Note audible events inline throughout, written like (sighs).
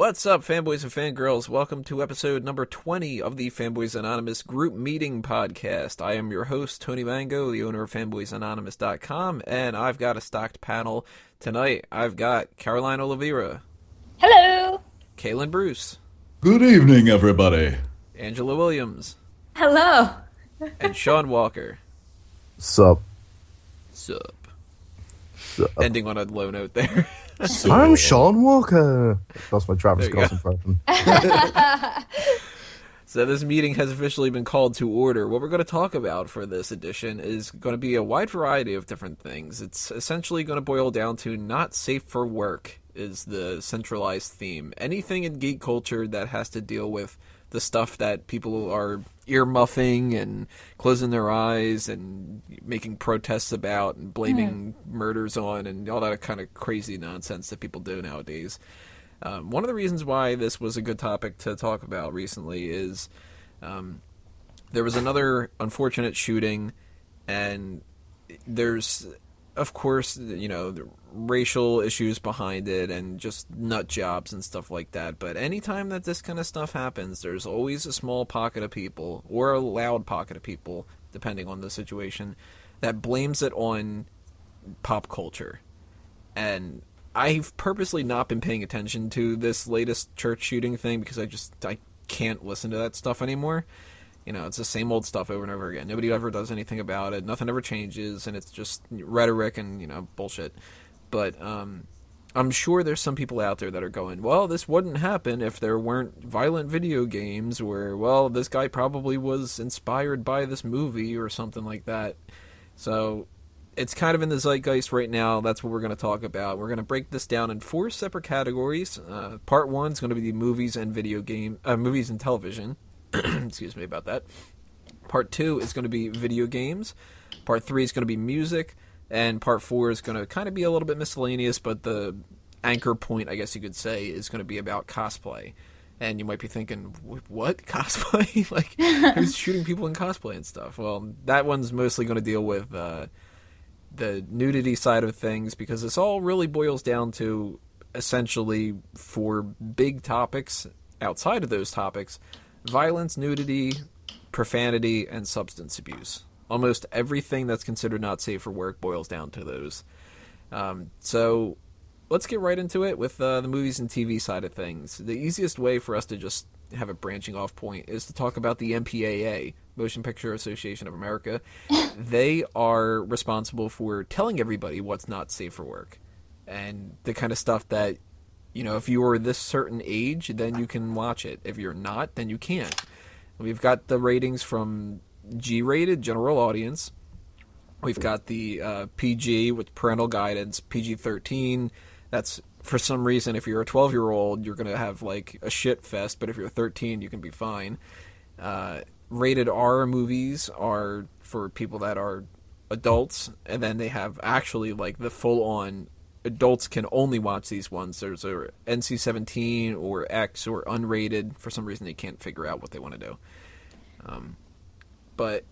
What's up, fanboys and fangirls? Welcome to episode number 20 of the Fanboys Anonymous Group Meeting Podcast. I am your host, Tony Mango, the owner of fanboysanonymous.com, and I've got a stocked panel tonight. I've got Caroline Oliveira, Hello. Kaylin Bruce, Good evening, everybody. Angela Williams, Hello. and Sean Walker. Sup? Sup. Sup? Ending on a low note there. (laughs) So, I'm Sean Walker. That's my Travis There you Scott impression. (laughs) So this meeting has officially been called to order. What we're going to talk about for this edition is going to be a wide variety of different things. It's essentially going to boil down to not safe for work is the centralized theme. Anything in geek culture that has to deal with the stuff that people are earmuffing and closing their eyes and making protests about and blaming murders on and all that kind of crazy nonsense that people do nowadays. Um, one of the reasons why this was a good topic to talk about recently is um, there was another unfortunate shooting, and there's, of course, you know, the racial issues behind it and just nut jobs and stuff like that. But anytime that this kind of stuff happens, there's always a small pocket of people, or a loud pocket of people, depending on the situation, that blames it on pop culture. And I've purposely not been paying attention to this latest church shooting thing because I just I can't listen to that stuff anymore. You know, it's the same old stuff over and over again. Nobody ever does anything about it. Nothing ever changes, and it's just rhetoric and you know bullshit. But um, I'm sure there's some people out there that are going, well, this wouldn't happen if there weren't violent video games, where well, this guy probably was inspired by this movie or something like that. So it's kind of in the zeitgeist right now. That's what we're going to talk about. We're going to break this down in four separate categories. Uh, part one is going to be the movies and video game, uh, movies and television. (clears throat) Excuse me about that. Part two is going to be video games. Part three is going to be music, and part four is going to kind of be a little bit miscellaneous, but the anchor point, I guess you could say, is going to be about cosplay. And you might be thinking, what (laughs) cosplay? (laughs) like, who's (laughs) shooting people in cosplay and stuff? Well, that one's mostly going to deal with. Uh, the nudity side of things because this all really boils down to essentially for big topics outside of those topics violence, nudity, profanity, and substance abuse. Almost everything that's considered not safe for work boils down to those. Um, so let's get right into it with uh, the movies and TV side of things. The easiest way for us to just have a branching off point is to talk about the MPAA, Motion Picture Association of America. (laughs) they are responsible for telling everybody what's not safe for work and the kind of stuff that, you know, if you are this certain age, then you can watch it. If you're not, then you can't. We've got the ratings from G rated, general audience. We've got the uh, PG with parental guidance, PG 13. That's for some reason, if you're a 12 year old, you're going to have like a shit fest, but if you're 13, you can be fine. Uh, rated R movies are for people that are adults, and then they have actually like the full on adults can only watch these ones. There's a NC 17 or X or unrated. For some reason, they can't figure out what they want to do. Um, but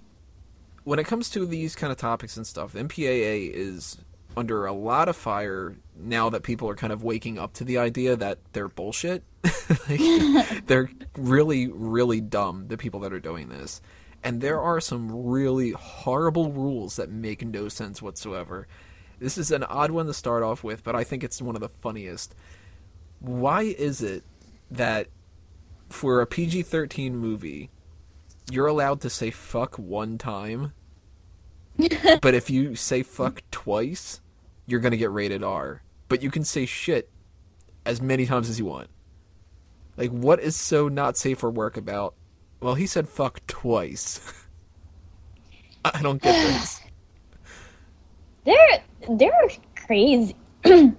when it comes to these kind of topics and stuff, the MPAA is under a lot of fire now that people are kind of waking up to the idea that they're bullshit. (laughs) like, (laughs) they're really, really dumb, the people that are doing this. And there are some really horrible rules that make no sense whatsoever. This is an odd one to start off with, but I think it's one of the funniest. Why is it that for a PG 13 movie, you're allowed to say fuck one time, (laughs) but if you say fuck twice, you're going to get rated R? But you can say shit as many times as you want. Like, what is so not safe for work about? Well, he said fuck twice. (laughs) I don't get this. (sighs) (laughs) They're they're crazy. (clears throat)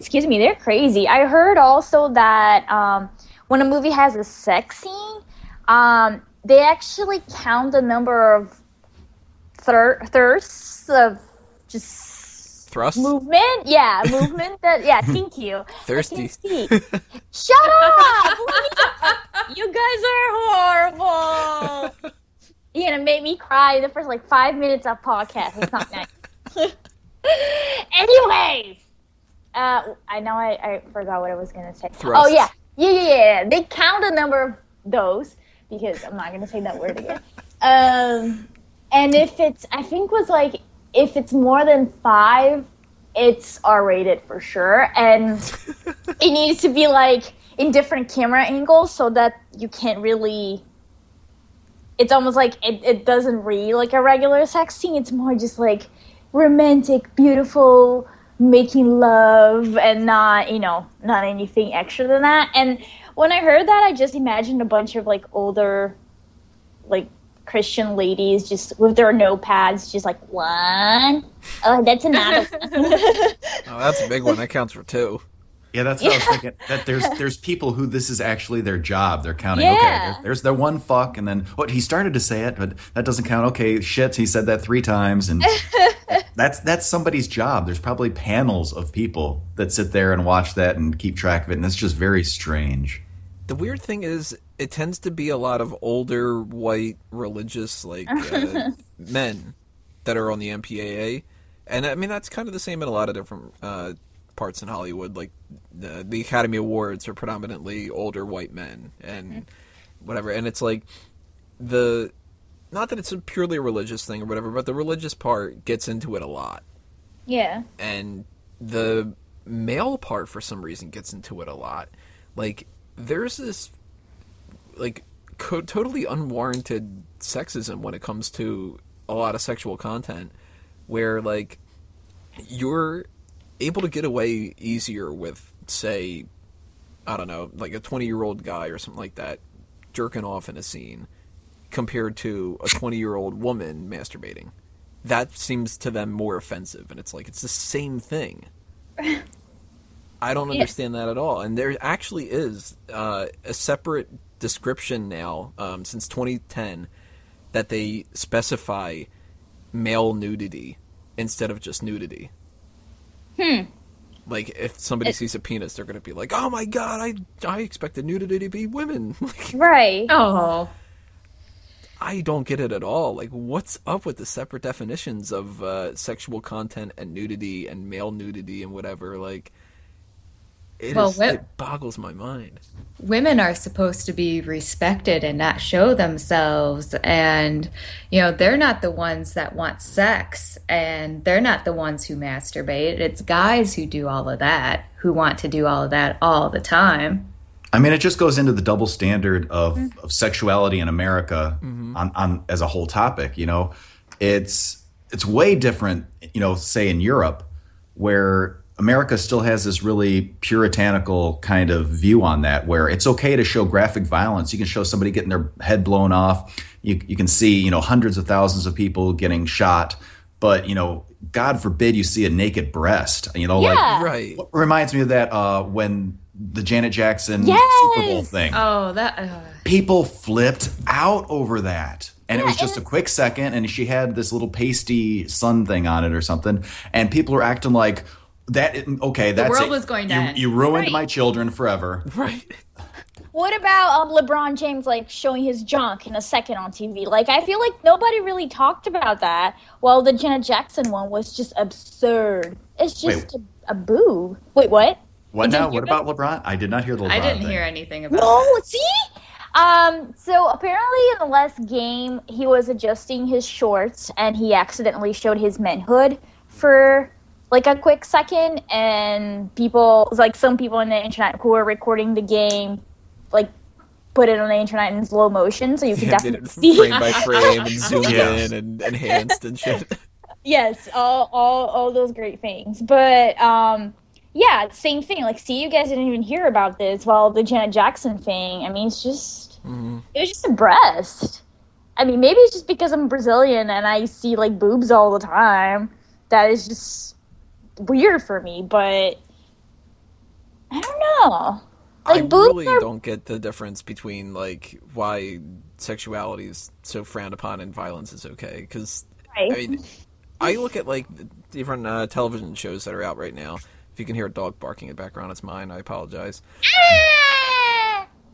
Excuse me, they're crazy. I heard also that um, when a movie has a sex scene, um, they actually count the number of thir- thirsts of just Thrust? movement. Yeah, (laughs) movement. That yeah. Thank you. Thirsty. (laughs) Shut up! you guys are horrible. You're gonna make me cry the first like five minutes of podcast. It's not nice. (laughs) (laughs) Anyways, uh, I know I, I forgot what I was gonna say. Thrust. Oh yeah, Yeah, yeah, yeah. They count the number of those because I'm not gonna say that word again. (laughs) Um, and if it's, I think was like if it's more than five, it's R rated for sure, and (laughs) it needs to be like in different camera angles so that you can't really. It's almost like it, it doesn't read like a regular sex scene. It's more just like romantic, beautiful, making love, and not you know not anything extra than that. And when I heard that, I just imagined a bunch of like older, like Christian ladies just with their notepads, just like one. Oh, that's another. (laughs) Oh, that's a big one. That counts for two. Yeah, that's what I was thinking. That there's (laughs) there's people who this is actually their job. They're counting. Yeah. Okay, there's, there's their one fuck, and then what he started to say it, but that doesn't count. Okay, shit, he said that three times, and (laughs) that's that's somebody's job. There's probably panels of people that sit there and watch that and keep track of it, and that's just very strange. The weird thing is, it tends to be a lot of older white religious like uh, (laughs) men that are on the MPAA, and I mean that's kind of the same in a lot of different uh, parts in Hollywood. Like the, the Academy Awards are predominantly older white men and mm-hmm. whatever, and it's like the not that it's a purely religious thing or whatever, but the religious part gets into it a lot yeah. and the male part for some reason gets into it a lot like there's this like co- totally unwarranted sexism when it comes to a lot of sexual content where like you're able to get away easier with say i don't know like a 20 year old guy or something like that jerking off in a scene compared to a 20 year old woman masturbating. That seems to them more offensive and it's like it's the same thing. (laughs) I don't understand that at all. And there actually is uh, a separate description now um, since 2010 that they specify male nudity instead of just nudity Hmm. like if somebody It- sees a penis they're going to be like oh my god i i expected nudity to be women (laughs) like Right. Oh, I don't get it at all. Like, what's up with the separate definitions of uh, sexual content and nudity and male nudity and whatever? Like, it, Well, is- wh- it boggles my mind. women are supposed to be respected and not show themselves and you know they're not the ones that want sex and they're not the ones who masturbate it's guys who do all of that who want to do all of that all the time I mean, it just goes into the double standard of, mm-hmm. of sexuality in America mm-hmm. on, on as a whole topic. You know, it's it's way different. You know, say in Europe, where America still has this really puritanical kind of view on that, where it's okay to show graphic violence. You can show somebody getting their head blown off. You you can see you know hundreds of thousands of people getting shot, but you know, God forbid you see a naked breast. You know, like Right. what reminds me of that uh, when the Janet Jackson Yes! Super Bowl thing. oh that uh, People flipped out over that. And it was Yeah, just a quick second, and she had this little pasty sun thing on it or something. And people were acting like that. Okay, that's world it. was going to you, end. You ruined Right. my children forever. Right. What about um, LeBron James like showing his junk in a second on TV? Like I feel like nobody really talked about that. While the Janet Jackson one was just absurd. It's just a, a boob. Wait, what? What now? What about LeBron? I did not hear the LeBron i didn't thing. hear anything about it. No, see? Um, so apparently in the last game, he was adjusting his shorts and he accidentally showed his manhood for like a quick second. And people, like some people on the internet who were recording the game, like put it on the internet in slow motion so you can Yeah, definitely see. frame by (laughs) frame and zoom Yeah. in and enhanced and shit. yes, all, all, all those great things. But, um, yeah, same thing. Like, see, you guys didn't even hear about this. Well, the Janet Jackson thing. I mean, it's just it was just a breast. I mean, maybe it's just because I'm Brazilian and I see like boobs all the time. That is just weird for me. But I don't know. Like I boobs really are don't get the difference between like why sexuality is so frowned upon and violence is okay. Because right. I mean, I look at like different uh, television shows that are out right now. If you can hear a dog barking in the background, it's mine. I apologize.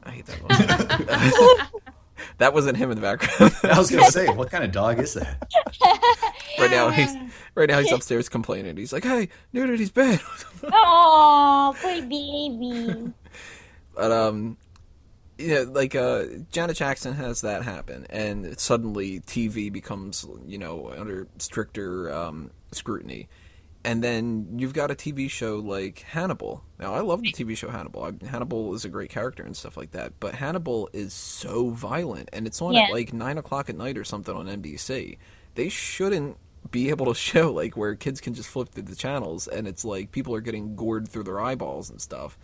I hate that one. (laughs) (laughs) (laughs) that wasn't him in the background. I was gonna say, what kind of dog is that? (laughs) right now, he's (laughs) right now he's upstairs complaining. He's like, "Hey, nudity's bad." Oh, poor baby. But um, you know, like uh, Janet Jackson has that happen, and suddenly TV becomes you know under stricter um, scrutiny. And then you've got a TV show like Hannibal. Now, I love the TV show Hannibal. I, Hannibal is a great character and stuff like that. But Hannibal is so violent, and it's on Yeah. at like nine o'clock at night or something on NBC. They shouldn't be able to (laughs) show like where kids can just flip through the channels, and it's like people are getting gored through their eyeballs and stuff,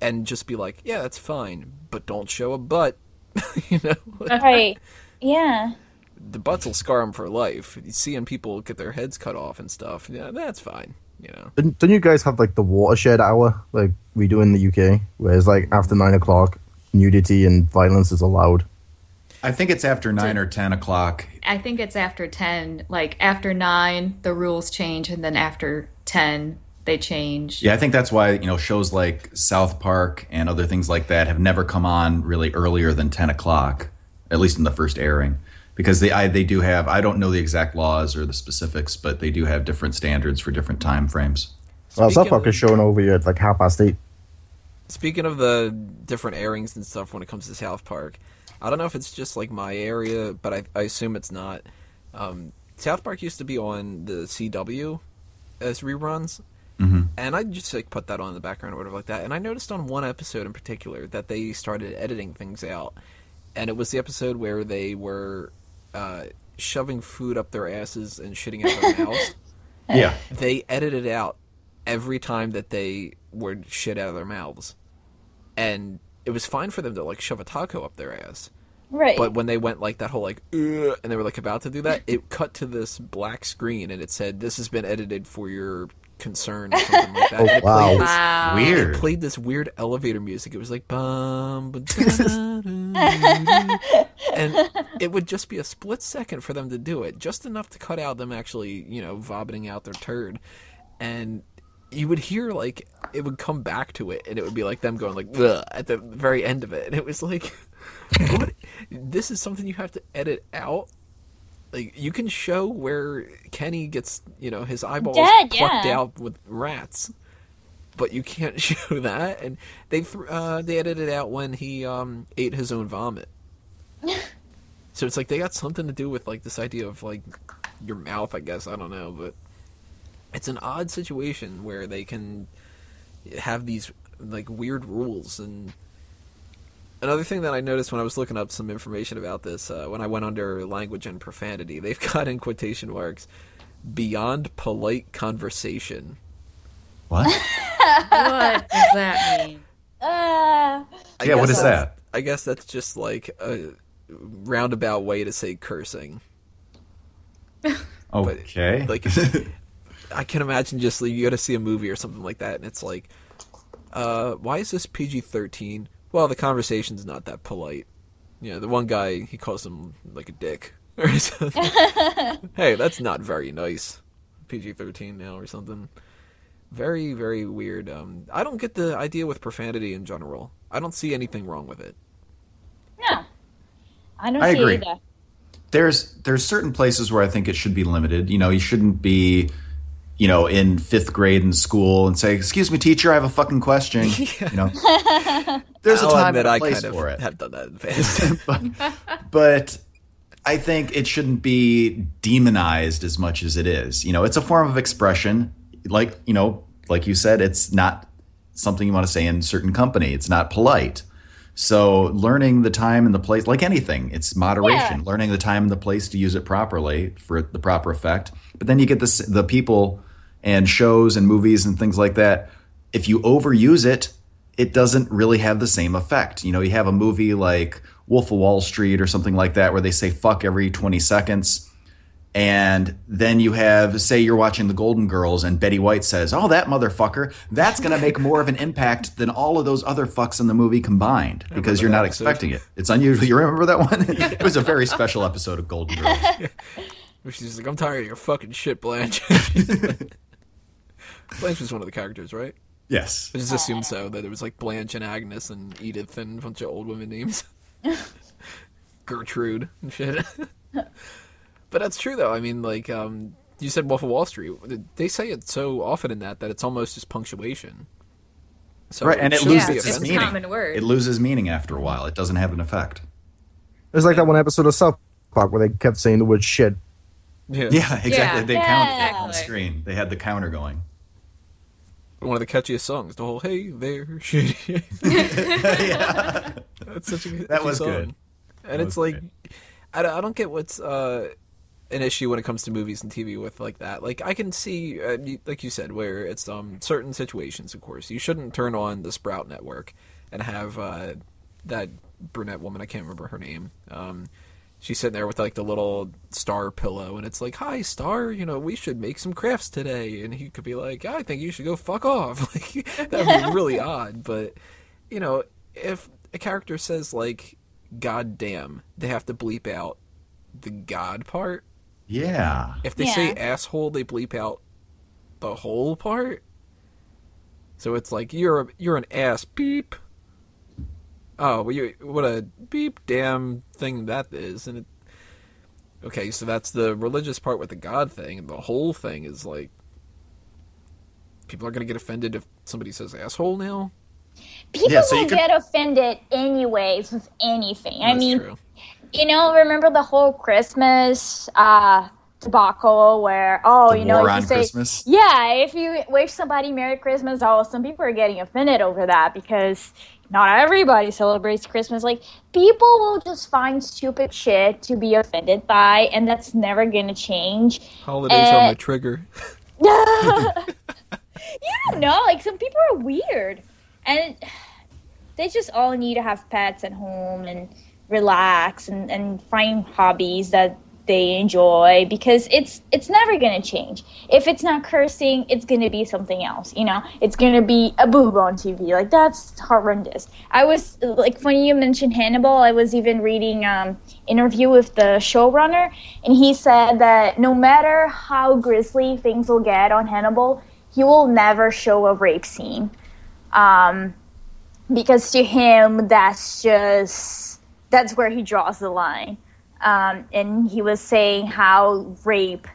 and just be like, yeah, that's fine, but don't show a butt. (laughs) you know, Right. Yeah. The butts will scar them for life. Seeing people get their heads cut off and stuff, yeah, that's fine. You know. Don't, don't you guys have like the watershed hour like we do in the UK, where it's like after nine o'clock, nudity and violence is allowed? I think it's after nine or ten o'clock. I think it's after 10. Like after 9, the rules change, and then after 10, they change. Yeah, I think that's why you know shows like South Park and other things like that have never come on really earlier than ten o'clock, at least in the first airing, because they I, they do have I don't know the exact laws or the specifics, but they do have different standards for different time frames. Well, South Park is showing over here at like half past eight. Speaking of the different airings and stuff when it comes to South Park, I don't know if it's just like my area, but I, I assume it's not. Um, South Park used to be on the CW as reruns, and I just like put that on in the background or whatever like that. And I noticed on one episode in particular that they started editing things out, and it was the episode where they were uh, shoving food up their asses and shitting out their mouths. (laughs) Yeah, They edited out every time that they would shit out of their mouths, and it was fine for them to like shove a taco up their ass. Right. But when they went like that whole like and they were like about to do that, it cut to this black screen and it said this has been edited for your concern or something like that. Oh, And wow. played this, Wow. it weird. played this weird elevator music. It was like bum ba, (laughs) da, da, da. and it would just be a split second for them to do it, just enough to cut out them actually, you know, vomiting out their turd. And you would hear like it would come back to it and it would be like them going like Ugh, at the very end of it and it was like (laughs) what this is something you have to edit out like you can show where kenny gets you know his eyeballs Dead, plucked yeah. out with rats but you can't (laughs) show that. And they th- uh, they edited out when he um, ate his own vomit. (laughs) So it's like they got something to do with like this idea of like your mouth i guess. I don't know but it's an odd situation where they can have these like weird rules and another thing that i noticed when i was looking up some information about this uh, when i went under language and profanity (laughs) they've got in quotation marks beyond polite conversation What? (laughs) What does that mean? Uh, Yeah, what guess is that's- that? i guess that's just like a roundabout way to say cursing (laughs) Okay. like I can imagine just like, you go to see a movie or something like that, and it's like, uh, why is this PG thirteen? Well, the conversation's not that polite. You know, the one guy he calls him like a dick (laughs) or something. (laughs) hey, that's not very nice. PG thirteen now or something. Very very weird. Um, I don't get the idea with profanity in general. I don't see anything wrong with it. no. I don't I see agree. either. there's there's certain places where I think it should be limited. You know, you shouldn't be, you know, in fifth grade in school and say, "Excuse me, teacher, I have a fucking question." (laughs) You know, there's a I'll time admit and a I place kind of for it. I have done that in the past. (laughs) but I think it shouldn't be demonized as much as it is. You know, it's a form of expression. Like you know, like you said, it's not something you want to say in certain company. It's not polite. So learning the time and the place, like anything, it's moderation. Yeah. Learning the time and the place to use it properly for the proper effect. But then you get this, the people and shows and movies and things like that. If you overuse it, it doesn't really have the same effect. You know, you have a movie like Wolf of Wall Street or something like that where they say fuck every 20 seconds. And then you have, say, you're watching The Golden Girls, and Betty White says, "Oh, that motherfucker! That's going to make more of an impact than all of those other fucks in the movie combined because you're not episode. expecting it. It's unusual. You remember that one? (laughs) it was a very special episode of Golden Girls. (laughs) She's like, I'm tired of your fucking shit, Blanche. (laughs) Blanche was one of the characters, right? Yes. I just assumed so, that it was like Blanche and Agnes and Edith and a bunch of old women names. (laughs) Gertrude and shit. (laughs) but that's true, though. I mean, like, um, you said Wolf of Wall Street. They say it so often in that that it's almost just punctuation. So right, and it shouldn't loses be its it's a offensive. meaning. common word. It loses meaning after a while. It doesn't have an effect. It's like that one episode of South Park where they kept saying the word shit. Yeah. Yeah, exactly. Yeah. They counted it Yeah. on screen. They had the counter going. One of the catchiest songs. The whole "Hey there, (laughs) shit." yeah. That's such a good That was song. good. And it's like, I don't, I don't get what's uh, an issue when it comes to movies and TV with like that. Like I can see, uh, like you said, where it's um certain situations. Of course, you shouldn't turn on the Sprout Network and have uh, that brunette woman. I can't remember her name. Um, she's sitting there with like the little star pillow, and it's like, "Hi, Star. You know, we should make some crafts today." And he could be like, "I think you should go fuck off." (laughs) Like that'd be (laughs) really odd. But you know, if a character says like "God damn," they have to bleep out the God part. Yeah. If they say asshole, they bleep out the whole part. So it's like you're a, you're an ass beep. Oh, well, you what a beep damn thing that is, and it. Okay, so that's the religious part with the God thing, and the whole thing is like. People are gonna get offended if somebody says asshole now. People Yeah, so you will could- get offended anyways with anything. I mean, true. you know, remember the whole Christmas uh, debacle where, oh, The you know, if you say, Christmas. yeah, if you wish somebody Merry Christmas, oh, some people are getting offended over that because not everybody celebrates Christmas. Like, people will just find stupid shit to be offended by, and that's never going to change. Holidays are uh, my trigger. (laughs) you don't know. Like some people are weird, and they just all need to have pets at home and relax and, and find hobbies that they enjoy because it's it's never gonna change. If it's not cursing, it's gonna be something else. You know, it's gonna be a boob on TV. Like that's horrendous. I was like when you mentioned Hannibal, I was even reading um interview with the showrunner, and he said that no matter how grisly things will get on Hannibal, he will never show a rape scene. Um, because to him, that's just that's where he draws the line. Um, and he was saying how rape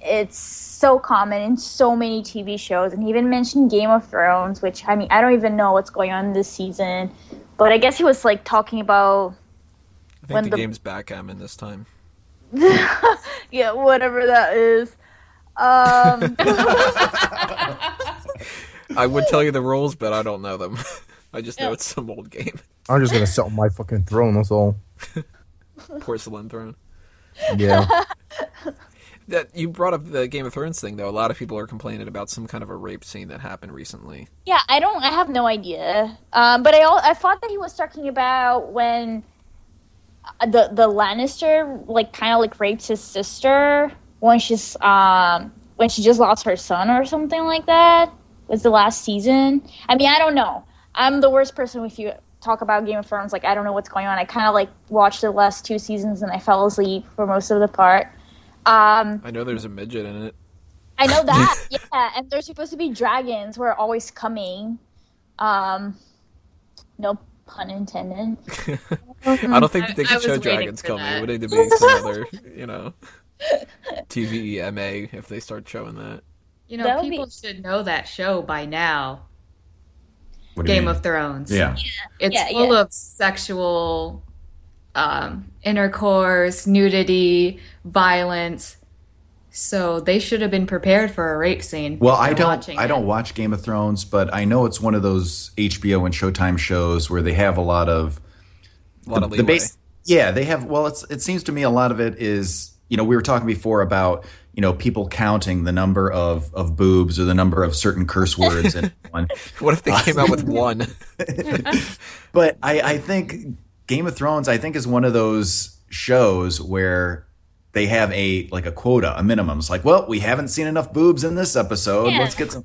it's so common in so many TV shows, and he even mentioned Game of Thrones, which I mean I don't even know what's going on this season, but I guess he was like talking about I think when the, the- game's backgammon this time. (laughs) yeah whatever that is. Um, (laughs) I would tell you the rules, but I don't know them. (laughs) I just know it's some old game. I'm just gonna sit on my fucking throne. That's all. (laughs) Porcelain Throne. Yeah. (laughs) That you brought up the Game of Thrones thing, though. A lot of people are complaining about some kind of a rape scene that happened recently. Yeah, I don't. I have no idea. Um, but I al- I thought that he was talking about when uh, the the Lannister like kind of like raped his sister when she's um when she just lost her son or something like that. Was the last season? I mean, I don't know. I'm the worst person with you talk about Game of Thrones. Like, I don't know what's going on. I kind of like watched the last two seasons and I fell asleep for most of the part. Um, I know there's a midget in it. I know that, (laughs) yeah. And there's supposed to be dragons who are always coming. Um, no pun intended. (laughs) I don't think I- they I could show dragons for coming. It that. would need to be (laughs) some other, you know, TVMA if they start showing that. You know, That would people be- should know that show by now. What do you Game mean? of Thrones. Yeah. It's Yeah, full yeah. of sexual um, intercourse, nudity, violence. So they should have been prepared for a rape scene. Well, I don't. I it. don't watch Game of Thrones, but I know it's one of those HBO and Showtime shows where they have a lot of A lot the, of the base. Yeah, they have. Well, it's. It seems to me a lot of it is. You know, we were talking before about you know people counting the number of of boobs or the number of certain curse words in (laughs) one. What if they uh, came out with one? (laughs) But I, I think Game of Thrones, I think, is one of those shows where they have a like a quota, a minimum. It's like, well, we haven't seen enough boobs in this episode. Yeah. Let's get some.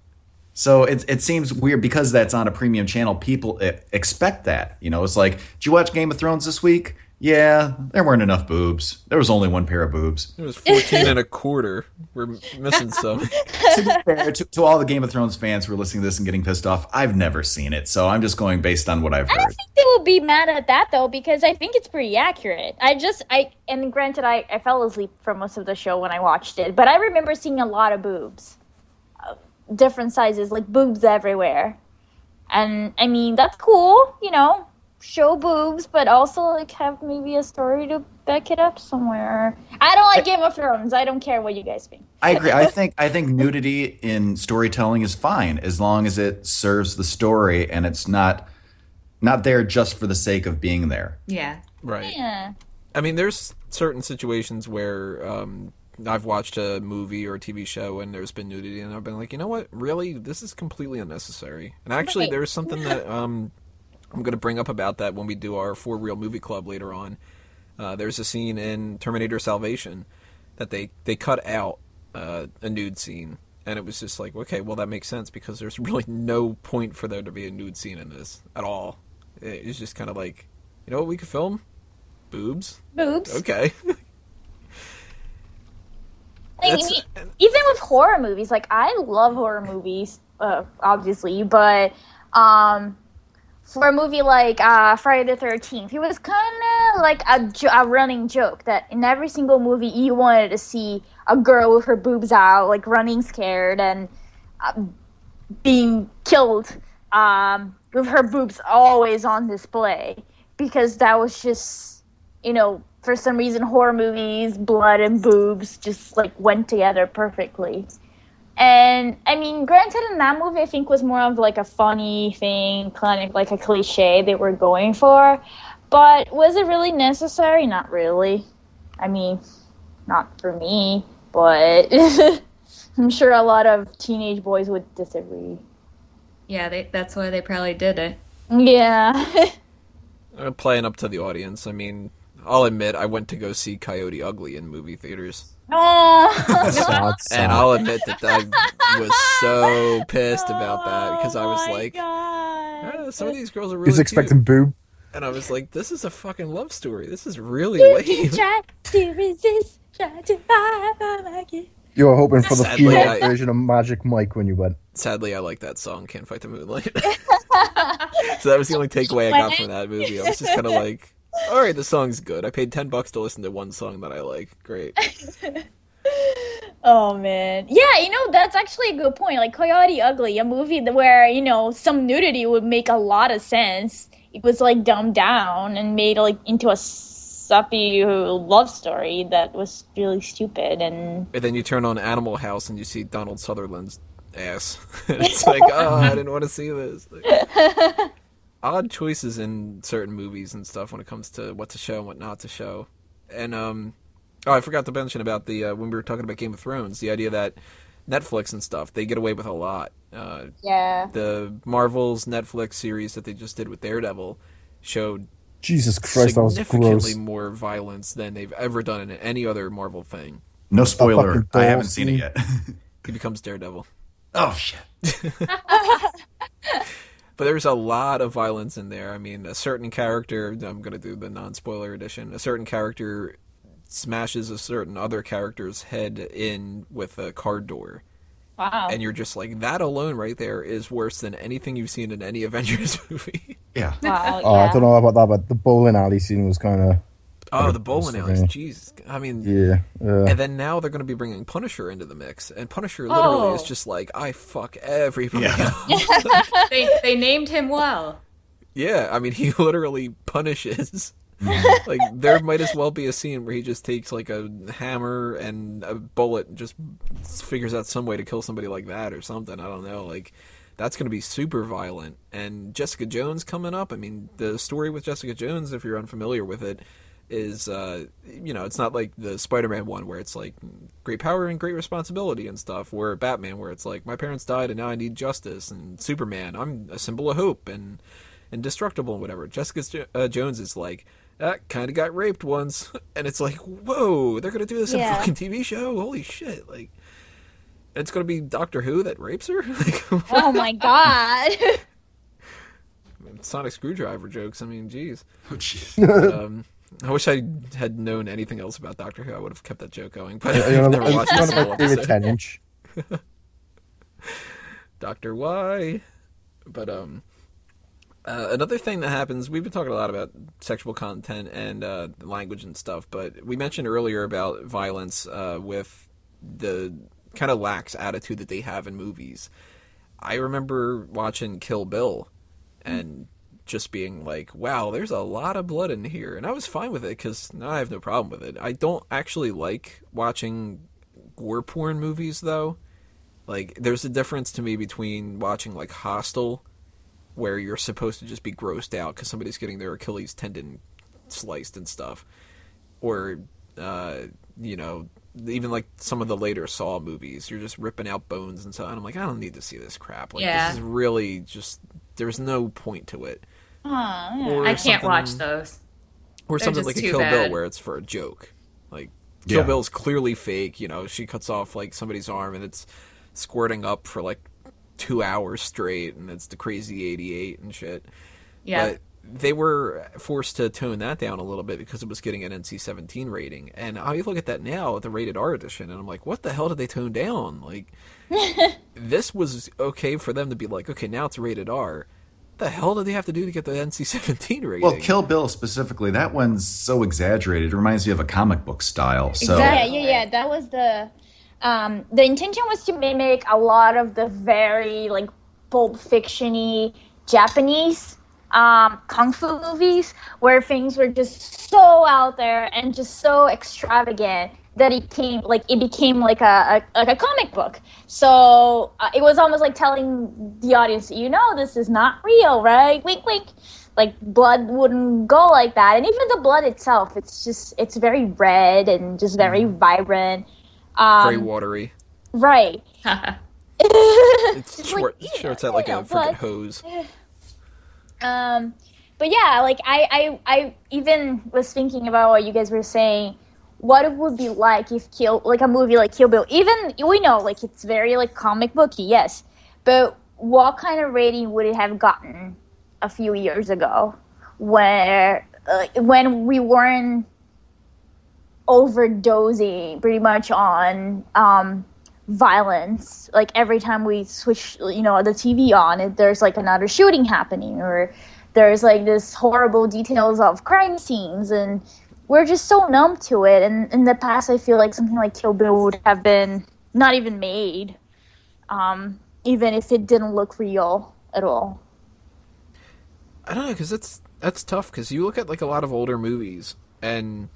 So it it seems weird because that's on a premium channel. People e- expect that. You know, it's like, did you watch Game of Thrones this week? Yeah, there weren't enough boobs. There was only one pair of boobs. It was 14 and a (laughs) quarter. We're missing some. to be fair, to, to all the Game of Thrones fans who are listening to this and getting pissed off, I've never seen it, so I'm just going based on what I've heard. I don't think they will be mad at that though, because I think it's pretty accurate. I just I and granted I, I fell asleep for most of the show when I watched it, but I remember seeing a lot of boobs, uh, different sizes, like boobs everywhere. And I mean, that's cool, you know, show boobs, but also like have maybe a story to back it up somewhere. I don't like Game of Thrones. I don't care what you guys think. I agree. I (laughs) think I think nudity in storytelling is fine as long as it serves the story and it's not not there just for the sake of being there. Yeah. Right. Yeah. I mean, there's certain situations where um, I've watched a movie or a TV show and there's been nudity, and I've been like, you know what? Really, this is completely unnecessary. And actually, Right. there's something that um, I'm going to bring up about that when we do our For Real Movie Club later on. Uh, there's a scene in Terminator Salvation that they they cut out uh, a nude scene, and it was just like, okay, well that makes sense because there's (laughs) really no point for there to be a nude scene in this at all. It- It's just kind of like, you know what we could film? Boobs. Boobs. Okay. (laughs) Even with horror movies, like I love horror movies, uh, obviously, but um, for a movie like uh, Friday the Thirteenth, it was kind of like a, jo- a running joke that in every single movie you wanted to see a girl with her boobs out, like running scared and uh, being killed um, with her boobs always on display because that was just you know for some reason horror movies blood and boobs just like went together perfectly and i mean granted in that movie i think was more of like a funny thing kind of like a cliche they were going for. But was it really necessary? Not really. I mean not for me but (laughs) i'm sure a lot of teenage boys would disagree. Yeah, they, that's why they probably did it. yeah. (laughs) Uh, playing up to the audience. I mean, I'll admit I went to go see Coyote Ugly in movie theaters, oh Sad, sad. and I'll admit that I was so (laughs) pissed about that because I was Oh like, God. "Ah, some of these girls are really was expecting cute," boob. and I was like, this is a fucking love story. This is really You lame. try to resist, try to fight back. You were hoping for the Sadly, female I- version of Magic Mike when you went. Sadly, I like that song, "Can't Fight the Moonlight." (laughs) (laughs) so that was the only takeaway I got from that movie. I was just kind of like, all right, the song's good. I paid ten bucks to listen to one song that I like. Great. (laughs) Oh man, yeah, you know that's actually a good point. Like Coyote Ugly, a movie where you know some nudity would make a lot of sense. It was like dumbed down and made like into a suppy love story that was really stupid and And then you turn on Animal House and you see Donald Sutherland's ass. (laughs) it's (laughs) like, oh, I didn't want to see this. Like, odd choices in certain movies and stuff when it comes to what to show and what not to show. And um, oh, I forgot to mention about the uh, when we were talking about Game of Thrones, the idea that Netflix and stuff they get away with a lot. Uh, yeah. the Marvel's Netflix series that they just did with Daredevil showed Jesus Christ, that was significantly gross. more violence than they've ever done in any other Marvel thing. No spoiler. I haven't seen it yet. He becomes Daredevil. (laughs) oh shit. (laughs) (laughs) But there's a lot of violence in there. I mean, a certain character, I'm going to do the non spoiler edition, a certain character smashes a certain other character's head in with a car door. Wow. And you're just like, that alone right there is worse than anything you've seen in any (laughs) Avengers movie. Yeah. wow. Oh, I don't know about that, but the bowling alley scene was kind of oh, the bowling Sorry. alleys. Jeez. I mean, yeah. Uh, and then now they're going to be bringing Punisher into the mix. And Punisher literally Oh. is just like, I fuck everybody. Yeah. (laughs) They they named him well. Yeah, I mean, he (laughs) literally punishes. (laughs) like there might as well be a scene where he just takes like a hammer and a bullet and just figures out some way to kill somebody like that or something. I don't know. Like that's going to be super violent. And Jessica Jones coming up. I mean, the story with Jessica Jones, if you're unfamiliar with it, is uh, you know it's not like the Spider-Man one where it's like great power and great responsibility and stuff. Where Batman, where it's like my parents died and now I need justice, and Superman, I'm a symbol of hope and indestructible and whatever. Jessica Jo- uh, Jones is like, that kind of got raped once, (laughs) and it's like, whoa, they're gonna do this in a fucking TV show? Holy shit! Like, it's gonna be Doctor Who that rapes her? (laughs) like, (laughs) Oh my god. Sonic Screwdriver jokes. I mean, jeez. Oh, jeez. Um, I wish I had known anything else about Doctor Who. I would have kept that joke going, but you I've never watched a one of single episode. ten inch. (laughs) Doctor Y. But um, uh, another thing that happens, we've been talking a lot about sexual content and uh, language and stuff, but we mentioned earlier about violence uh, with the kind of lax attitude that they have in movies. I remember watching Kill Bill, and just being like, "Wow, there's a lot of blood in here," and I was fine with it because I have no problem with it. I don't actually like watching gore porn movies though. Like, there's a difference to me between watching like Hostel, where you're supposed to just be grossed out because somebody's getting their Achilles tendon sliced and stuff, or uh, you know, even like some of the later Saw movies, you're just ripping out bones and so. And I'm like, I don't need to see this crap. Like, Yeah. this is really just there's no point to it. Aw, yeah. I can't watch those. or They're something like a too Kill Bill where it's for a joke. Like Kill Yeah. Bill's clearly fake. You know, she cuts off like somebody's arm and it's squirting up for like two hours straight, and it's the crazy eighty-eight and shit. Yeah. But they were forced to tone that down a little bit because it was getting an NC-17 rating. And I look at that now, at the rated R edition, and I'm like, what the hell did they tone down? Like, (laughs) this was okay for them to be like, okay, now it's rated R. What the hell did they have to do to get the NC-17 (laughs) rating? Well, Kill Bill specifically, that one's so exaggerated. It reminds me of a comic book style. So Yeah, yeah, yeah. That was the um, the intention was to mimic a lot of the very like pulp fictiony Japanese um, kung fu movies where things were just so out there and just so extravagant that it came like it became like a, a like a comic book. So uh, it was almost like telling the audience, you know, this is not real, right? Wink, wink. Like blood wouldn't go like that, and even the blood itself, it's just it's very red and just very vibrant. Um, very watery. right. (laughs) (laughs) It's short, like, shorts out like a freaking hose. (sighs) Um, but yeah, like I, I, I even was thinking about what you guys were saying. What it would be like if Kill, like a movie like Kill Bill, even we know like it's very like comic booky, yes, but what kind of rating would it have gotten a few years ago, where uh, when we weren't overdosing pretty much on um, violence. Like every time we switch, you know, the TV on, it, there's like another shooting happening, or there's like this horrible details of crime scenes, and we're just so numb to it. And in the past, I feel like something like Kill Bill would have been not even made, um, even if it didn't look real at all. I don't know because that's that's tough because you look at like a lot of older movies and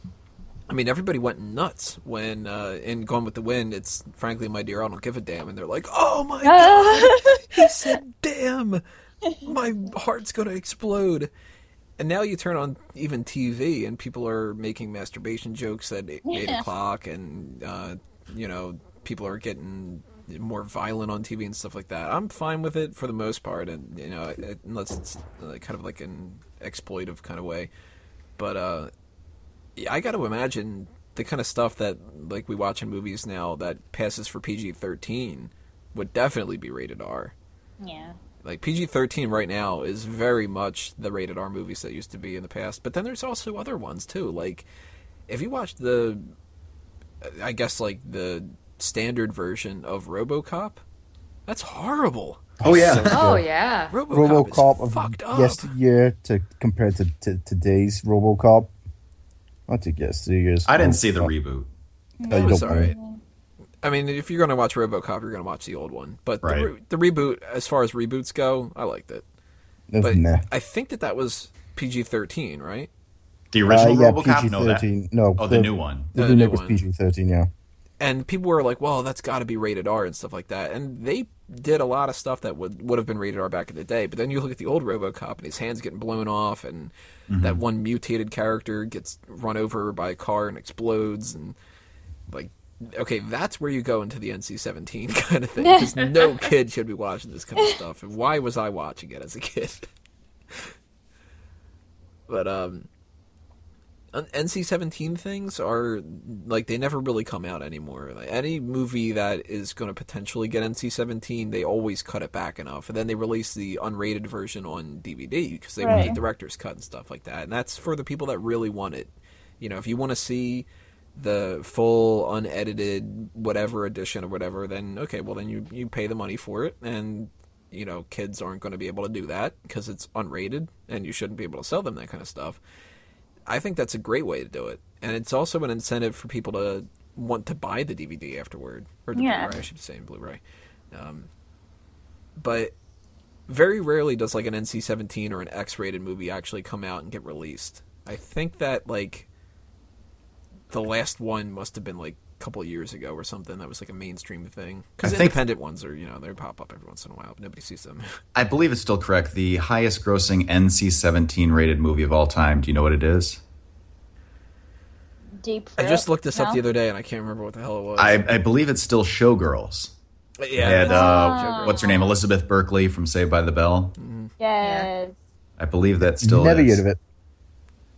I mean everybody went nuts when uh, in Gone with the Wind. It's frankly, my dear, I don't give a damn, and they're like, oh my (laughs) god, he said damn, my heart's gonna explode. And now you turn on even TV, and people are making masturbation jokes at eight, eight o'clock, and uh, you know people are getting more violent on TV and stuff like that. I'm fine with it for the most part, and you know unless it's kind of like an exploitive kind of way. But uh, yeah, I got to imagine the kind of stuff that like we watch in movies now that passes for PG-13 would definitely be rated R. yeah. Like PG-13 right now is very much the rated R movies that used to be in the past. But then there's also other ones too. Like if you watch the, I guess like the standard version of RoboCop, that's horrible. Oh yeah. oh yeah. RoboCop, RoboCop is of fucked up. yesteryear to compared to, to today's RoboCop. Not to yesteryear's. I didn't see the reboot. No, you It was don't alright. I mean, if you're going to watch RoboCop, you're going to watch the old one. But the, re- the reboot, as far as reboots go, I liked it. It But meh. I think that that was PG-13, right? The Uh, original yeah, RoboCop. PG-13. No, Oh, the, new one. The, The new new was. PG-13. Yeah. and people were like, "Well, that's got to be rated R and stuff like that." And they did a lot of stuff that would would have been rated R back in the day. But then you look at the old RoboCop, and his hands getting blown off, and that one mutated character gets run over by a car and explodes, and like, okay, that's where you go into the NC-17 (laughs) kind of thing because no (laughs) kid should be watching this kind of stuff. And why was I watching it as a kid? (laughs) but um. NC-17 things are like they never really come out anymore. Like, any movie that is going to potentially get NC-17, they always cut it back enough, and then they release the unrated version on DVD because they want the director's cut and stuff like that. And that's for the people that really want it. You know, if you want to see the full unedited whatever edition or whatever, then okay, well then you you pay the money for it, and you know kids aren't going to be able to do that because it's unrated, and you shouldn't be able to sell them that kind of stuff. I think that's a great way to do it, and it's also an incentive for people to want to buy the DVD afterward, or the Yeah. Blu-ray, I should say, Blu-ray. Um, but very rarely does like an NC-17 or an X-rated movie actually come out and get released. I think that like the last one must have been like a couple years ago or something. That was like a mainstream thing. Because I think- independent ones are you know they pop up every once in a while, but nobody sees them. (laughs) I believe it's still correct. The highest grossing NC 17 rated movie of all time. Do you know what it is? Deep. I just looked this up the other day and I can't remember what the hell it was. I, I believe it's still Showgirls. yeah, Had, Ah. uh, what's her name? Elizabeth Berkley from Saved by the Bell. Yes. I believe that still Never is. heard of it.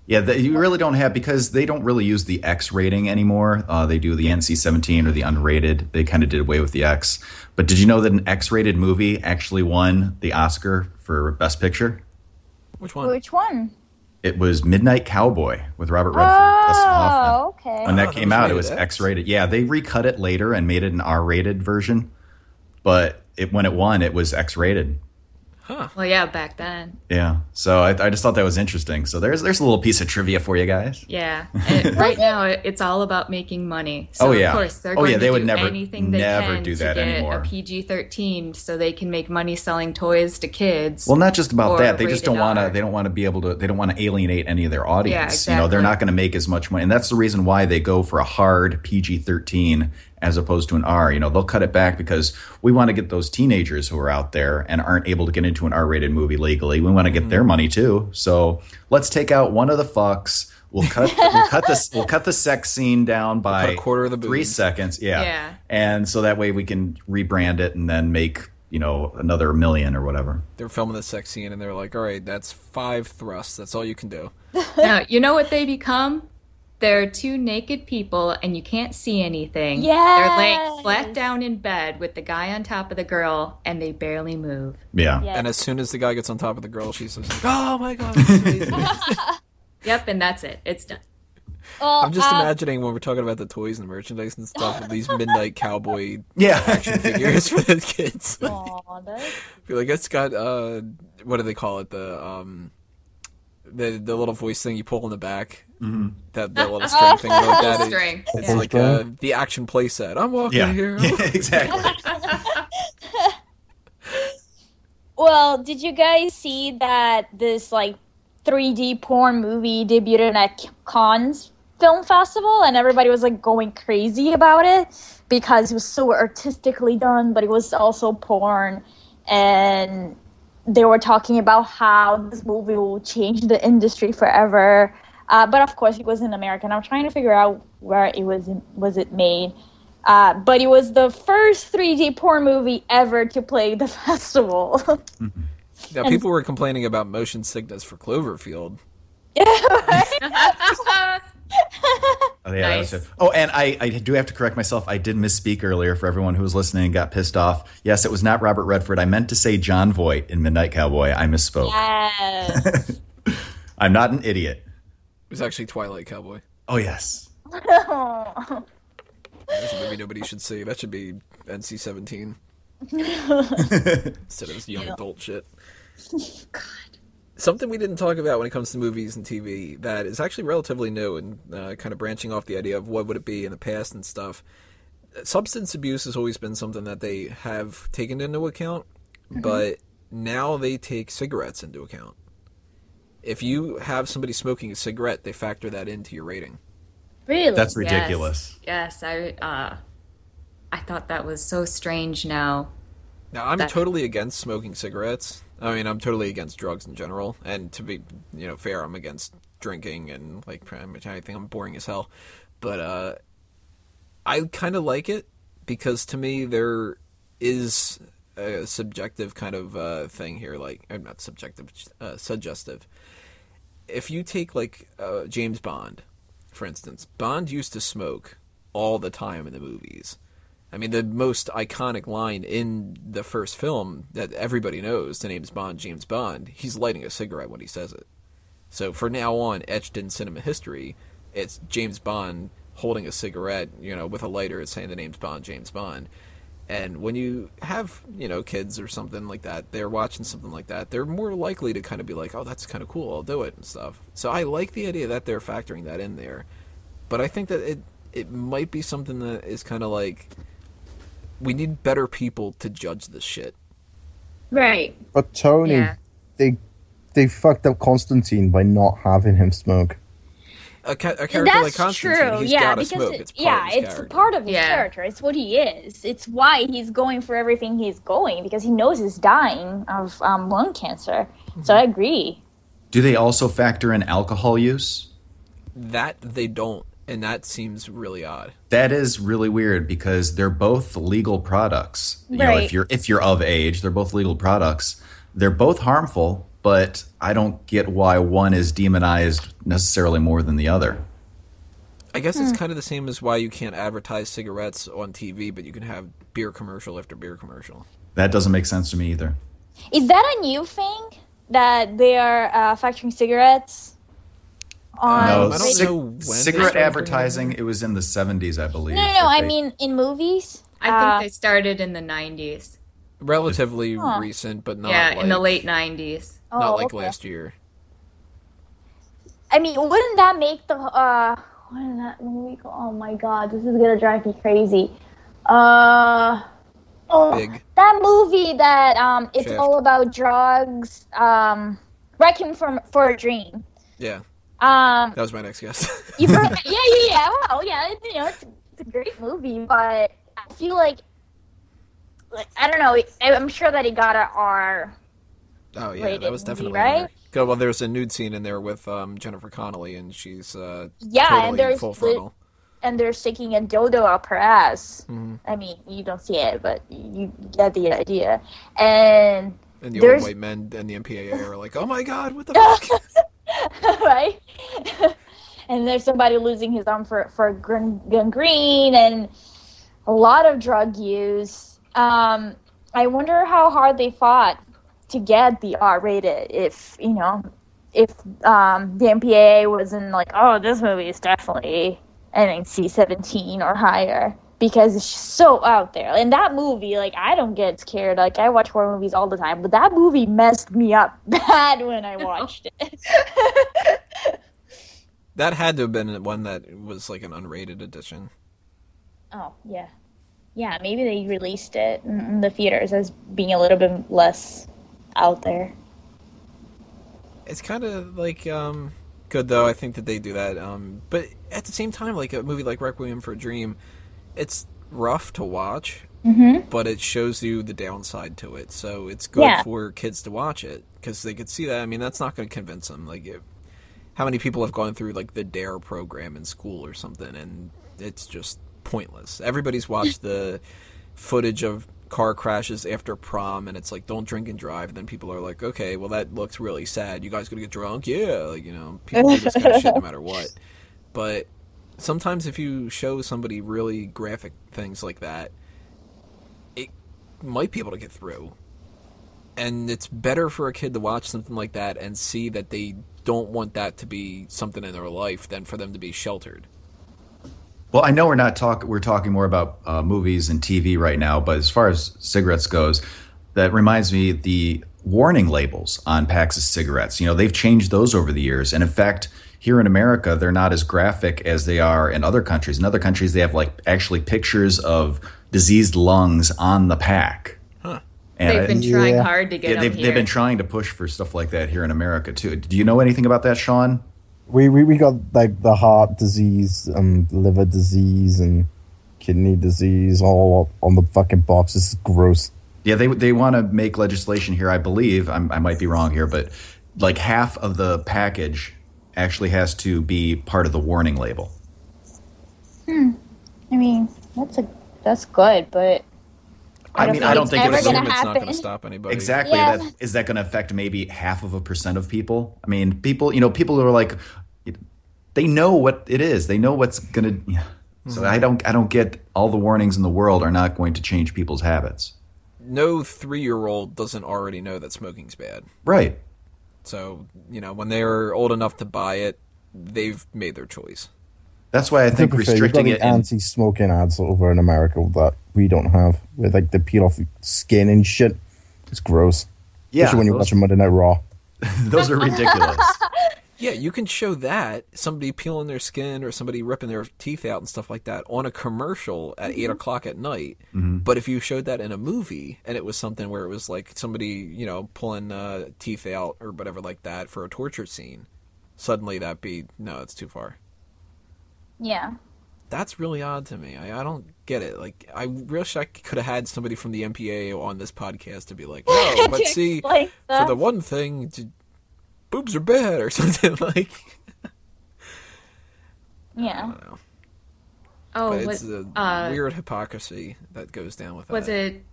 Yeah, the, you really don't have because they don't really use the X rating anymore. Uh, they do the NC 17 or the unrated. They kind of did away with the X. But did you know that an X rated movie actually won the Oscar for Best Picture? which one? Which one? It was Midnight Cowboy with Robert Redford, and Hoffman. Oh, okay. When Oh, that that came was out, it was X. X rated. Yeah, they recut it later and made it an R rated version. But it, when it won, it was X rated. Well, yeah, back then. Yeah. So I, I just thought that was interesting. So there's there's a little piece of trivia for you guys. Yeah. (laughs) And right now, it- it's all about making money. So Oh, yeah. of course they're Oh, going yeah, to they do would never- anything they never can do to that get anymore. a PG-13 so they can make money selling toys to kids. Well, not just about that. They just don't want to. They don't want to be able to. They don't want to alienate any of their audience. Yeah, You know, they're not going to make as much money, and that's the reason why they go for a hard PG thirteen as opposed to an R. You know, they'll cut it back because we want to get those teenagers who are out there and aren't able to get into an R rated movie legally. We want to get Mm-hmm. their money too. So let's take out one of the fucks. We'll cut. (laughs) we'll cut this. We'll cut the sex scene down by cut a quarter of the three boobs. seconds. Yeah. Yeah. And so that way we can rebrand it and then make you know another million or whatever. They're filming the sex scene and they're like, "All right, that's five thrusts. That's all you can do." (laughs) now, you know what they become? They're two naked people and you can't see anything. Yeah. They're laying flat down in bed with the guy on top of the girl and they barely move. Yeah. Yes. And as soon as the guy gets on top of the girl, she's just like, "Oh my god!" (laughs) Yep, and that's it. It's done. Well, I'm just uh, imagining when we're talking about the toys and merchandise and stuff, with (laughs) these midnight cowboy Yeah. action figures for the kids. aw, (laughs) that's- I feel like it's got uh, what do they call it? The um, the the little voice thing you pull in the back. Mm-hmm. That the (laughs) little string thing like that. It- String. It's Yeah. like uh, the action play set. I'm walking yeah. here. Yeah, (laughs) exactly. (laughs) Well, did you guys see that this like 3D porn movie debuted at Cannes Film Festival, and everybody was like going crazy about it because it was so artistically done, but it was also porn, and they were talking about how this movie will change the industry forever. Uh, but of course, it was in America, and I'm trying to figure out where it was was it made. Uh, but it was the first 3D porn movie ever to play the (laughs) festival. (laughs) Now people were complaining about motion sickness for Cloverfield. (laughs) Oh, yeah, that was Nice. oh, and I, I do have to correct myself. I did misspeak earlier for everyone who was listening and got pissed off. Yes, it was not Robert Redford. I meant to say Jon Voight in Midnight Cowboy. I misspoke. yes. I'm not an idiot. It was actually Twilight Cowboy. Oh, yes. That's a movie nobody should see. That should be NC-17 (laughs) instead of this young adult shit. God. Something we didn't talk about when it comes to movies and TV that is actually relatively new and uh, kind of branching off the idea of what would it be in the past and stuff. Substance abuse has always been something that they have taken into account, but now they take cigarettes into account. If you have somebody smoking a cigarette, they factor that into your rating. really? That's ridiculous. Yes, yes I uh, I thought that was so strange. Now, Now, I'm That- totally against smoking cigarettes. I mean, I'm totally against drugs in general. And to be, you know, fair, I'm against drinking and like pretty much anything. I'm boring as hell. But uh, I kind of like it because to me there is a subjective kind of uh, thing here. Like, uh, not subjective, uh, suggestive. If you take like uh, James Bond, for instance, Bond used to smoke all the time in the movies. I mean, the most iconic line in the first film that everybody knows, the name's Bond, James Bond, he's lighting a cigarette when he says it. So for now on, etched in cinema history, it's James Bond holding a cigarette, you know, with a lighter, it's saying the name's Bond, James Bond. And when you have, you know, kids or something like that, they're watching something like that, they're more likely to kind of be like, oh, that's kind of cool, I'll do it and stuff. So I like the idea that they're factoring that in there. But I think that it, it might be something that is kind of like, we need better people to judge this shit. Right. But Tony, Yeah. they they fucked up Constantine by not having him smoke. A, ca- a character That's like Constantine, true. he's yeah, gotta because smoke. it- It's part yeah, of his it's character. part of his Yeah. character. It's what he is. It's why he's going for everything he's going because he knows he's dying of um, lung cancer. So I agree. Do they also factor in alcohol use? That they don't, and that seems really odd. That is really weird because they're both legal products. You know, Right. if you're if you're of age, they're both legal products. They're both harmful, but I don't get why one is demonized necessarily more than the other. I guess Hmm. it's kind of the same as why you can't advertise cigarettes on TV, but you can have beer commercial after beer commercial. That doesn't make sense to me either. Is that a new thing that they are uh, factoring cigarettes? On no, I don't cig- know when cigarette advertising. It was in the seventies, I believe. No, no, no. that I they- mean in movies. I think Uh, they started in the 90s. Relatively Huh. recent, but not yeah, like, in the late 90s. Oh, not like okay. last year. I mean, wouldn't that make the uh, what is that movie called? Oh my god, this is gonna drive me crazy. Uh, oh, Big. that movie that um, it's all about drugs. Um, Requiem for for a Dream. Yeah, Um, that was my next guess. you've heard, (laughs) yeah, yeah, yeah. Well, yeah, it's, you know, it's, it's a great movie, but I feel like, like I don't know. I- I'm sure that it got a R. oh yeah, that was movie, definitely right? in. Good. Well, there's a nude scene in there with um, Jennifer Connelly, and she's uh, Yeah, totally and there's full frontal. and they're sticking a dildo up her ass. Mm-hmm. I mean, you don't see it, but you get the idea. And And the there's- old white men and the MPAA are like, "Oh my god, what the (laughs) fuck?" (laughs) right? (laughs) and there's somebody losing his arm for for gr- gangrene and a lot of drug use. Um, I wonder how hard they fought to get the R rated. If you know, if um, the MPAA was in like, oh, this movie is definitely NC seventeen or higher. Because it's just so out there, and that movie, like I don't get scared. Like I watch horror movies all the time, but that movie messed me up (laughs) bad when I (laughs) watched it. that had to have been one that was like an unrated edition. Oh yeah, yeah. Maybe they released it in in the theaters as being a little bit less out there. It's kind of like um, good though. I think that they do that. Um, but at the same time, like a movie like Requiem for a Dream, it's rough to watch, but it shows you the downside to it. So it's good Yeah. for kids to watch it because they could see that. I mean, that's not going to convince them. Like, if, how many people have gone through like the Dare program in school or something, and it's just pointless. Everybody's watched the footage of car crashes after prom and it's like don't drink and drive and then people are like okay well that looks really sad. You guys gonna get drunk? Yeah like you know people do this kind of shit no matter what. (laughs) But sometimes if you show somebody really graphic things like that it might be able to get through. And it's better for a kid to watch something like that and see that they don't want that to be something in their life than for them to be sheltered Well, I know we're not talk we're talking more about uh, movies and TV right now, but as far as cigarettes goes, that reminds me the warning labels on packs of cigarettes. You know, they've changed those over the years, and in fact, here in America, they're not as graphic as they are in other countries. In other countries, they have like actually pictures of diseased lungs on the pack. Huh. And They've I- been trying Yeah. hard to get yeah, they've, here. they've been trying to push for stuff like that here in America too. Do you know anything about that, Sean? We, we we got like the heart disease and liver disease and kidney disease all up on the fucking box. This is gross. Yeah, they they want to make legislation here. I believe I'm, I might be wrong here, but like half of the package actually has to be part of the warning label. Hmm. I mean, that's a that's good, but I, don't mean, I don't think ever it's gonna it's not going to stop anybody exactly Yeah. that. Is that going to affect maybe half of a percent of people? I mean, people, you know, people who are like, they know what it is. They know what's going to. So hmm. I don't, I don't get all the warnings in the world are not going to change people's habits. no three-year-old doesn't already know that smoking's bad Right. So, you know, when they're old enough to buy it, they've made their choice. That's why I think To be fair, you've got restricting the it. Anti-smoking ads over in America that we don't have, with like the peel off skin and shit. It's gross. yeah, Especially when you're those, watching Monday Night Raw. (laughs) (laughs) those are ridiculous. Yeah, you can show that somebody peeling their skin or somebody ripping their teeth out and stuff like that on a commercial at eight o'clock at night. But if you showed that in a movie and it was something where it was like somebody, you know, pulling uh, teeth out or whatever like that for a torture scene, suddenly that'd be no, it's too far. Yeah. That's really odd to me. I, I don't get it. Like, I wish I could have had somebody from the MPA on this podcast to be like, no, (laughs) but see, explain for the one thing, j- boobs are bad or (laughs) something like. I Yeah. don't know. Oh, but was, it's a uh, weird hypocrisy that goes down with it. was that. it?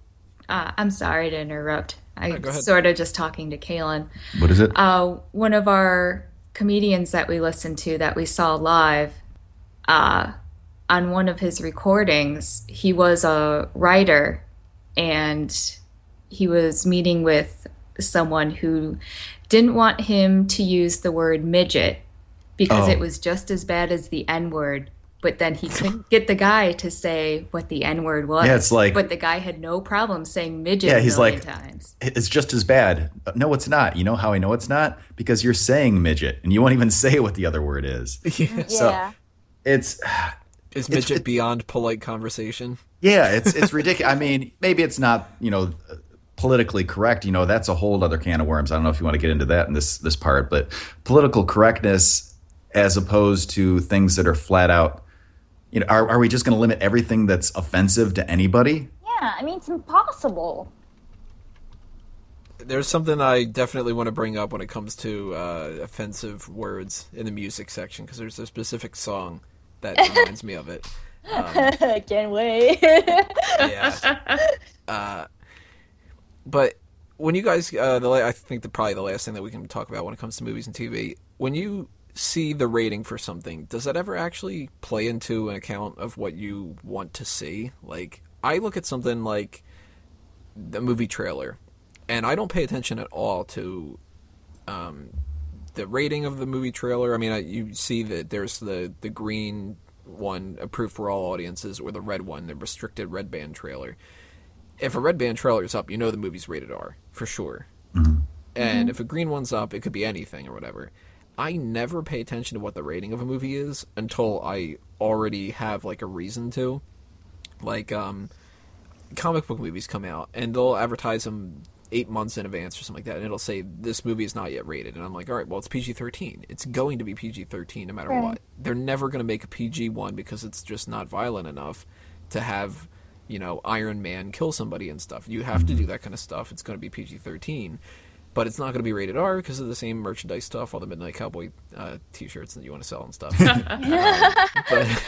Uh, I'm sorry to interrupt. I'm go sort of just talking to Kaylin. What is it? Uh, one of our comedians that we listened to that we saw live, uh, on one of his recordings, he was a writer and he was meeting with someone who didn't want him to use the word midget because Oh. it was just as bad as the N word. But then he couldn't get the guy to say what the N word was. Yeah, it's like- But the guy had no problem saying midget Yeah, a he's million like- times. it's just as bad. No, it's not. You know how I know it's not? Because you're saying midget and you won't even say what the other word is. (laughs) yeah. So- Yeah. It's Is it's- midget it- beyond polite conversation? yeah, it's it's ridiculous. I mean, maybe it's not, you know, politically correct, you know, that's a whole other can of worms. I don't know if you want to get into that in this this part, but political correctness as opposed to things that are flat out you know, are, are we just going to limit everything that's offensive to anybody? Yeah. I mean, it's impossible. There's something I definitely want to bring up when it comes to uh, offensive words in the music section because there's a specific song that reminds me of it. I (laughs) can't wait. (laughs) Yeah. Uh, but when you guys, uh, the la- I think the probably the last thing that we can talk about when it comes to movies and TV, when you see the rating for something, does that ever actually play into an account of what you want to see? Like, I look at something like the movie trailer, and I don't pay attention at all to um, the rating of the movie trailer. I mean, I, you see that there's the the green one approved for all audiences, or the red one, the restricted red band trailer. If a red band trailer is up, you know the movie's rated R for sure. And if a green one's up, it could be anything or whatever. I never pay attention to what the rating of a movie is until I already have like a reason to. Like, um, comic book movies come out and they'll advertise them eight months in advance or something like that, and it'll say this movie is not yet rated, and I'm like, all right, well it's PG thirteen. It's going to be PG thirteen no matter Right. what. They're never going to make a PG one because it's just not violent enough to have, you know, Iron Man kill somebody and stuff. You have to do that kind of stuff. It's going to be PG thirteen. But it's not going to be rated R because of the same merchandise stuff, all the Midnight Cowboy uh, T-shirts that you want to sell and stuff. (laughs) (laughs) but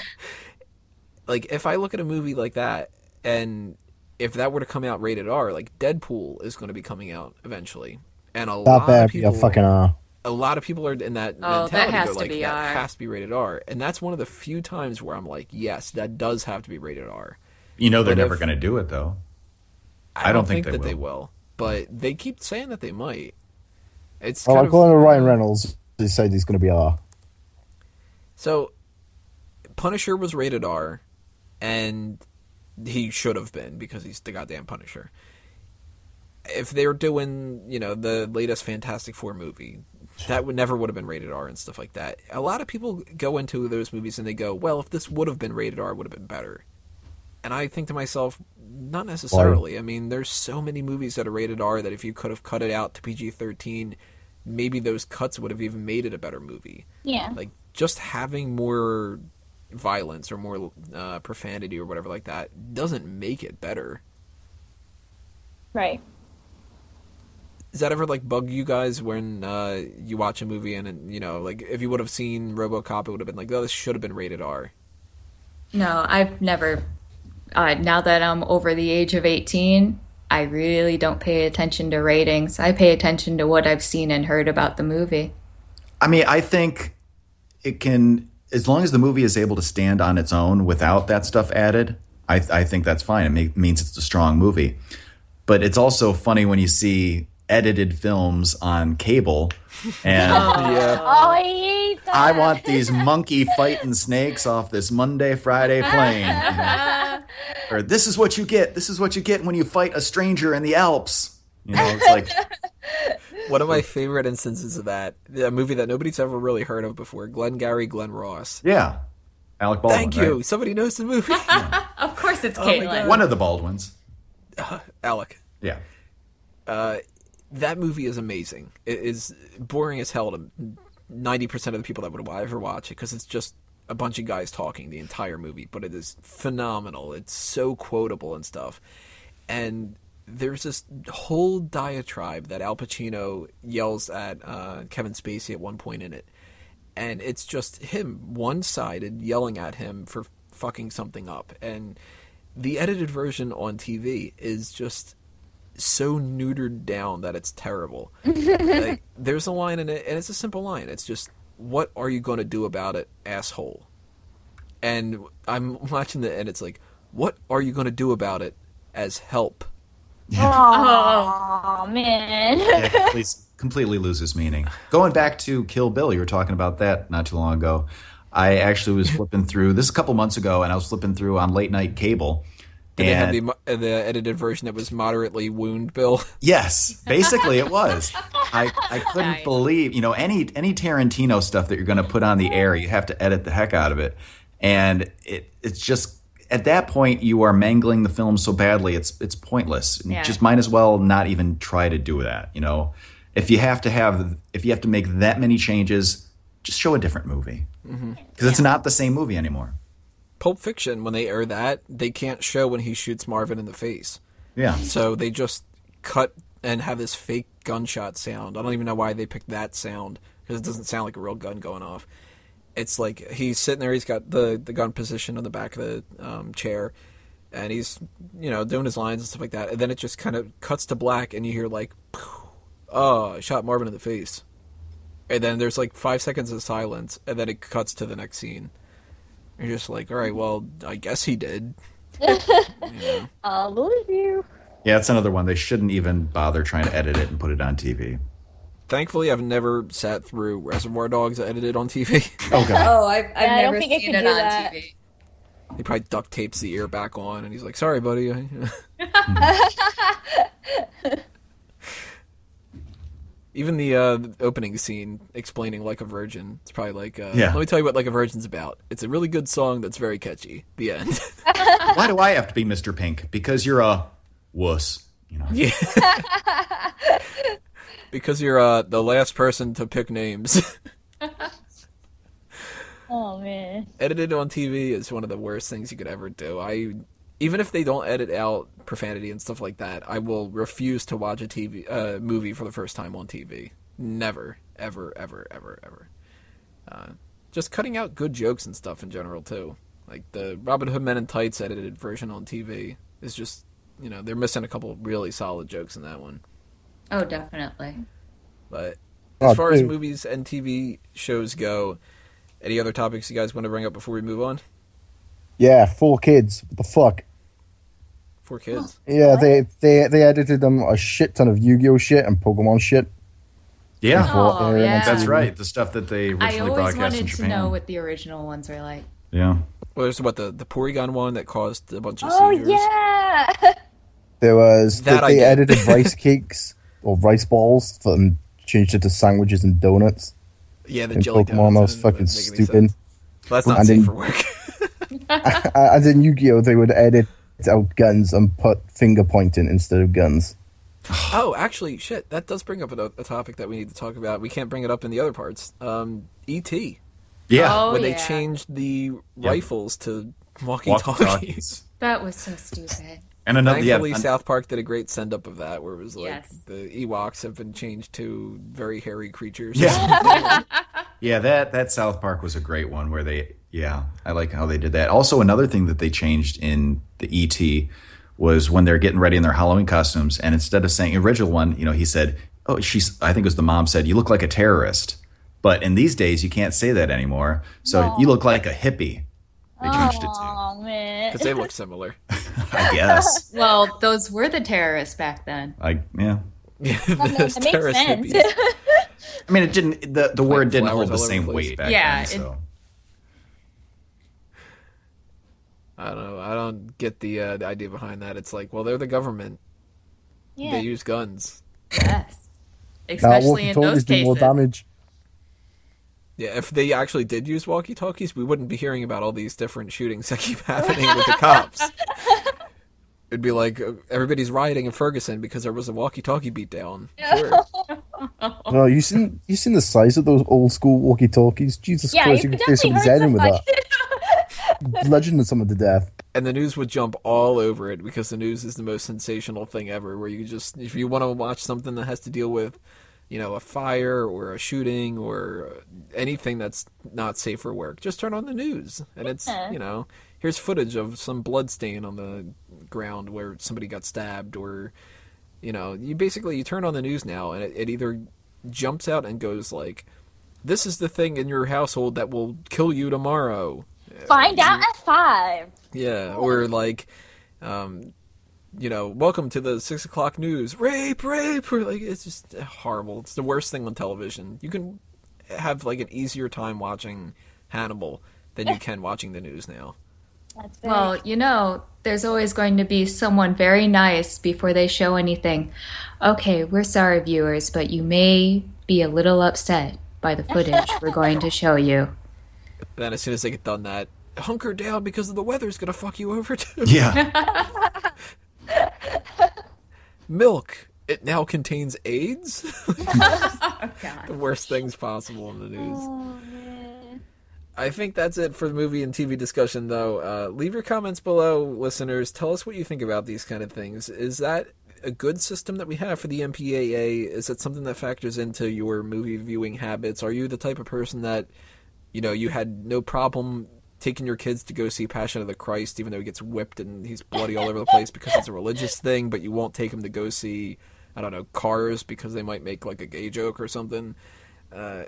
(laughs) like if I look at a movie like that and if that were to come out rated R, like Deadpool is going to be coming out eventually, and a That lot better of people, a fucking uh a lot of people are in that Oh, that mentality. has to like, be that R." has to be rated R, and that's one of the few times where I'm like, yes, that does have to be rated R. You know they're But never going to do it though. I, I don't don't think think, they that they will. will, but they keep saying that they might. It's Well, kind of according to Ryan Reynolds, he said he's going to be R. So, Punisher was rated R, and he should have been because he's the goddamn Punisher. If they were doing, you know, the latest Fantastic Four movie, that would never would have been rated R and stuff like that. A lot of people go into those movies and they go, "Well, if this would have been rated R, it would have been better." And I think to myself, not necessarily. I mean, there's so many movies that are rated R that if you could have cut it out to PG-13, maybe those cuts would have even made it a better movie yeah. like just having more violence or more uh, profanity or whatever like that doesn't make it better. Right. Does that ever like bug you guys when uh, you watch a movie and, and you know like if you would have seen RoboCop, it would have been like, oh, this should have been rated R. No, I've never. Uh, now that I'm over the age of 18, I really don't pay attention to ratings. I pay attention to what I've seen and heard about the movie. I mean, I think it can, as long as the movie is able to stand on its own without that stuff added. I, I think that's fine. It ma- means it's a strong movie. But it's also funny when you see edited films on cable, and (laughs) oh, Yeah, Oh, I hate that. I want these monkey fighting snakes off this Monday Friday plane. you (laughs) know? or this is what you get. This is what you get when you fight a stranger in the Alps. You know, it's like (laughs) One of my favorite instances of that, a movie that nobody's ever really heard of before, Glengarry Glen Ross. Yeah, Alec Baldwin. Thank you. right? Somebody knows the movie. (laughs) Of course, it's (laughs) Oh Caitlin. God. One of the Baldwins. Uh, Alec. Yeah. Uh, that movie is amazing. It is boring as hell to ninety percent of the people that would ever watch it because it's just a bunch of guys talking the entire movie. But it is phenomenal. It's so quotable and stuff. And there's this whole diatribe that Al Pacino yells at uh, Kevin Spacey at one point in it, and it's just him one-sided yelling at him for fucking something up. And the edited version on TV is just so neutered down that it's terrible. (laughs) like, there's a line in it, and it's a simple line. It's just, "What are you going to do about it, asshole?" And I'm (laughs) watching it, and it's like, "What are you going to do about it?" As help. Oh man. yeah, (laughs) completely, completely loses meaning. Going back to Kill Bill, you were talking about that not too long ago. I actually was (laughs) flipping through this a couple months ago, and I was flipping through on late night cable. Did they have the the edited version that was moderately wound Bill? (laughs) Yes, basically it was. I, I couldn't Nice. believe, you know, any any Tarantino stuff that you're going to put on the air, you have to edit the heck out of it, and it it's just at that point you are mangling the film so badly it's it's pointless. You Yeah. just might as well not even try to do that. You know, if you have to have if you have to make that many changes, just show a different movie mm-hmm. because it's not the same movie anymore. Pulp Fiction, when they air that, they can't show when he shoots Marvin in the face. Yeah, So they just cut and have this fake gunshot sound. I don't even know why they picked that sound because it doesn't sound like a real gun going off. It's like he's sitting there, he's got the, the gun position on the back of the um, chair, and he's you know doing his lines and stuff like that. And then it just kind of cuts to black, and you hear like, "Oh, I shot Marvin in the face." And then there's like five seconds of silence, and then it cuts to the next scene. You're just like, all right, well, I guess he did. (laughs) I'll believe you. yeah, it's another one they shouldn't even bother trying to edit it and put it on TV. Thankfully, I've never sat through Reservoir Dogs edited on TV. (laughs) Oh god. Oh, I've, I've Yeah, never I seen could it on that. TV. he probably duct tapes the ear back on, and he's like, "Sorry, buddy." (laughs) (laughs) Even the, uh, the opening scene explaining "Like a Virgin," it's probably like, uh, Yeah. "Let me tell you what Like a Virgin's about. It's a really good song that's very catchy." The end. Why do I have to be Mr. Pink? Because you're a wuss. You know. yeah. Because you're uh, the last person to pick names. (laughs) Oh man. edited on TV is one of the worst things you could ever do. I even if they don't edit out profanity and stuff like that, I will refuse to watch a TV uh, movie for the first time on TV. Never, ever, ever, ever, ever. Uh, just cutting out good jokes and stuff in general too. Like the Robin Hood Men in Tights edited version on TV is just you know they're missing a couple really solid jokes in that one. Oh, definitely. But Oh, as far as movies and TV shows go, any other topics you guys want to bring up before we move on? Yeah, four kids. What the fuck? Four kids. Yeah, they they they edited them a shit ton of Yu-Gi-Oh shit and Pokemon shit. Yeah, Oh, yeah. that's right. The stuff that they I originally always broadcast in wanted to know what the original ones were like. yeah. Well, there's what the the Porygon one that caused a bunch of Oh seizures. yeah. (laughs) There was That they, they edited rice cakes (laughs) or rice balls and changed it to sandwiches and donuts. yeah, the And jelly Pokemon donuts. was fucking doesn't make any stupid. sense. Well, that's not And safe then- for work. (laughs) And in Yu-Gi-Oh, they would edit out guns and put finger pointing instead of guns. (sighs) oh, actually, shit, that does bring up a, a topic that we need to talk about. We can't bring it up in the other parts. Um, E.T. Yeah. Oh, when they yeah. changed the Yep. rifles to walkie-talkies. Walkie-talkies. That was so stupid. And another yeah, Thankfully, an- South Park did a great send-up of that, where it was like Yes. the Ewoks have been changed to very hairy creatures. Yeah. (laughs) (laughs) yeah, that that South Park was a great one where they yeah, I like how they did that. Also another thing that they changed in the ET was when they're getting ready in their Halloween costumes and instead of saying original one, you know, he said, "Oh, she's I think it was the mom said, "You look like a terrorist." But in these days you can't say that anymore. So you look like a hippie. They changed it to. Oh man. because they look (laughs) similar. I guess. Well, those were the terrorists back then. I yeah. Yeah, (laughs) That those makes terrorist sense. hippies. (laughs) I mean, it didn't. The the word didn't hold the same place. weight back Yeah, then. it- So I don't know. I don't get the uh, the idea behind that. It's like, well, they're the government. yeah. They use guns. Yes. especially in those do more cases. damage. Yeah, if they actually did use walkie-talkies, we wouldn't be hearing about all these different shootings (laughs) that keep happening with the cops. It'd be like uh, everybody's rioting in Ferguson because there was a walkie-talkie beatdown. Sure. (laughs) No, you seen you seen the size of those old school walkie talkies? Jesus Yeah, Christ, you you could could face definitely someone's head in with somebody. that. (laughs) Bludgeoning someone to death. and the news would jump all over it because the news is the most sensational thing ever. Where you just, if you want to watch something that has to deal with, you know, a fire or a shooting or anything that's not safe for work, just turn on the news, and it's Yeah. you know, here's footage of some blood stain on the ground where somebody got stabbed, or you know, you basically you turn on the news now, and it, it either jumps out and goes like. This is the thing in your household that will kill you tomorrow. Find out at five. Yeah, or like, um, you know, welcome to the six o'clock news. Rape, rape, or like it's just horrible. It's the worst thing on television. You can have like an easier time watching Hannibal than you (laughs) can watching the news now. That's very Well, you know, there's always going to be someone very nice before they show anything. Okay, we're sorry, viewers, but you may be a little upset by the footage we're going to show you. then as soon as they get done that, hunker down because the weather's gonna fuck you over too. Yeah. (laughs) Milk. It now contains AIDS. (laughs) Oh, the worst things possible in the news. Oh. I think that's it for the movie and TV discussion, though. Uh, leave your comments below, listeners. Tell us what you think about these kind of things. Is that a good system that we have for the MPAA? Is it something that factors into your movie viewing habits? Are you the type of person that, you know, you had no problem taking your kids to go see Passion of the Christ, even though he gets whipped and he's bloody all over the place because it's a religious thing, but you won't take him to go see, I don't know, Cars because they might make like a gay joke or something? Uh,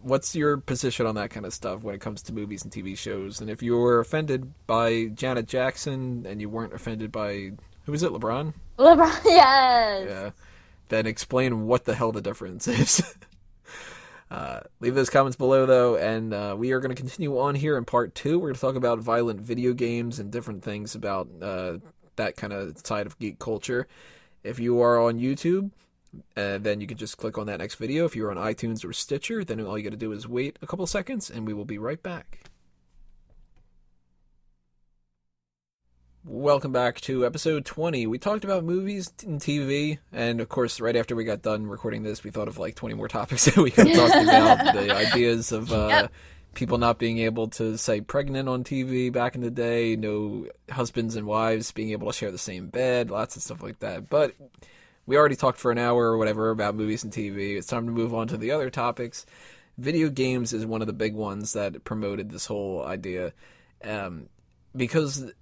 what's your position on that kind of stuff when it comes to movies and TV shows? And if you were offended by Janet Jackson and you weren't offended by who was it, LeBron? LeBron, (laughs) yes. Yeah. Then explain what the hell the difference is. (laughs) uh, leave those comments below, though, and uh, we are going to continue on here in part two. We're going to talk about violent video games and different things about uh, that kind of side of geek culture. If you are on YouTube, uh, then you can just click on that next video. If you're on iTunes or Stitcher, then all you got to do is wait a couple seconds, and we will be right back. Welcome back to episode 20. We talked about movies and TV, and of course, right after we got done recording this, we thought of like 20 more topics (laughs) that we could have talked (laughs) about. The ideas of uh, Yep. people not being able to say pregnant on TV back in the day, no husbands and wives being able to share the same bed, lots of stuff like that. But we already talked for an hour or whatever about movies and TV. It's time to move on to the other topics. Video games is one of the big ones that promoted this whole idea um, because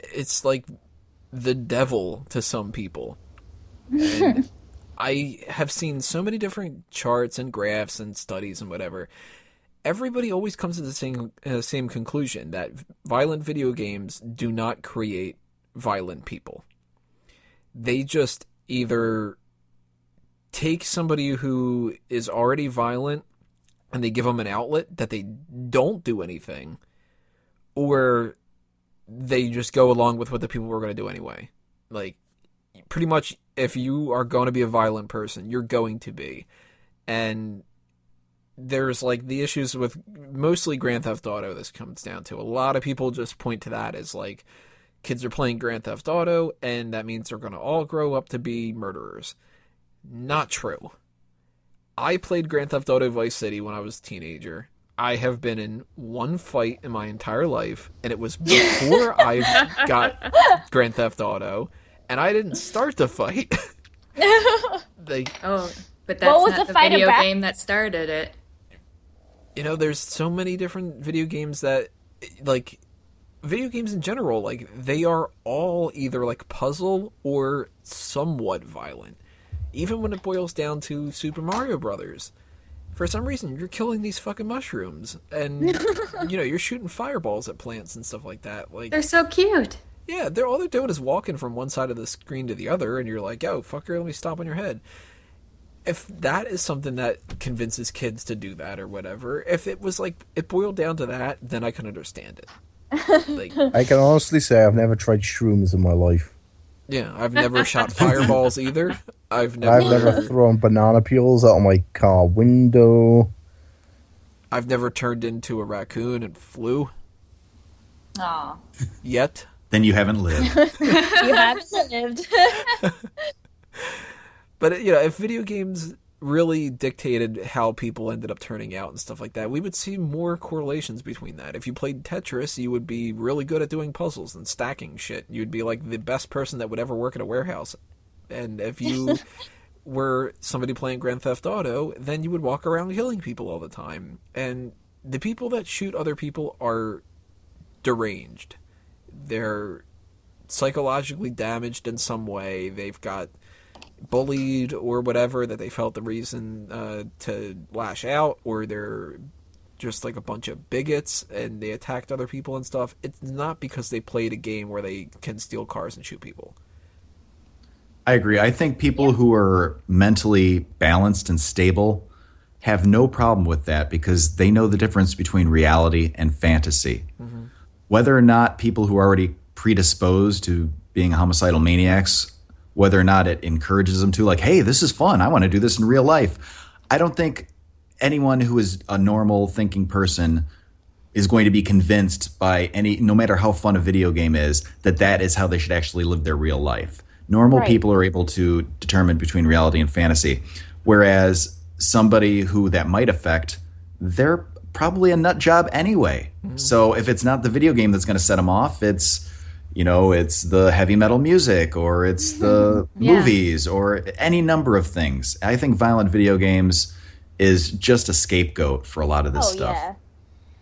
it's like the devil to some people. (laughs) And I have seen so many different charts and graphs and studies and whatever. Everybody always comes to the same uh, same conclusion that violent video games do not create violent people. They just either take somebody who is already violent and they give them an outlet that they don't do anything, or they just go along with what the people were going to do anyway. Like, pretty much, if you are going to be a violent person, you're going to be. And there's like the issues with mostly Grand Theft Auto, this comes down to. A lot of people just point to that as like, kids are playing Grand Theft Auto, and that means they're going to all grow up to be murderers. Not true. I played Grand Theft Auto Vice City when I was a teenager. I have been in one fight in my entire life, and it was (laughs) before I got Grand Theft Auto, and I didn't start the fight. (laughs) they, (laughs) Oh, but What that's was not the the, fight video about? game that started it. you know, there's so many different video games that, like, video games in general, like, they are all either, like, puzzle or somewhat violent. Even when it boils down to Super Mario Brothers. For some reason, you're killing these fucking mushrooms, and, (laughs) you know, you're shooting fireballs at plants and stuff like that. Like, They're so cute. Yeah, they're all they're doing is walking from one side of the screen to the other, and you're like, "Yo, fucker, let me stop on your head." If that is something that convinces kids to do that or whatever, if it was like it boiled down to that, then I can understand it. (laughs) Like, I can honestly say I've never tried shrooms in my life. Yeah, I've never shot fireballs either. I've never, I've never (laughs) thrown banana peels out my car window. I've never turned into a raccoon and flew Aw. yet. Then you haven't lived. (laughs) You haven't lived. (laughs) But you know, if video games really dictated how people ended up turning out and stuff like that, we would see more correlations between that. If you played Tetris, you would be really good at doing puzzles and stacking shit. You'd be like the best person that would ever work at a warehouse. And if you (laughs) were somebody playing Grand Theft Auto, then you would walk around killing people all the time. And the people that shoot other people are deranged. They're psychologically damaged in some way. They've got bullied or whatever that they felt the reason uh, to lash out, or they're just like a bunch of bigots and they attacked other people and stuff. It's not because they played a game where they can steal cars and shoot people. I agree. I think people who are mentally balanced and stable have no problem with that because they know the difference between reality and fantasy. Whether or not people who are already predisposed to being homicidal maniacs, whether or not it encourages them to, like, hey, this is fun. I want to do this in real life. I don't think anyone who is a normal thinking person is going to be convinced by any no matter how fun a video game is that that is how they should actually live their real life normal Right. people are able to determine between reality and fantasy whereas somebody who that might affect they're probably a nut job anyway mm-hmm. so if it's not the video game that's going to set them off it's you know it's the heavy metal music or it's mm-hmm. the Yeah. movies or any number of things i think violent video games is just a scapegoat for a lot of this oh stuff yeah.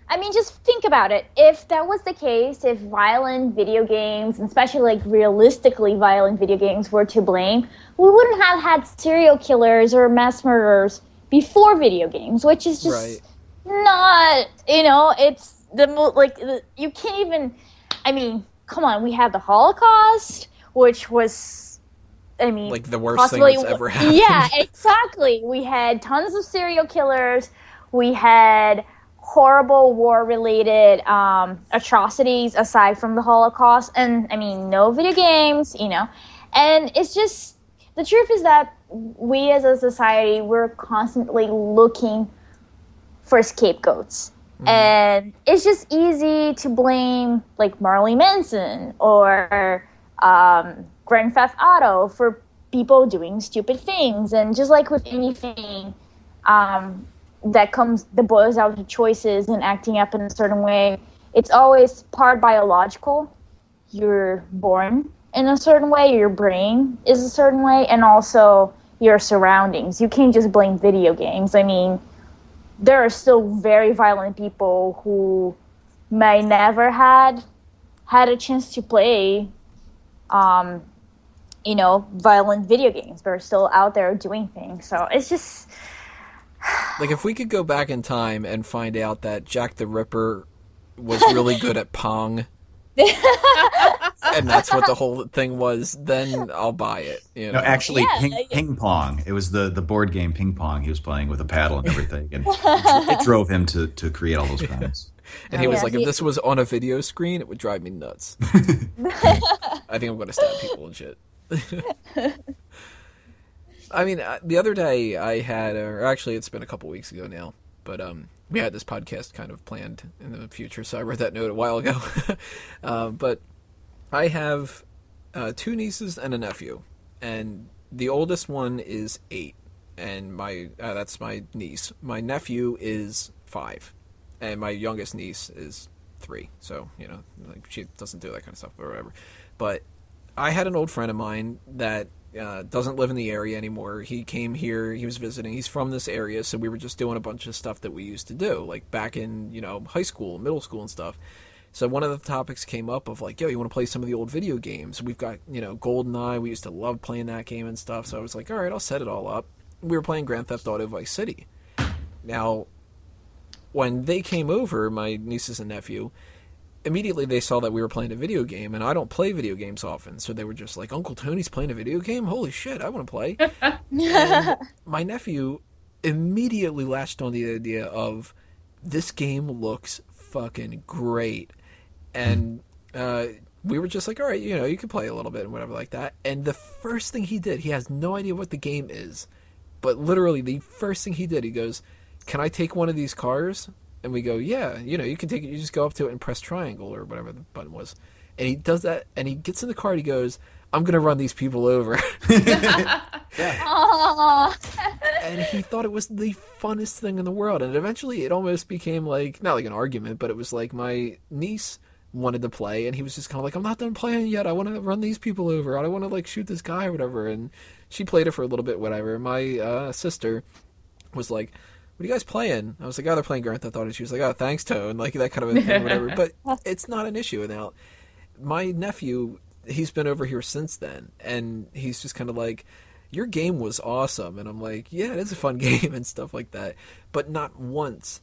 I mean, just think about it. If that was the case, if violent video games, and especially like realistically violent video games, were to blame, we wouldn't have had serial killers or mass murderers before video games, which is just Right. not. You know, it's the mo- like the, you can't even. I mean, come on. We had the Holocaust, which was. I mean, Like the worst thing possibly that's ever (laughs) happened. yeah, (laughs) exactly. We had tons of serial killers. We had horrible war-related um, atrocities aside from the Holocaust, and I mean, no video games, you know. And it's just the truth is that we as a society we're constantly looking for scapegoats. And it's just easy to blame like Marilyn Manson or um, Grand Theft Auto for people doing stupid things. And just like with anything um, that comes, that boils out to choices and acting up in a certain way, it's always part biological. You're born in a certain way, your brain is a certain way, and also your surroundings. You can't just blame video games. I mean, there are still very violent people who may never had had a chance to play um you know violent video games but are still out there doing things. So it's just (sighs) Like if we could go back in time and find out that Jack the Ripper was really good at Pong, (laughs) and that's what the whole thing was, then I'll buy it. You know, No, actually, Yeah, ping, like- ping pong. It was the, the board game ping pong he was playing with a paddle and everything, and it, (laughs) it drove him to, to create all those crimes. (laughs) and he was Yeah, like, he- if this was on a video screen, it would drive me nuts. I think I'm going to stab people and shit. I mean, uh, the other day I had, or actually, it's been a couple weeks ago now, but um, we had this podcast kind of planned in the future, so I wrote that note a while ago. (laughs) uh, but I have uh, two nieces and a nephew, and the oldest one is eight, and my uh, that's my niece. My nephew is five, and my youngest niece is three. So you know, like she doesn't do that kind of stuff or whatever. But I had an old friend of mine that uh, doesn't live in the area anymore. He came here. He was visiting. He's from this area, so we were just doing a bunch of stuff that we used to do, like back in you know high school, middle school, and stuff. So one of the topics came up of like, yo, you want to play some of the old video games? We've got you know GoldenEye. We used to love playing that game and stuff. So I was like, all right, I'll set it all up. We were playing Grand Theft Auto Vice City. Now, when they came over, my nieces and nephew, immediately they saw that we were playing a video game, and I don't play video games often, so they were just like, "Uncle Tony's playing a video game. Holy shit, I want to play!" (laughs) my nephew immediately latched on the idea of this game looks fucking great, and uh, we were just like, all right, you know, you can play a little bit and whatever like that. And the first thing he did, he has no idea what the game is, but literally the first thing he did, he goes, "Can I take one of these cars?" And we go, "Yeah, you know, you can take it. You just go up to it and press triangle or whatever the button was." And he does that, and he gets in the car. and He goes, "I'm gonna run these people over." (laughs) Aw. and he thought it was the funnest thing in the world. And eventually, it almost became like not like an argument, but it was like my niece wanted to play, and he was just kind of like, "I'm not done playing yet. I want to run these people over. I don't want to like shoot this guy or whatever." And she played it for a little bit, whatever. My uh, sister was like. What are you guys playing? I was like, oh, they're playing Grand Theft Auto. And she was like, oh, thanks, Tone. Like that kind of a thing, whatever. (laughs) But it's not an issue now. My nephew, he's been over here since then, and he's just kind of like, your game was awesome and i'm like yeah it is a fun (laughs) game and stuff like that but not once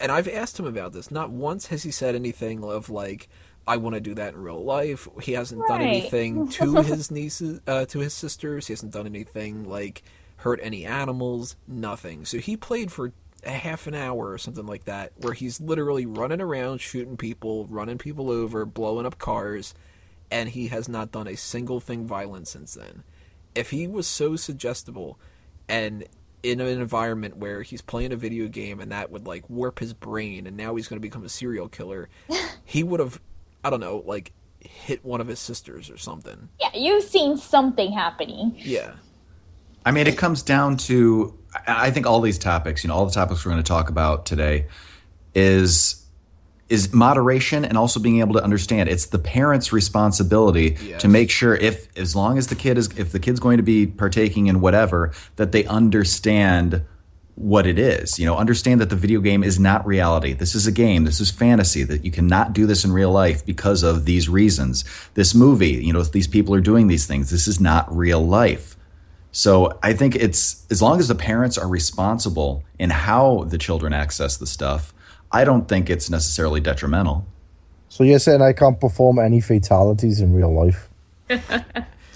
and i've asked him about this not once has he said anything of like i want to do that in real life he hasn't done anything to (laughs) his nieces uh, to his sisters he hasn't done anything like hurt any animals nothing. So he played for a half an hour or something like that where he's literally running around shooting people running people over blowing up cars and he has not done a single thing violent since then. If he was so suggestible and in an environment where he's playing a video game and that would like warp his brain and now he's going to become a serial killer (laughs) he would have i don't know like hit one of his sisters or something. Yeah, you've seen something happening. yeah I mean, it comes down to I think all these topics, you know, all the topics we're going to talk about today is is moderation and also being able to understand. It's the parent's responsibility Yes. to make sure if as long as the kid is if the kid's going to be partaking in whatever that they understand what it is. You know understand that the video game is not reality. This is a game. This is fantasy that you cannot do this in real life because of these reasons. This movie you know these people are doing these things. This is not real life so I think it's as long as the parents are responsible in how the children access the stuff, I don't think it's necessarily detrimental. So you're saying I can't perform any fatalities in real life? (laughs)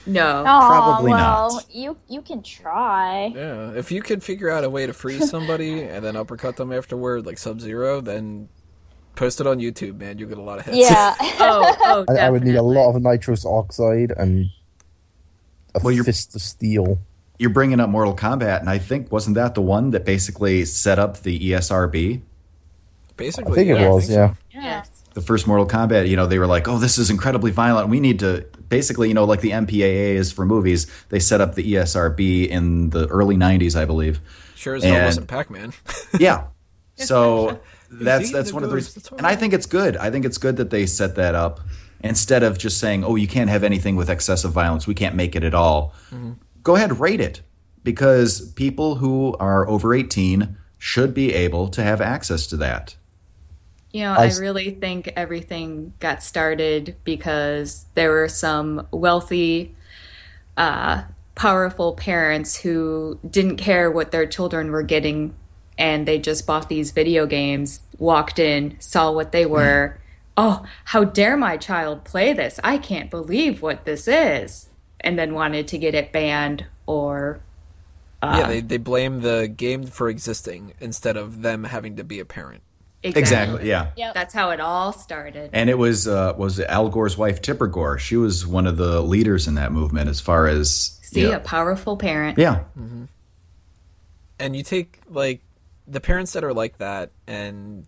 No. Oh, Probably well, not. you you can try. yeah if you could figure out a way to freeze somebody (laughs) and then uppercut them afterward like sub zero then post it on youtube man you'll get a lot of hits Yeah. (laughs) Oh, oh, I, I would need a lot of nitrous oxide and a Well, you're- fist of steel. You're bringing up Mortal Kombat, and I think wasn't that the one that basically set up the ESRB? basically I think it yeah, was, so. yeah. Yes. The first Mortal Kombat, you know, they were like, "Oh, this is incredibly violent. We need to." Basically, you know, like the MPAA is for movies, they set up the ESRB in the early '90s, I believe. sure as hell wasn't pac-man (laughs) Yeah. So (laughs) that's that's one of the reasons, the and I think it's good. I think it's good that they set that up instead of just saying, "Oh, you can't have anything with excessive violence. We can't make it at all." Mm-hmm. Go ahead, rate it because people who are over 18 should be able to have access to that. You know, I I, s- really think everything got started because there were some wealthy, uh, powerful parents who didn't care what their children were getting and they just bought these video games, walked in, saw what they were. Oh, how dare my child play this? I can't believe what this is. And then wanted to get it banned or yeah they, they blame the game for existing instead of them having to be a parent Exactly. Yeah. Yep. That's how it all started. And it was uh, was Al Gore's wife Tipper Gore. She was one of the leaders in that movement as far as See, yeah. a powerful parent. yeah. and you take like the parents that are like that and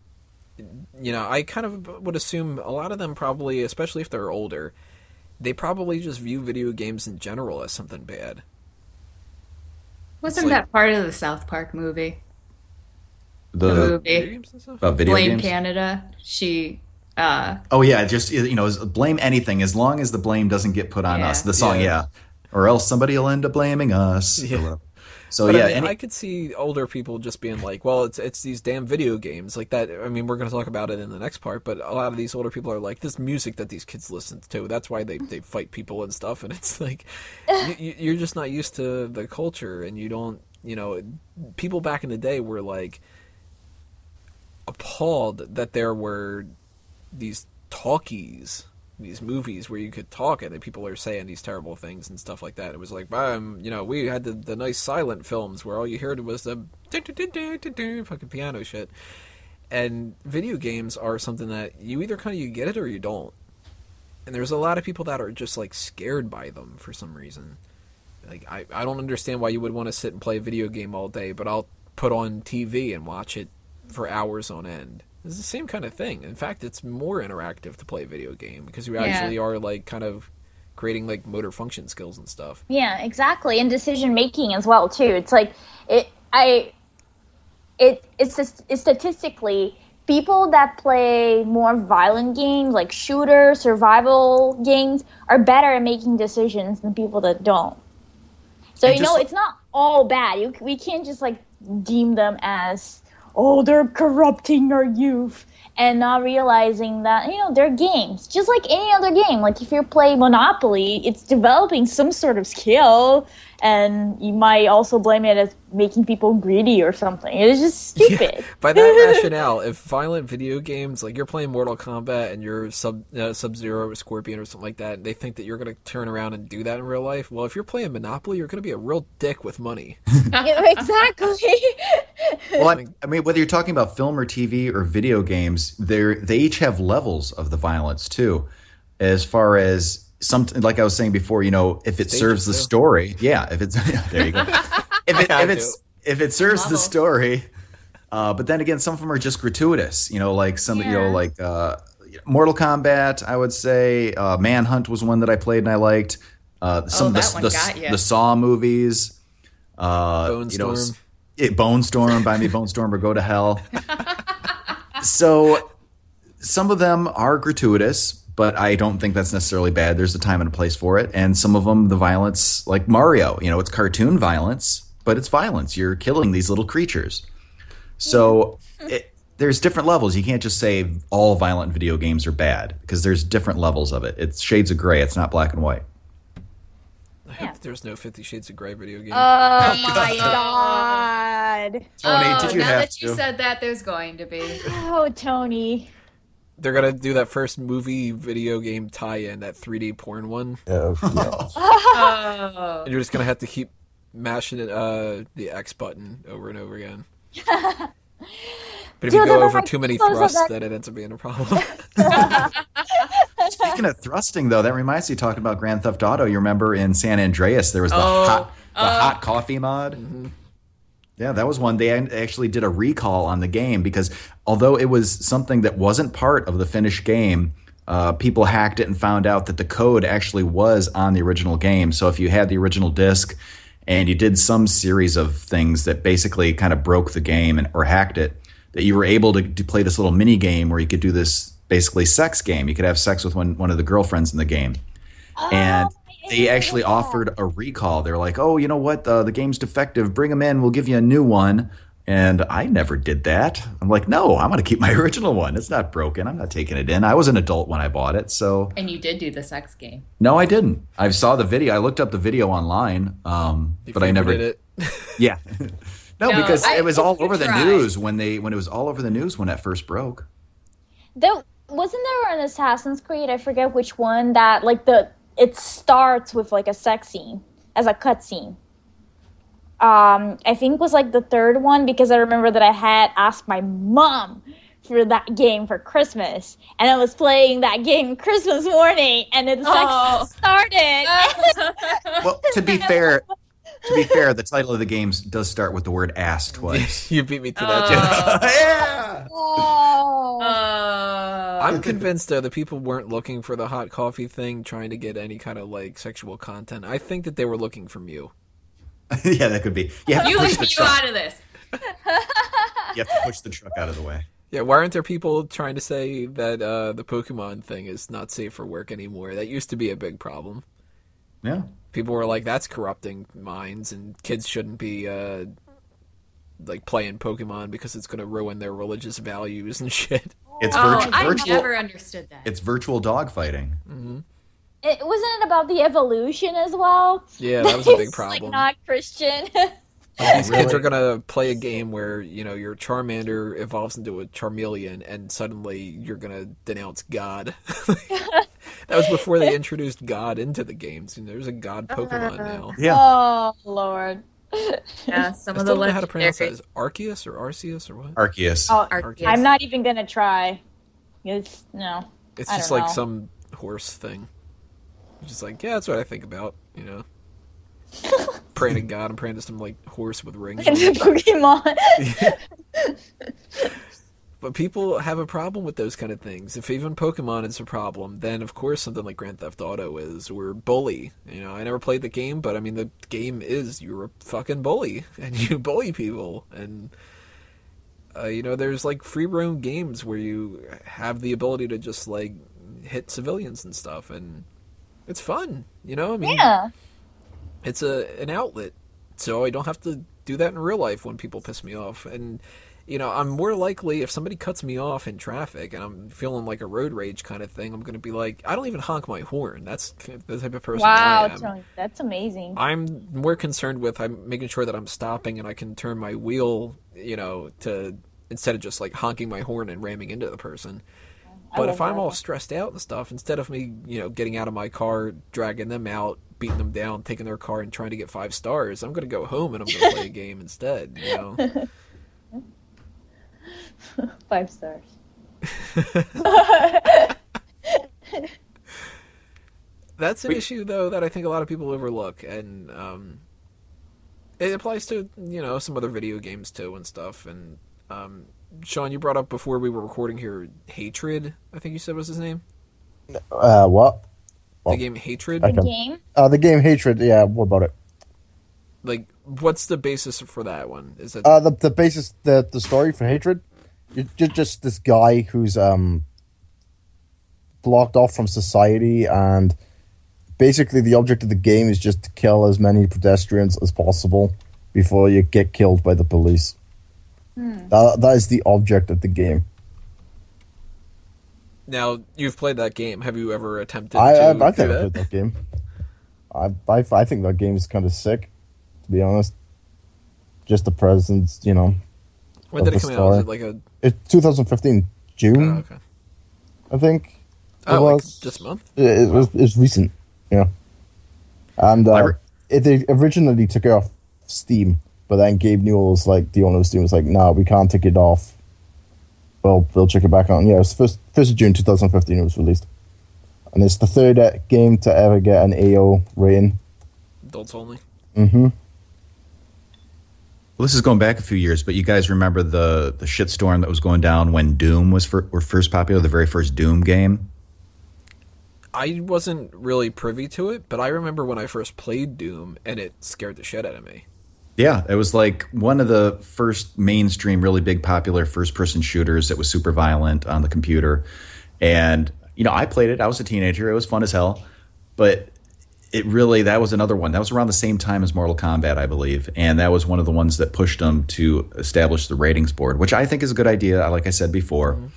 you know i kind of would assume a lot of them probably especially if they're older they probably just view video games in general as something bad Wasn't like- that part of the South Park movie? The, The movie. games and stuff about video Blame games. Canada. She uh Oh yeah, just you know, blame anything as long as the blame doesn't get put on Yeah. us. The song, Yeah. yeah. or else somebody will end up blaming us. Yeah. So but yeah, I, mean, any- I could see older people just being like, "Well, it's it's these damn video games like that." I mean, we're going to talk about it in the next part, but a lot of these older people are like, "This music that these kids listen to, that's why they, they fight people and stuff." (laughs) And it's like, you, you- you're just not used to the culture, and you don't, you know, people back in the day were like appalled that there were these talkies these movies where you could talk and people are saying these terrible things and stuff like that. It was like, um, you know, we had the, the nice silent films where all you heard was the fucking piano shit. And video games are something that you either kind of you get it or you don't. and there's a lot of people that are just like scared by them for some reason. Like I, I don't understand why you would want to sit and play a video game all day, but I'll put on TV and watch it for hours on end. It's the same kind of thing. In fact, it's more interactive to play a video game because you Yeah. actually are like kind of creating like motor function skills and stuff. Yeah, exactly, and decision making as well too. It's like it. I. It it's just, it's statistically people that play more violent games like shooter survival games are better at making decisions than people that don't. So And you know it's not all bad. You, we can't just like deem them as oh they're corrupting our youth and not realizing that you know they're games just like any other game. Like if you play monopoly it's developing some sort of skill and you might also blame it as making people greedy or something it's just stupid (laughs) By that (laughs) rationale, if violent video games like you're playing Mortal Kombat and you're sub uh, Sub Zero or Scorpion or something like that, and they think that you're going to turn around and do that in real life, well, if you're playing Monopoly, you're going to be a real dick with money. (laughs) Yeah, exactly Well, I, I mean, whether you're talking about film or TV or video games, they they each have levels of the violence too. As far as some, like I was saying before, you know, if it Stages, serves the too. story, yeah. If it's (laughs) there, you go. If it if it's if it serves the story, uh, but then again, some of them are just gratuitous. You know, like some, you know, like uh, Mortal Kombat. I would say uh, Manhunt was one that I played and I liked. Uh, some of that the one the, got ya. the Saw movies. Uh, Bone you know, Storm. it, Bone Storm, buy me Bone Storm or go to hell. (laughs) so some of them are gratuitous, but I don't think that's necessarily bad. There's a time and a place for it. And some of them, the violence, like Mario, you know, it's cartoon violence, but it's violence. You're killing these little creatures. So mm-hmm. it, there's different levels. You can't just say all violent video games are bad because there's different levels of it. It's shades of gray. It's not black and white. I hope there's no Fifty Shades of Grey video game. oh (laughs) my god Tony, oh, did you now have that you to? said that, there's going to be. oh tony They're going to do that first movie video game tie-in, that 3D porn one, Yeah, yeah. (laughs) Oh, and you're just going to have to keep mashing it, uh, the X button over and over again. (laughs) But if you go they're over like too many thrusts, that- then it ends up being a problem. (laughs) Speaking of thrusting, though, that reminds me talking about Grand Theft Auto. You remember in San Andreas there was the Oh, hot the hot coffee mod. Yeah, that was one. They actually did a recall on the game because although it was something that wasn't part of the finished game, uh, people hacked it and found out that the code actually was on the original game. So if you had the original disc and you did some series of things that basically kind of broke the game and or hacked it, that you were able to, to play this little mini game where you could do this basically sex game. You could have sex with one one of the girlfriends in the game, and they actually offered a recall. They're like, "Oh, you know what? Uh, the game's defective. Bring them in. We'll give you a new one." And I never did that. I'm like, "No, I'm going to keep (laughs) my original one. It's not broken. I'm not taking it in. I was an adult when I bought it, so and you did do the sex game. no, I didn't. I saw the video. I looked up the video online, um, but I never did it. (laughs) Yeah. (laughs) no, No, because I- it was all you over the news when they when it was all over the news when it first broke. There wasn't there an Assassin's Creed? I forget which one that like the it starts with like a sex scene as a cutscene. Um, I think was like the third one because I remember that I had asked my mom for that game for Christmas, and I was playing that game Christmas morning, and the sex Oh. started. (laughs) Well, to be fair, to be fair, the title of the game does start with the word ass twice. (laughs) you beat me to that joke. (laughs) Oh. yeah. oh. Uh, I'm convinced though that people weren't looking for the hot coffee thing, trying to get any kind of like sexual content. I think that they were looking from you. (laughs) yeah, that could be. You have to push leave the you truck. out of this. You have to push the truck out of the way. Yeah, why aren't there people trying to say that uh, the Pokemon thing is not safe for work anymore? That used to be a big problem. Yeah. People were like, "That's corrupting minds, and kids shouldn't be uh, like playing Pokemon because it's going to ruin their religious values and (laughs) shit." It's Oh, virtu- I virtual. never understood that. It's virtual dog fighting. It wasn't it about the evolution as well. Yeah, that was a (laughs) big problem. Like not Christian. (laughs) These kids are gonna play a game where you know your Charmander evolves into a Charmeleon, and suddenly you're gonna denounce God. That was before they (laughs) introduced God into the games. You know, there's a God Pokemon uh, now. Yeah. oh Lord. yeah, (laughs) some I of the don't know how to pronounce that. legendaries. Arceus or Arceus or what? Arceus. Oh, Arceus. I'm not even gonna try. It's no. It's I just don't like know. some horse thing. Just like, yeah, that's what I think about, you know. (laughs) praying to God, I'm praying to some like horse with rings. on. Pokemon. But people have a problem with those kind of things. If even Pokemon is a problem, then of course something like Grand Theft Auto is, or Bully. You know, I never played the game, but I mean, the game is you're a fucking bully, (laughs) and you bully people. And, uh, you know, there's like free roam games where you have the ability to just like hit civilians and stuff, and it's fun. You know, I mean, yeah. it's a an outlet so i don't have to do that in real life when people piss me off and you know i'm more likely if somebody cuts me off in traffic and i'm feeling like a road rage kind of thing i'm going to be like i don't even honk my horn that's the type of person Wow, i am that's amazing. i'm more concerned with i'm making sure that i'm stopping and i can turn my wheel you know to instead of just like honking my horn and ramming into the person but if I'm that. all stressed out and stuff, instead of me, you know, getting out of my car, dragging them out, beating them down, taking their car, and trying to get five stars, I'm going to go home and I'm going to play a (laughs) game instead. You know, (laughs) (laughs) Five stars. (laughs) that's an issue though that I think a lot of people overlook, and um, it applies to you know some other video games too and stuff. And um, Sean, you brought up before we were recording here, hatred. I think you said was his name. Uh, what? The game Hatred. The Game. Uh, the game Hatred. Yeah, what about it? Like, what's the basis for that one? Is it Uh, the the basis, the the story for Hatred, you're, you're just this guy who's um blocked off from society, and basically the object of the game is just to kill as many pedestrians as possible before you get killed by the police. That that is the object of the game. now? You've played that game. Have you ever attempted I to I, I do think I that? played that game. I, I I think that game is kind of sick, to be honest. Just the presence, you know. When did it come the out? Was it like a? It's 2015 June, Oh, okay. I think. It Oh, like was. this month. It, it was it was recent, yeah. And uh, re- it, they originally took it off Steam, but then Gabe Newell was like, the owner of Steam was like, "No, we can't take it off." Well, they'll check it back on. Yeah, it's first first of June 2015. It was released, and it's the third uh, game to ever get an AO rating. Adults only. Mm-hmm. Well, this is going back a few years, but you guys remember the the shitstorm that was going down when Doom was fir- were first popular, the very first Doom game. I wasn't really privy to it, but I remember when I first played Doom, and it scared the shit out of me. Yeah, it was like one of the first mainstream, really big, popular first person shooters that was super violent on the computer. And, you know, I played it. I was a teenager. It was fun as hell. But it really, that was another one. That was around the same time as Mortal Kombat, I believe. And that was one of the ones that pushed them to establish the ratings board, which I think is a good idea, uh, like I said before. Mm-hmm. good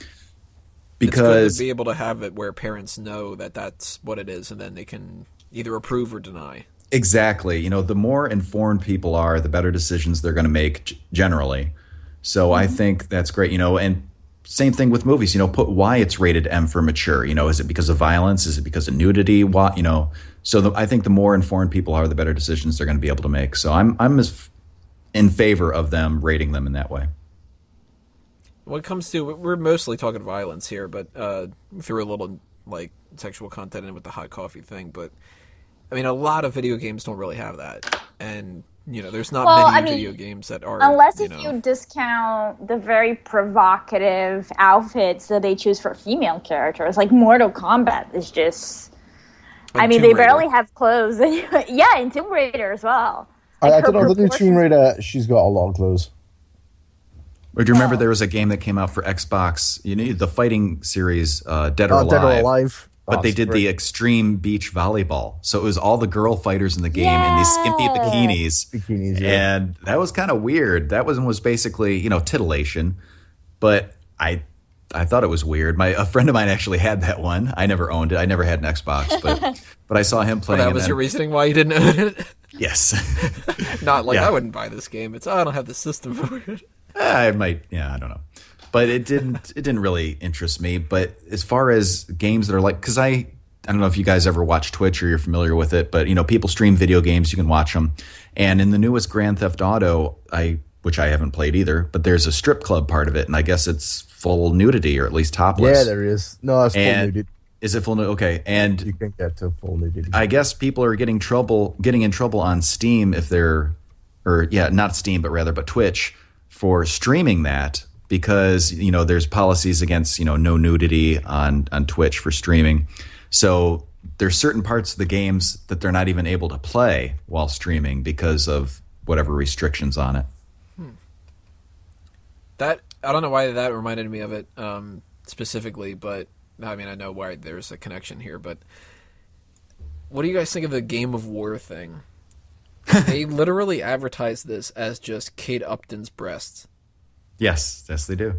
Because to be able to have it where parents know that that's what it is, and then they can either approve or deny. Exactly. You know, the more informed people are, the better decisions they're going to make generally. So I mm-hmm. think that's great. You know, and same thing with movies. You know, put why it's rated M for mature. You know, is it because of violence? Is it because of nudity? What you know? So the, I think the more informed people are, the better decisions they're going to be able to make. So I'm I'm in favor of them rating them in that way. When it comes to, we're mostly talking violence here, but uh, a little like sexual content in with the hot coffee thing. But I mean, a lot of video games don't really have that, and you know, there's not Well, many I mean, video games that are Unless you if know, you discount the very provocative outfits that they choose for female characters, like Mortal Kombat is just. I mean, Tomb they Raider. barely have clothes. (laughs) yeah, and Tomb Raider as well. I, I Like, her don't know. The new Tomb proportions- Raider, she's got a lot of clothes. Or do you remember there was a game that came out for Xbox? You know, the fighting series, uh, Dead or Uh, Alive. Dead or Alive. But Oh, they did great. the extreme beach volleyball. So it was all the girl fighters in the game in these skimpy bikinis. Bikinis, yeah. And that was kind of weird. That one was basically, you know, titillation. But I I thought it was weird. My a friend of mine actually had that one. I never owned it. I never had an Xbox, but (laughs) but I saw him playing that was and- your reasoning why you didn't own it. (laughs) Yes. (laughs) Not like Yeah. I wouldn't buy this game. It's oh, I don't have the system for it. Eh, I might, yeah, I don't know, but it didn't. It didn't really interest me. But as far as games that are like, because I, I don't know if you guys ever watch Twitch or you're familiar with it, but you know, people stream video games. You can watch them, and in the newest Grand Theft Auto, I, which I haven't played either, but there's a strip club part of it, and I guess it's full nudity or at least topless. Yeah, there is. No, it's full and nudity. Is it full? nu- Okay, and You can get to full nudity. I guess people are getting trouble, getting in trouble on Steam if they're, or yeah, not Steam, but rather, but Twitch for streaming that because you know there's policies against you know no nudity on on Twitch for streaming. So there's certain parts of the games that they're not even able to play while streaming because of whatever restrictions on it. That I don't know why that reminded me of it um, specifically, but I mean I know why there's a connection here. But what do you guys think of the Game of War thing? (laughs) they literally advertised this as just Kate Upton's breasts. Yes, yes, they do.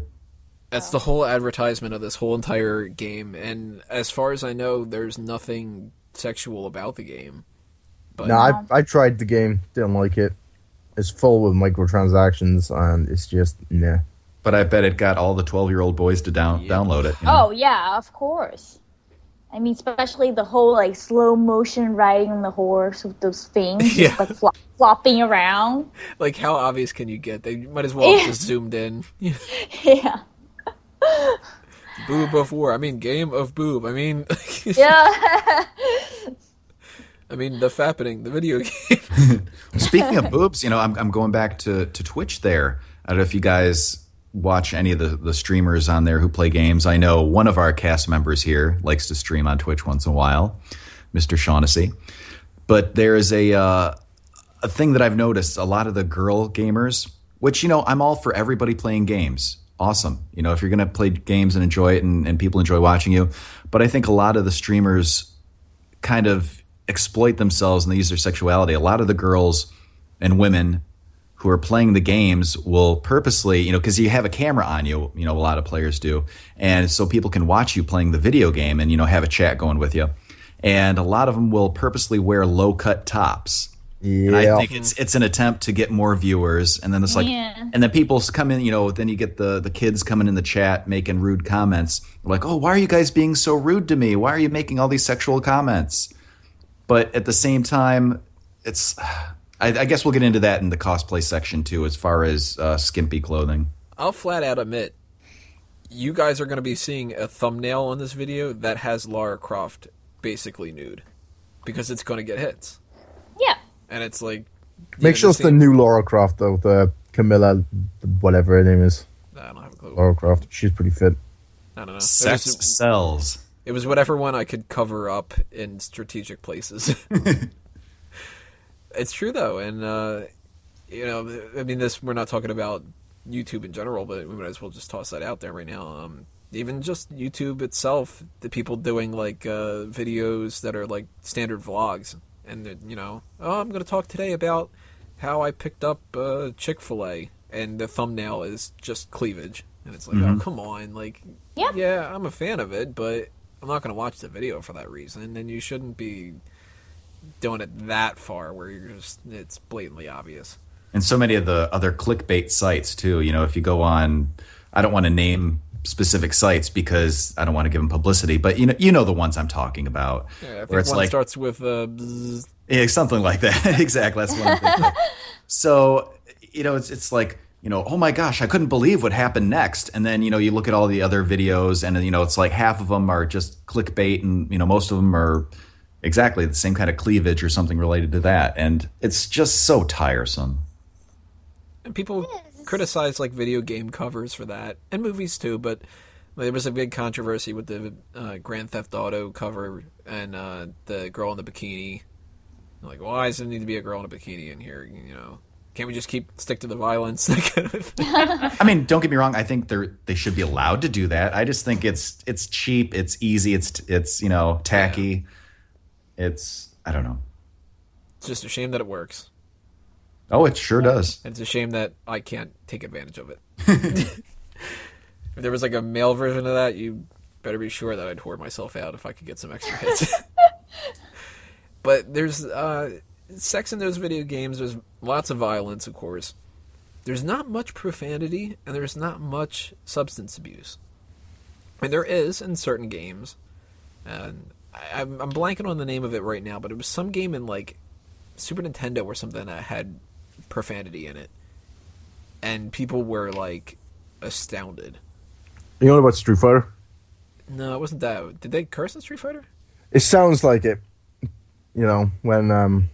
That's the whole advertisement of this whole entire game, and as far as I know, there's nothing sexual about the game. But no, I I tried the game, didn't like it. It's full with microtransactions, and it's just nah. But I bet it got all the 12 year old boys to down Yeah. download it. you know? Oh yeah, of course. I mean, especially the whole like slow motion riding on the horse with those things Yeah. just like flop, flopping around. like, how obvious can you get? They might as well have Yeah. just (laughs) zoomed in. yeah, (laughs) boob of war. I mean, game of boob. I mean, (laughs) yeah. I mean, the fappening, the video game. Speaking of boobs, you know, I'm, I'm going back to, to Twitch there. I don't know if you guys watch any of the, the streamers on there who play games. I know one of our cast members here likes to stream on Twitch once in a while, Mr. Shaughnessy. But there is a, uh, a thing that I've noticed a lot of the girl gamers, which, you know, I'm all for everybody playing games. Awesome. You know, if you're going to play games and enjoy it and, and people enjoy watching you. But I think a lot of the streamers kind of exploit themselves and they use their sexuality. A lot of the girls and women who are playing the games will purposely, you know, because you have a camera on you, you know, a lot of players do. And so people can watch you playing the video game and, you know, have a chat going with you. And a lot of them will purposely wear low cut tops. And I think it's it's an attempt to get more viewers, and then it's like, Yeah. and then people come in, you know, then you get the the kids coming in the chat making rude comments, like, oh, why are you guys being so rude to me? Why are you making all these sexual comments? But at the same time, it's, I, I guess we'll get into that in the cosplay section too, as far as uh, skimpy clothing. I'll flat out admit, you guys are going to be seeing a thumbnail on this video that has Lara Croft basically nude, because it's going to get hits, yeah. and it's like. Make sure it's the new Lara Croft though, the Camilla, whatever her name is, I don't have a clue. Lara Croft. She's pretty fit. I don't know. It Sex was, sells. it was whatever one I could cover up in strategic places. (laughs) it's true though, and uh, you know, I mean, this we're not talking about YouTube in general, but we might as well just toss that out there right now. Um, even just YouTube itself, the people doing like uh, videos that are like standard vlogs, and they're, you know, oh, I'm going to talk today about how I picked up uh, Chick Fil A, and the thumbnail is just cleavage, and it's like, oh, come on, like, Yeah. yeah, I'm a fan of it, but I'm not going to watch the video for that reason, and you shouldn't be doing it that far where you're just it's blatantly obvious. and so many of the other clickbait sites too. You know, if you go on, I don't want to name specific sites because I don't want to give them publicity, but you know, you know the ones I'm talking about, Yeah, I where it's one like starts with uh, bzz. yeah, something like that. (laughs) exactly, that's what I'm thinking. of. So you know, it's it's like you know, oh my gosh, I couldn't believe what happened next, and then you know, you look at all the other videos, and you know, it's like half of them are just clickbait, and you know, most of them are exactly the same kind of cleavage or something related to that, and it's just so tiresome. and people criticize like video game covers for that, and movies too. But there was a big controversy with the uh, Grand Theft Auto cover and uh, the girl in the bikini. Like, why does there need to be a girl in a bikini in here? You know, can't we just keep stick to the violence? (laughs) Kind of. (laughs) I mean, don't get me wrong. I think they're they should be allowed to do that. I just think it's it's cheap, it's easy, it's it's you know tacky. It's I don't know. It's just a shame that it works. Oh, it sure does. It's a shame that I can't take advantage of it. (laughs) if there was like a male version of that, you better be sure that I'd whore myself out if I could get some extra hits. (laughs) but there's uh, sex in those video games. There's lots of violence, of course. There's not much profanity, and there's not much substance abuse. And there is in certain games, and I, I'm, I'm blanking on the name of it right now, but it was some game in like Super Nintendo or something that had profanity in it, and people were like astounded. You know about Street Fighter? No, it wasn't that. Did they curse in Street Fighter? It sounds like it. You know, when um,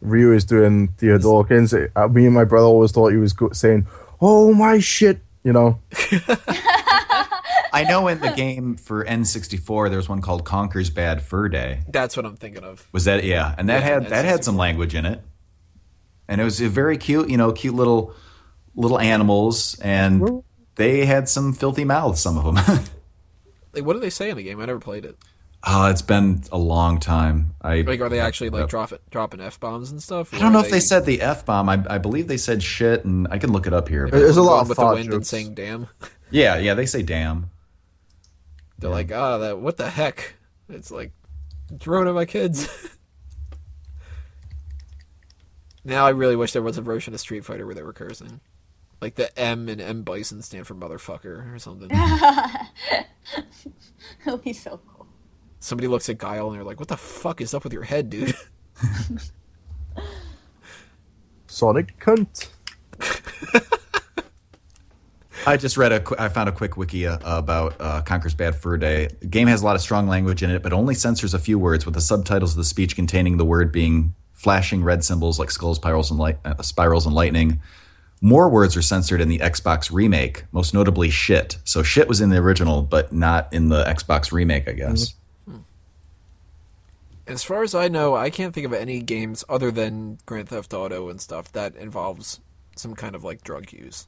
Ryu is doing the Dawkins, uh, me and my brother always thought he was saying, "Oh my shit," you know. (laughs) I know in the (laughs) game for N64, there was one called Conker's Bad Fur Day. That's what I'm thinking of. Was that yeah? And that Yeah, had that had some language in it, and it was a very cute, you know, cute little little animals, and they had some filthy mouths. Some of them. (laughs) Like, what do they say in the game? I never played it. oh, it's been a long time. I Like, are they actually like drop it, dropping f bombs and stuff? I don't know if they said the f bomb. I, I believe they said shit, and I can look it up here. There's a lot of with the thought wind and saying "damn." yeah, yeah, they say damn. They're like, ah, that what the heck? It's like throwing at my kids. (laughs) now I really wish there was a version of Street Fighter where they were cursing. Like the M and M Bison stand for motherfucker or something. (laughs) It'll be so cool. Somebody looks at Guile and they're like, "What the fuck is up with your head, dude?" (laughs) Sonic cunt. I just read a. I found a quick wiki uh, about uh, Conker's Bad Fur Day. The game has a lot of strong language in it, but only censors a few words, with the subtitles of the speech containing the word being flashing red symbols like skulls, spirals, and light, uh, spirals and lightning. More words are censored in the Xbox remake, most notably "shit." So "shit" was in the original, but not in the Xbox remake, I guess. As far as I know, I can't think of any games other than Grand Theft Auto and stuff that involves some kind of like drug use.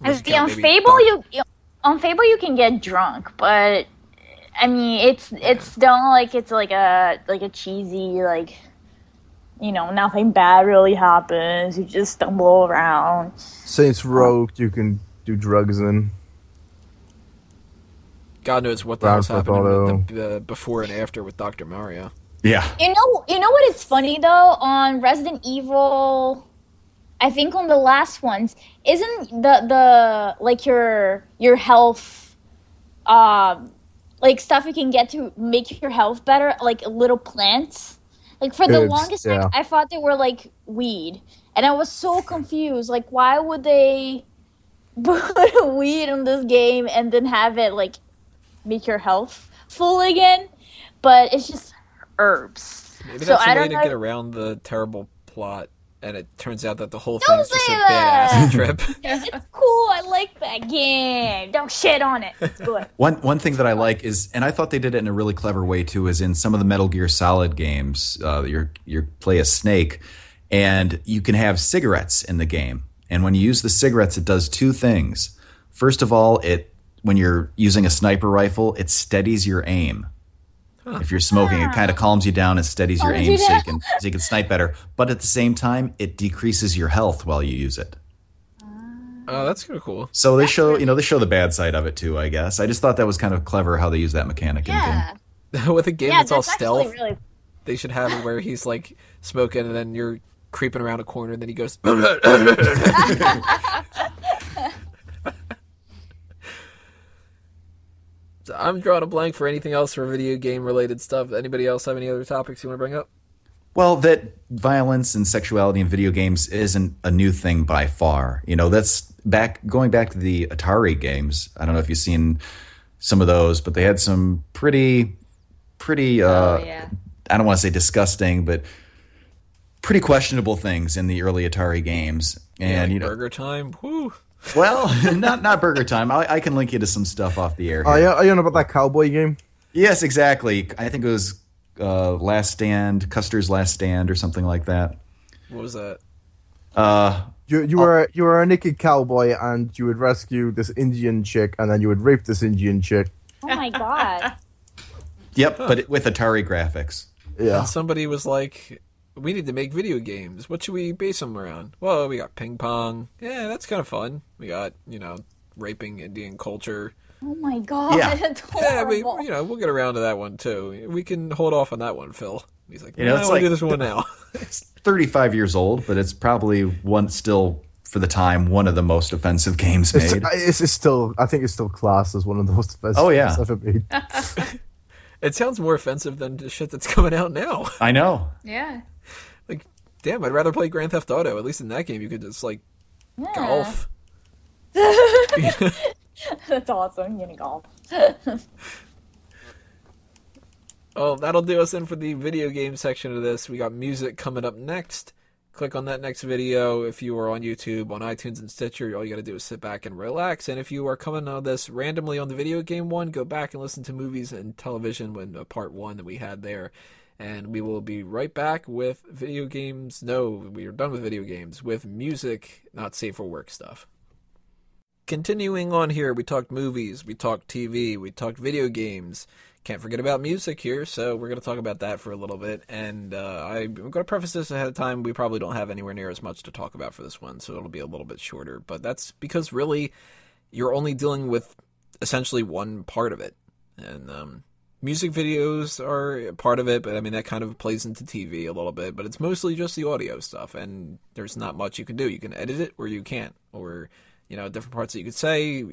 Unless As the on Fable, you, you on Fable you can get drunk, but I mean it's it's still like it's like a like a cheesy like you know nothing bad really happens. You just stumble around. Saints um, Row, you can do drugs in. God knows what the Grand hell's happening with the, the before and after with Dr. Mario. Yeah, You know, you know what is funny though on Resident Evil. I think on the last ones, isn't the the like your your health, um, like stuff you can get to make your health better, like little plants. Like for the It's- longest yeah. time, I thought they were like weed, and I was so confused. Like, why would they (laughs) put weed in this game and then have it like make your health full again? But it's just herbs. Maybe So that's I a way don't to get around the terrible plot, and it turns out that the whole Don't thing's just a say bad that! trip. (laughs) It's cool. I like that game. Don't shit on it. It's good. (laughs) One one thing that I like is, and I thought they did it in a really clever way too, is in some of the Metal Gear Solid games, uh, you you play a snake, and you can have cigarettes in the game. And when you use the cigarettes, it does two things. First of all, it when you're using a sniper rifle, it steadies your aim. If you're smoking, it kind of ah. calms you down and steadies your Calms aim so you can so you can snipe better. But at the same time, it decreases your health while you use it. Ah. Oh, that's kind of cool. So they show, you know, they show the bad side of it too. I guess I just thought that was kind of clever how they use that mechanic in the game. (laughs) With a game Yeah, that's all that's actually stealth, really. they should have it where he's like smoking, and then you're creeping around a corner, and then he goes. (laughs) (laughs) I'm drawing a blank for anything else for video game related stuff. Anybody else have any other topics you want to bring up? Well, that violence and sexuality in video games isn't a new thing by far. You know, that's back going back to the Atari games. I don't know if you've seen some of those, but they had some pretty, pretty. Uh, Oh, yeah. I don't want to say disgusting, but pretty questionable things in the early Atari games. And Like you know, Burger Time. Woo. Well, (laughs) not not Burger Time. I, I can link you to some stuff off the air. Oh, yeah, you know about that cowboy game? Yes, exactly. I think it was uh, Last Stand, Custer's Last Stand, or something like that. What was that? Uh, You you were you were a naked cowboy and you would rescue this Indian chick and then you would rape this Indian chick. Oh my god. yep, but with Atari graphics. Yeah. And somebody was like, "We need to make video games. What should we base them around?" Well, we got ping pong. Yeah, that's kind of fun. We got you know raping Indian culture. Oh my god. Yeah. (laughs) That's Yeah, we you know we'll get around to that one too. We can hold off on that one, Phil. He's like, You know, "No, it's I want do this one now. (laughs) (laughs) It's 35 years old, but it's probably one still for the time one of the most offensive games It's, made. it's, it's still I think it's still classed as one of the most oh, offensive Oh, yeah. games ever made. it sounds more offensive than the shit that's coming out now. I know. Yeah. Damn, I'd rather play Grand Theft Auto. At least in that game, you could just like golf. (laughs) That's awesome. You know, golf. (laughs) Oh, that'll do us in for the video game section of this. We got music coming up next. Click on that next video. If you are on YouTube, on iTunes, and Stitcher, all you got to do is sit back and relax. And if you are coming on this randomly on the video game one, go back and listen to movies and television when uh, part one that we had there. And we will be right back with video games. No, we are done with video games with music, not safe for work stuff. Continuing on here, we talked movies, we talked TV, we talked video games can't forget about music here, so we're going to talk about that for a little bit. And uh, I'm going to preface this ahead of time. We probably don't have anywhere near as much to talk about for this one, so it'll be a little bit shorter. But that's because really, you're only dealing with essentially one part of it. And um, music videos are part of it, but I mean, that kind of plays into TV a little bit. But it's mostly just the audio stuff, and there's not much you can do. You can edit it or you can't, or you know, different parts that you could say,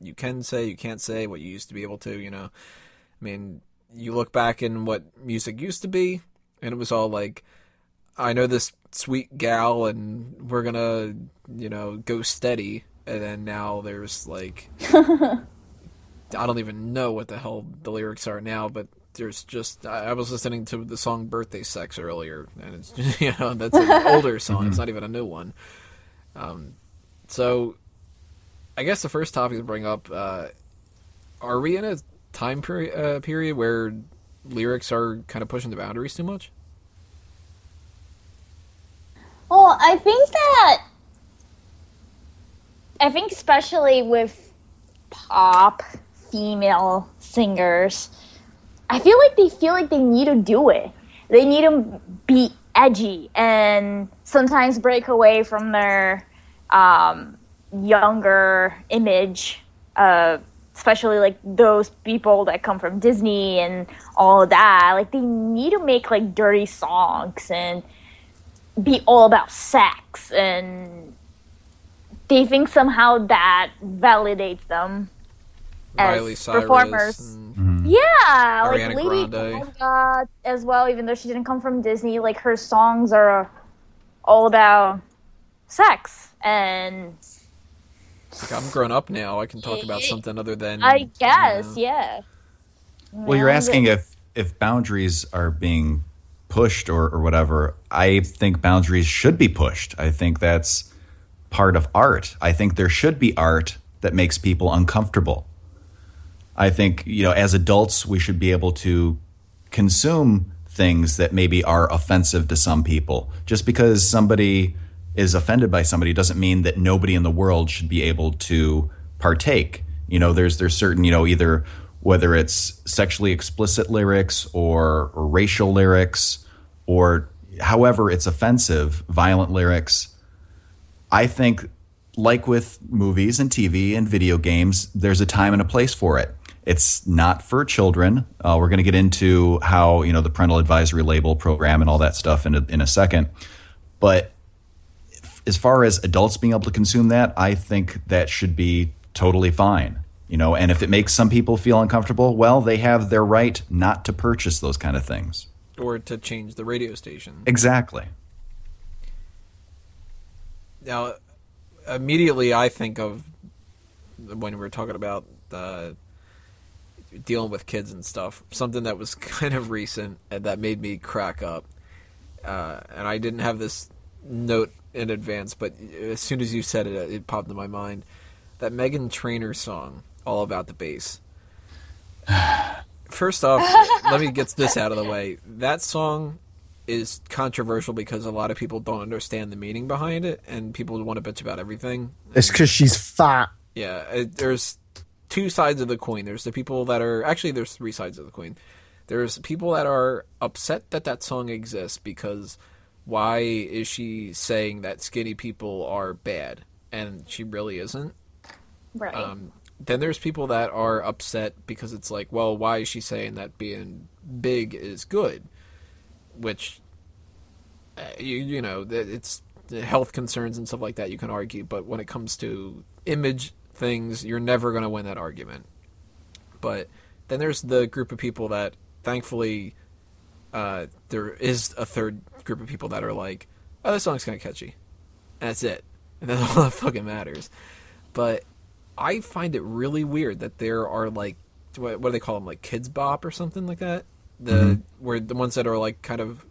you can say, you can't say, what you used to be able to, you know. I mean, you look back in what music used to be, and it was all like, I know this sweet gal, and we're gonna, you know, go steady. And then now there's like, (laughs) I don't even know what the hell the lyrics are now, but there's just I was listening to the song "Birthday Sex" earlier, and it's just, (laughs) you know that's an (laughs) older song. It's not even a new one. Um, so I guess the first topic to bring up: uh, Are we in a time period, uh, period where lyrics are kind of pushing the boundaries too much? Well, I think that I think especially with pop female singers, I feel like they feel like they need to do it. They need to be edgy and sometimes break away from their um, younger image of especially like those people that come from Disney and all of that, like they need to make like dirty songs and be all about sex and they think somehow that validates them Miley as Cyrus performers. and- mm-hmm. Yeah, Ariana like Lady Grande. Gaga as well. Even though she didn't come from Disney, like her songs are all about sex, and like I'm grown up now. I can talk about something other than I guess, you know. yeah. Well, you're asking if if boundaries are being pushed or, or whatever. I think boundaries should be pushed. I think that's part of art. I think there should be art that makes people uncomfortable. I think, you know, as adults, we should be able to consume things that maybe are offensive to some people. Just because somebody is offended by somebody doesn't mean that nobody in the world should be able to partake. You know, there's there's certain, you know, either whether it's sexually explicit lyrics or, or racial lyrics or however it's offensive, violent lyrics. I think, like with movies and TV and video games, there's a time and a place for it. It's not for children. Uh, we're going to get into how you know the parental advisory label program and all that stuff in a, in a second. But as far as adults being able to consume that, I think that should be totally fine. You know, and if it makes some people feel uncomfortable, well, they have their right not to purchase those kind of things. or to change the radio station. Exactly. Now, immediately I think of when we're talking about uh, dealing with kids and stuff, something that was (laughs) kind of recent and that made me crack up. Uh, and I didn't have this note in advance, but as soon as you said it, it popped in my mind. That Meghan Trainor song, "All About the Bass." (sighs) First off, (laughs) let me get this out of the way. That song is controversial because a lot of people don't understand the meaning behind it, and people want to bitch about everything. It's because she's fat. Yeah, it, there's two sides of the coin. There's the people that are actually there's three sides of the coin. There's people that are upset that that song exists because why is she saying that skinny people are bad and she really isn't? Right. Um, then there's people that are upset because it's like, well, why is she saying that being big is good? Which, uh, you you know, that it's health concerns and stuff like that. You can argue, but when it comes to image things, you're never going to win that argument. But then there's the group of people that, thankfully, uh, there is a third group of people that are like, oh, this song's kind of catchy. And that's it. And (laughs) that's all that fucking matters. But I find it really weird that there are like what, what do they call them like Kidz Bop or something like that the where the ones that are like kind of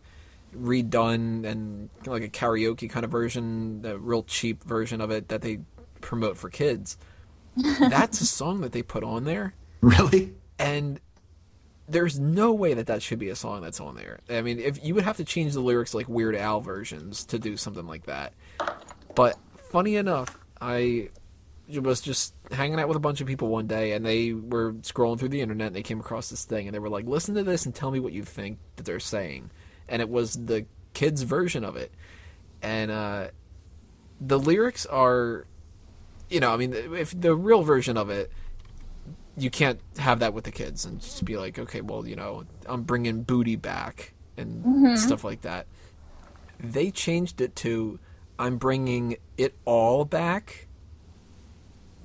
redone and like a karaoke kind of version the real cheap version of it that they promote for kids that's a song that they put on there (laughs) Really? and there's no way that that should be a song that's on there. I mean, if you would have to change the lyrics like Weird Al versions to do something like that. But funny enough, I was just hanging out with a bunch of people one day, and they were scrolling through the internet, and they came across this thing, and they were like, "Listen to this and tell me what you think that they're saying." And it was the kids' version of it, and uh, the lyrics are, you know, I mean, if the real version of it you can't have that with the kids and just be like, okay, well, you know, I'm bringing booty back and mm-hmm. stuff like that. They changed it to I'm bringing it all back,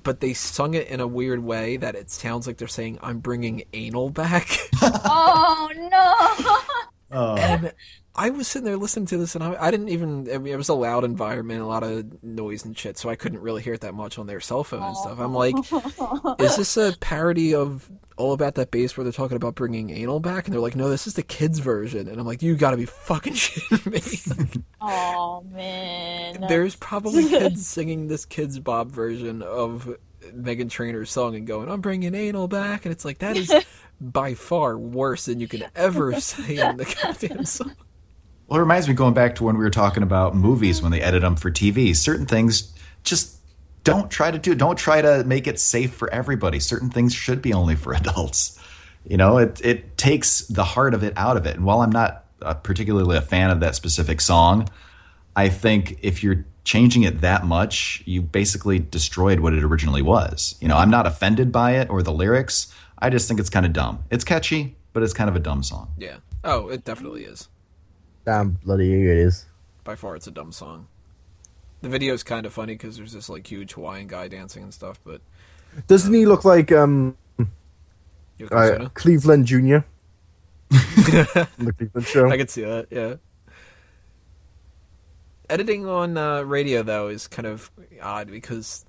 but they sung it in a weird way that it sounds like they're saying I'm bringing anal back. (laughs) Oh no! (laughs) Oh, and I was sitting there listening to this, and I, I didn't even. I mean, it was a loud environment, a lot of noise and shit, so I couldn't really hear it that much on their cell phone and stuff. I'm like, is this a parody of All About That Bass where they're talking about bringing anal back? And they're like, no, this is the kids' version. And I'm like, you gotta be fucking (laughs) shitting me. Oh man. There's probably (laughs) kids singing this Kidz Bop version of Meghan Trainor's song and going, I'm bringing anal back. And it's like, that is (laughs) by far worse than you can ever say in the goddamn song. Well, it reminds me going back to when we were talking about movies when they edit them for TV. Certain things just don't try to do. Don't try to make it safe for everybody. Certain things should be only for (laughs) adults. You know, it it takes the heart of it out of it. And while I'm not uh, particularly a fan of that specific song, I think if you're changing it that much, you basically destroyed what it originally was. You know, I'm not offended by it or the lyrics. I just think it's kind of dumb. It's catchy, but it's kind of a dumb song. Yeah. Oh, it definitely is. Damn bloody it is. By far, it's a dumb song. The video's kind of funny because there's this like huge Hawaiian guy dancing and stuff, but Doesn't he look like um uh, Cleveland Junior? (laughs) The Cleveland show. I could see that. Yeah. Editing on uh, radio though is kind of odd because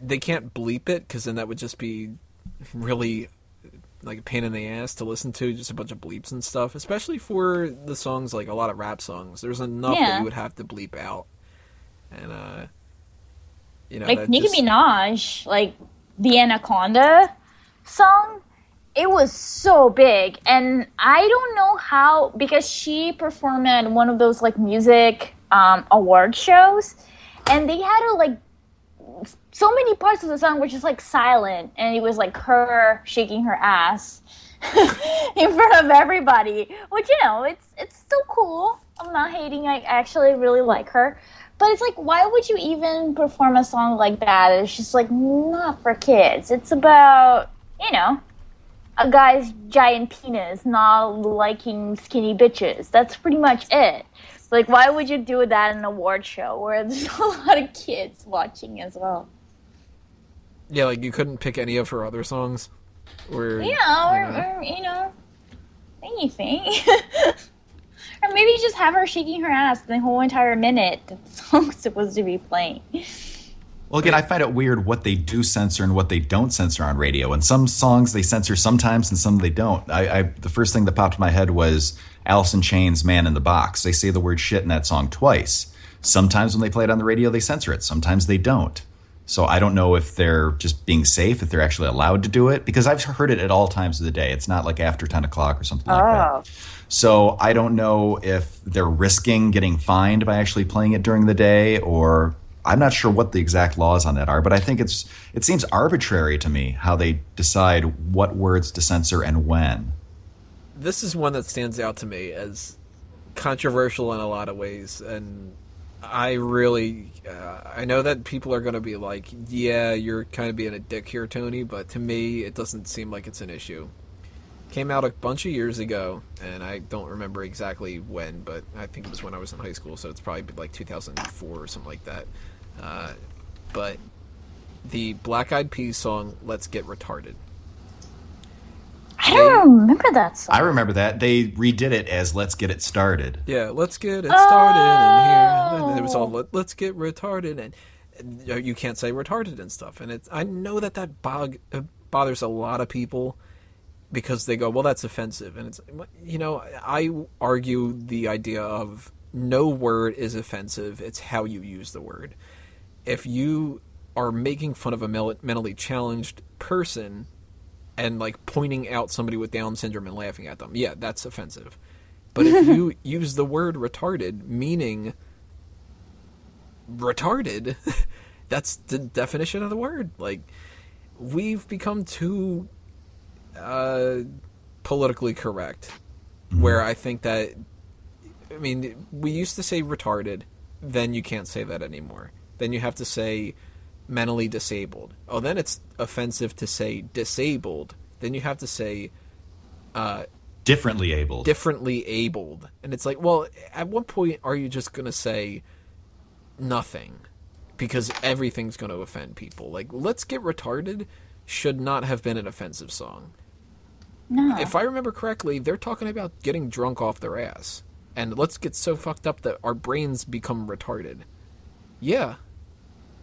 they can't bleep it because then that would just be really like a pain in the ass to listen to, just a bunch of bleeps and stuff. Especially for the songs like a lot of rap songs. There's enough that you would have to bleep out, and uh, you know, like Nicki just- Minaj, like the Anaconda song, it was so big, and I don't know how because she performed at one of those like music um, award shows, and they had to like so many parts of the song were just like silent, and it was like her shaking her ass (laughs) in front of everybody, which you know it's it's still cool. I'm not hating. I actually really like her. But it's like, why would you even perform a song like that? It's just like not for kids. It's about, you know, a guy's giant penis not liking skinny bitches. That's pretty much it. Like, why would you do that in an award show where (laughs) there's a lot of kids watching as well? Yeah, like you couldn't pick any of her other songs. Or Yeah, or, you know. or you know, anything. (laughs) or maybe just have her shaking her ass the whole entire minute that the (laughs) song's supposed to be playing. Well, again, I find it weird what they do censor and what they don't censor on radio. And some songs they censor sometimes, and some they don't. I, I the first thing that popped in my head was Alice in Chains' "Man in the Box." They say the word "shit" in that song twice. Sometimes when they play it on the radio, they censor it. Sometimes they don't. So I don't know if they're just being safe, if they're actually allowed to do it, because I've heard it at all times of the day. It's not like after ten o'clock or something like that. Oh. So I don't know if they're risking getting fined by actually playing it during the day, or I'm not sure what the exact laws on that are. But I think it's it seems arbitrary to me how they decide what words to censor and when. This is one that stands out to me as controversial in a lot of ways and i really uh, i know that people are going to be like yeah you're kind of being a dick here tony but to me it doesn't seem like it's an issue. Came out a bunch of years ago and i don't remember exactly when but i think it was when i was in high school so it's probably like 2004 or something like that. Uh, but the black eyed peas song let's get retarded I don't remember that song. I remember that they redid it as "Let's Get It Started." Yeah, let's get it started in here. And it was all Let, let's get retarded, and, and you can't say retarded and stuff. And it's I know that that bog uh, bothers a lot of people because they go, "Well, that's offensive," and it's you know I argue the idea of no word is offensive; it's how you use the word. If you are making fun of a mel- mentally challenged person and like pointing out somebody with Down syndrome and laughing at them, yeah, that's offensive. But if you (laughs) use the word retarded, meaning retarded, (laughs) that's the definition of the word. Like, we've become too uh, politically correct, where I think that, I mean, we used to say retarded, then you can't say that anymore. Then you have to say mentally disabled. Oh, then it's offensive to say disabled. Then you have to say uh, Differently abled. differently abled. And it's like, well, at what point are you just going to say nothing? Because everything's going to offend people. Like, let's get retarded should not have been an offensive song. No. If I remember correctly, they're talking about getting drunk off their ass. And let's get so fucked up that our brains become retarded. Yeah.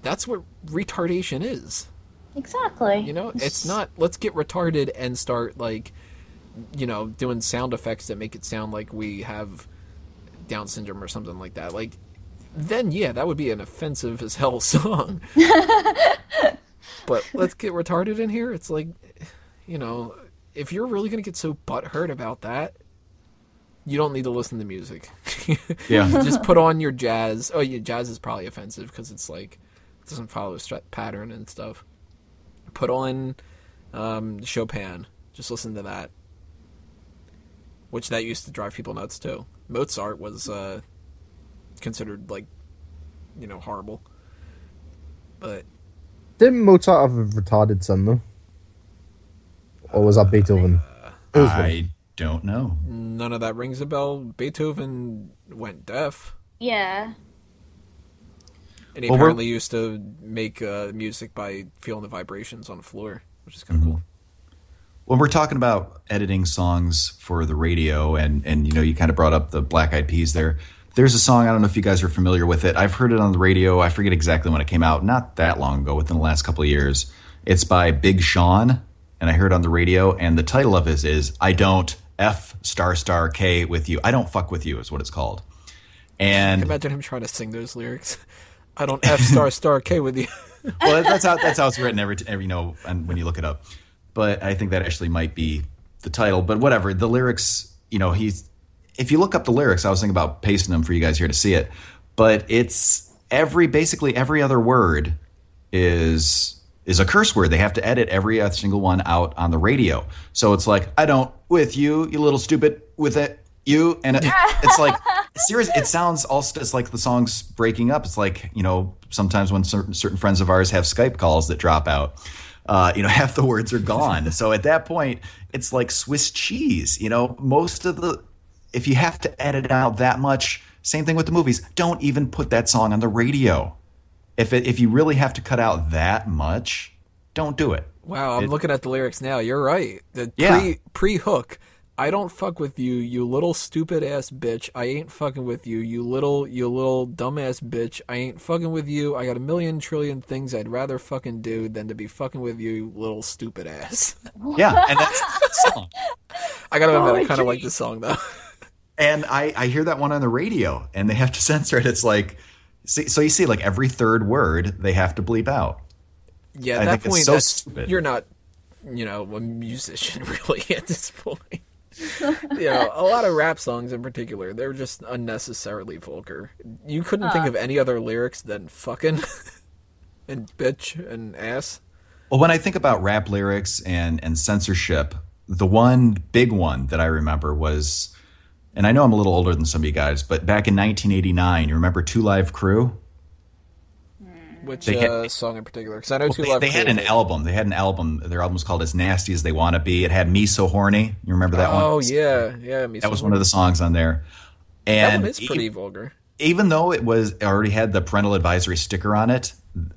That's what retardation is. exactly. You know, it's not let's get retarded and start like you know, doing sound effects that make it sound like we have Down syndrome or something like that. Like then yeah, that would be an offensive as hell (laughs) song. (laughs) but let's get retarded in here. It's like you know, if you're really gonna get so butthurt about that, you don't need to listen to music. (laughs) yeah. Just put on your jazz. Oh yeah, jazz is probably offensive because it's like it doesn't follow a strat pattern and stuff. Put on um, Chopin. Just listen to that. Which that used to drive people nuts too. Mozart was uh, considered like, you know, horrible. But Didn't Mozart have a retarded son though? Or was that Beethoven? It was one. I don't know. none of that rings a bell. Beethoven went deaf, yeah. And he Well, we're- apparently used to make uh, music by feeling the vibrations on the floor, which is kind of cool. When we're talking about editing songs for the radio, and and you know, you kind of brought up the Black Eyed Peas there. There's a song I don't know if you guys are familiar with it. I've heard it on the radio. I forget exactly when it came out. Not that long ago, within the last couple of years. It's by Big Sean, and I heard it on the radio. And the title of it is "I Don't F Star Star K with You." I don't fuck with you is what it's called. And Imagine him trying to sing those lyrics. (laughs) I don't F star star K with you. (laughs) well, that's how that's how it's written every, every you know, and when you look it up. But I think that actually might be the title. But whatever, the lyrics, you know, he's. If you look up the lyrics, I was thinking about pasting them for you guys here to see it. But it's every basically every other word is is a curse word. They have to edit every single one out on the radio. So it's like I don't with you, you little stupid with it you and it, (laughs) it's like serious it sounds also it's like the song's breaking up it's like you know sometimes when certain, certain friends of ours have skype calls that drop out uh, you know (laughs) half the words are gone so at that point it's like swiss cheese you know most of the if you have to edit out that much same thing with the movies don't even put that song on the radio if it, if you really have to cut out that much don't do it Wow, I'm It- looking at the lyrics now. You're right. The Yeah. pre pre hook. I don't fuck with you, you little stupid ass bitch. I ain't fucking with you, you little you little dumbass bitch. I ain't fucking with you. I got a million trillion things I'd rather fucking do than to be fucking with you, you little stupid ass. (laughs) yeah and that's the song I gotta admit, I oh, kind of like this song though. (laughs) And I, I hear that one on the radio, and they have to (laughs) censor it. It's like, see, so you see, like every third word they have to bleep out. Yeah, at I that think it's point, so that's, stupid. you're not, you know, a musician really at this point. You know, a lot of rap songs in particular, they're just unnecessarily vulgar. You couldn't think ah. of any other lyrics than fucking (laughs) and bitch and ass. Well, when I think about rap lyrics and and censorship, the one big one that I remember was, and I know I'm a little older than some of you guys, but back in 1989, you remember Two Live Crew? Which They had- uh, song in particular? Because I know Two They, Live they had an album. They had an album. Their album was called "As Nasty as They Want to Be." It had "Me So Horny." You remember that one? Oh yeah, yeah. Me that was one of the songs on there. That And one is e- pretty vulgar. even though it was it already had the parental advisory sticker on it,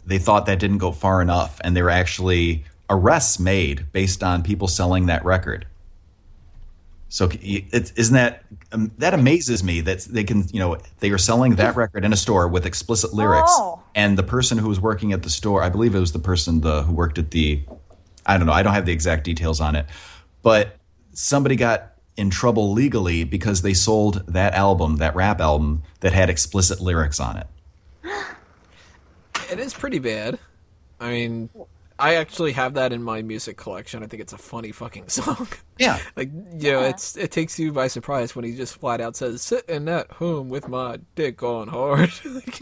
they thought that didn't go far enough, and there were actually arrests made based on people selling that record. So it, isn't that um, that amazes me that they can you know they are selling that record in a store with explicit lyrics, Oh. and the person who was working at the store, I believe it was the person the who worked at the. I I don't know. I don't have the exact details on it, but somebody got in trouble legally because they sold that album, that rap album that had explicit lyrics on it. It is pretty bad. I mean, I actually have that in my music collection. I think it's a funny fucking (laughs) song. Yeah. like, you know, it's it takes you by surprise when he just flat out says, "Sitting at home with my dick on hard." (laughs) Like-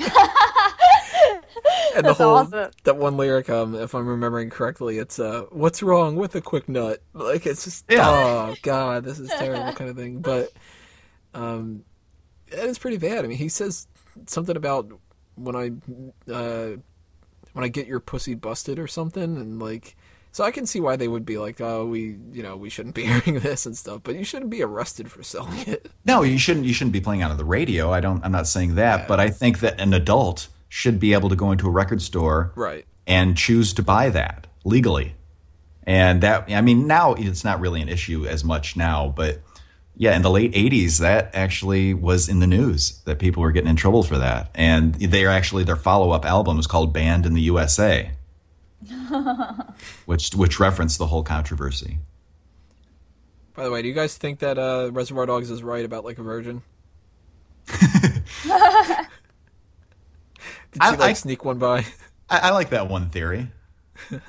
and the That's whole awesome. that one lyric, um, if I'm remembering correctly, it's uh, "What's wrong with a quick nut?" Like it's just, Yeah. oh god, this is terrible kind of thing. But, um, it is pretty bad. I mean, he says something about when I uh, when I get your pussy busted or something, and like, so I can see why they would be like, oh, we, you know, we shouldn't be (laughs) hearing this and stuff, but you shouldn't be arrested for selling it. No, you shouldn't. You shouldn't be playing on the radio. I don't. I'm not saying that, but I think that an adult should be able to go into a record store Right. and choose to buy that legally. And that, I mean, now it's not really an issue as much now, but yeah, in the late 80s, that actually was in the news that people were getting in trouble for that. And they are actually, their follow up album was called Banned in the USA, (laughs) which, which referenced the whole controversy. By the way, do you guys think that uh, Reservoir Dogs is right about like a virgin? (laughs) Did she I- like I- sneak one by? I, I like that one theory. (laughs)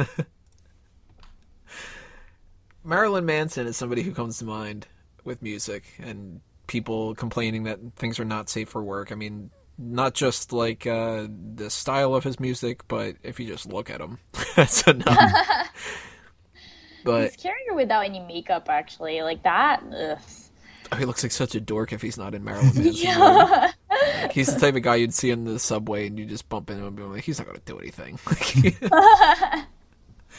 Marilyn Manson is somebody who comes to mind with music and people complaining that things are not safe for work. I mean, not just like uh, the style of his music, but if you just look at him, (laughs) that's enough. (laughs) but He's scarier without any makeup, actually. Like that. Ugh. oh, he looks like such a dork if he's not in Marilyn (laughs) Manson. Yeah. Like, he's the type of guy you'd see in the subway and you just bump into him and be like, he's not going to do anything.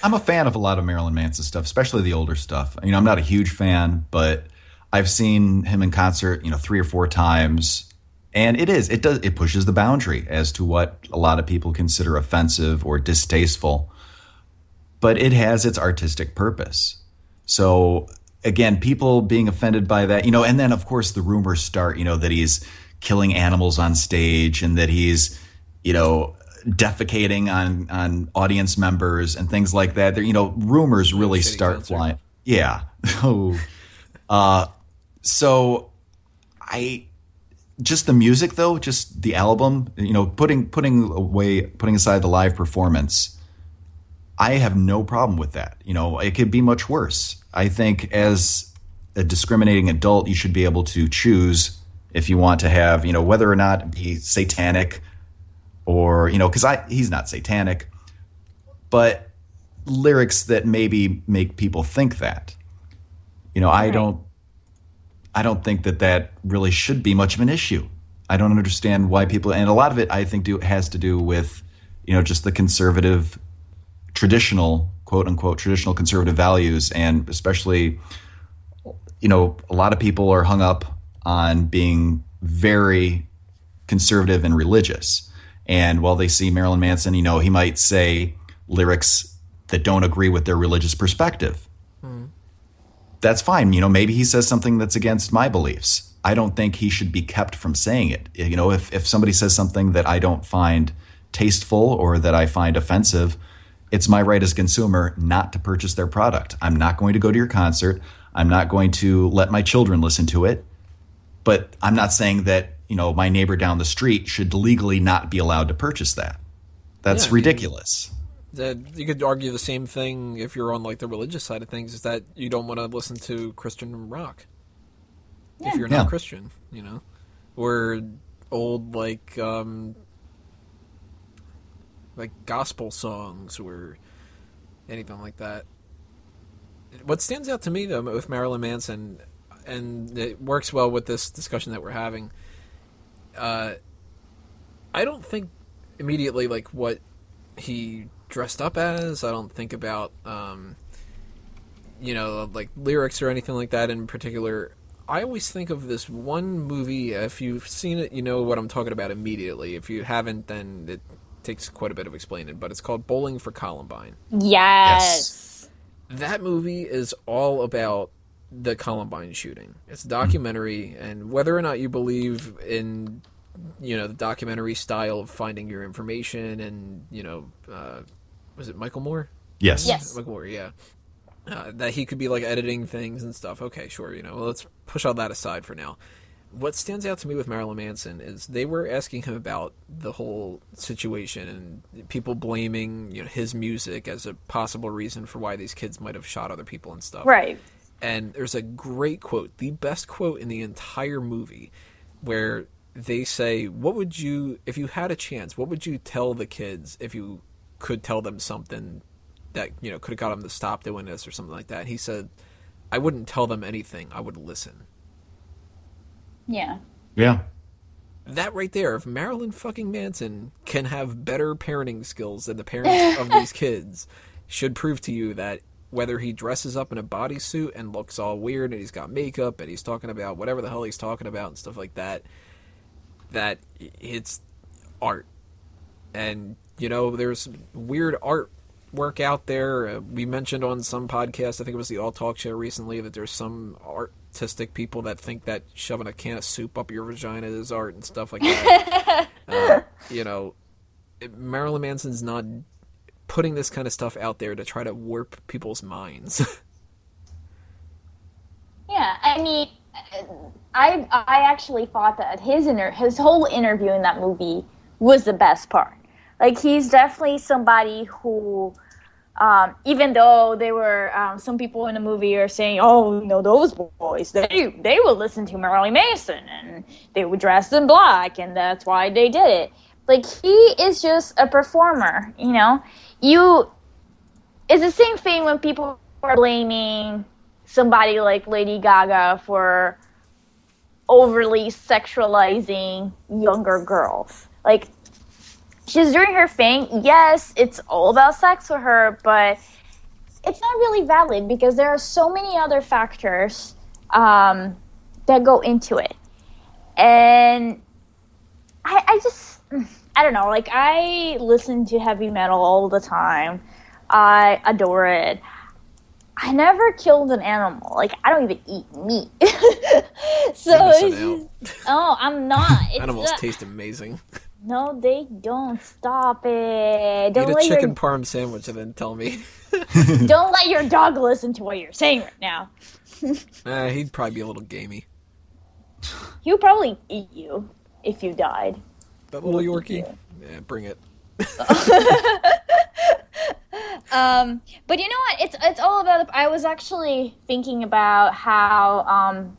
I'm a fan of a lot of Marilyn Manson stuff, especially the older stuff. You know, I'm not a huge fan, but I've seen him in concert, you know, three or four times. And it is, it does, it pushes the boundary as to what a lot of people consider offensive or distasteful. But it has its artistic purpose. So again, people being offended by that, you know, and then of course the rumors start, you know, that he's killing animals on stage and that he's, you know, defecating on on audience members and things like that. There, you know, rumors really start flying. Yeah. (laughs) Oh. uh, so I just the music though, just the album, you know, putting putting away putting aside the live performance, I have no problem with that. You know, it could be much worse. I think as a discriminating adult, you should be able to choose if you want to have, you know, whether or not be satanic or, you know, because I he's not satanic, but lyrics that maybe make people think that. You know, I don't I don't think that that really should be much of an issue. I don't understand why people, and a lot of it I think do has to do with, you know, just the conservative, traditional quote unquote traditional conservative values, and especially, you know, a lot of people are hung up on being very conservative and religious. And while they see Marilyn Manson, you know, he might say lyrics that don't agree with their religious perspective that's fine. You know, maybe he says something that's against my beliefs. I don't think he should be kept from saying it. You know, if, if somebody says something that I don't find tasteful or that I find offensive, it's my right as a consumer not to purchase their product. I'm not going to go to your concert. I'm not going to let my children listen to it. But I'm not saying that, you know, my neighbor down the street should legally not be allowed to purchase that. That's Yeah, ridiculous. That you could argue the same thing if you're on like the religious side of things is that you don't want to listen to Christian rock if you're not Yeah. Christian, you know, or old like um like gospel songs or anything like that. What stands out to me though with Marilyn Manson, and it works well with this discussion that we're having. Uh, I don't think immediately like what he dressed up as. I don't think about, um, you know, like lyrics or anything like that in particular. I always think of this one movie. If you've seen it, you know what I'm talking about immediately. If you haven't, then it takes quite a bit of explaining. But it's called Bowling for Columbine. Yes. That movie is all about the Columbine shooting. It's a documentary, and whether or not you believe in, you know, the documentary style of finding your information, and you know, uh, was it Michael Moore? Yes. Yes. Michael Moore, yeah. Uh, that he could be like editing things and stuff. Okay, sure. You know, well, let's push all that aside for now. What stands out to me with Marilyn Manson is they were asking him about the whole situation and people blaming you know his music as a possible reason for why these kids might have shot other people and stuff. Right. And there's a great quote, the best quote in the entire movie, where they say, "What would you, if you had a chance, what would you tell the kids if you could tell them something that you know could have got them to stop doing this or something like that?" He said, "I wouldn't tell them anything. I would listen." Yeah. Yeah. That right there, if Marilyn fucking Manson can have better parenting skills than the parents of these (laughs) kids, should prove to you that whether he dresses up in a bodysuit and looks all weird and he's got makeup and he's talking about whatever the hell he's talking about and stuff like that, that it's art. And, you know, there's weird artwork out there. Uh, we mentioned on some podcast, I think it was the All Talk Show recently, that there's some artistic people that think that shoving a can of soup up your vagina is art and stuff like that. (laughs) uh, you know, Marilyn Manson's not putting this kind of stuff out there to try to warp people's minds. (laughs) Yeah, I mean, I I actually thought that his inter- his whole interview in that movie was the best part. Like he's definitely somebody who, um, even though there were um, some people in the movie are saying, "Oh, you know, those boys they they would listen to Marilyn Manson and they would dress in black and that's why they did it." Like he is just a performer, you know. You, it's the same thing when people are blaming somebody like Lady Gaga for overly sexualizing younger girls. Like, she's doing her thing. Yes, it's all about sex for her, but it's not really valid because there are so many other factors um, that go into it. And I, I just, I don't know, like, I listen to heavy metal all the time. I adore it. I never killed an animal. Like I don't even eat meat. (laughs) so You're it's just- oh, I'm not. (laughs) Animals not- taste amazing. (laughs) No, they don't. Stop it. Don't Eat a let chicken your parm sandwich and then tell me. (laughs) (laughs) don't let your dog listen to what you're saying right now. (laughs) Uh, he'd probably be a little gamey. He'll probably eat you if you died. But little Yorkie, yeah, bring it. Um, but you know what? It's it's all about. I was actually thinking about how um,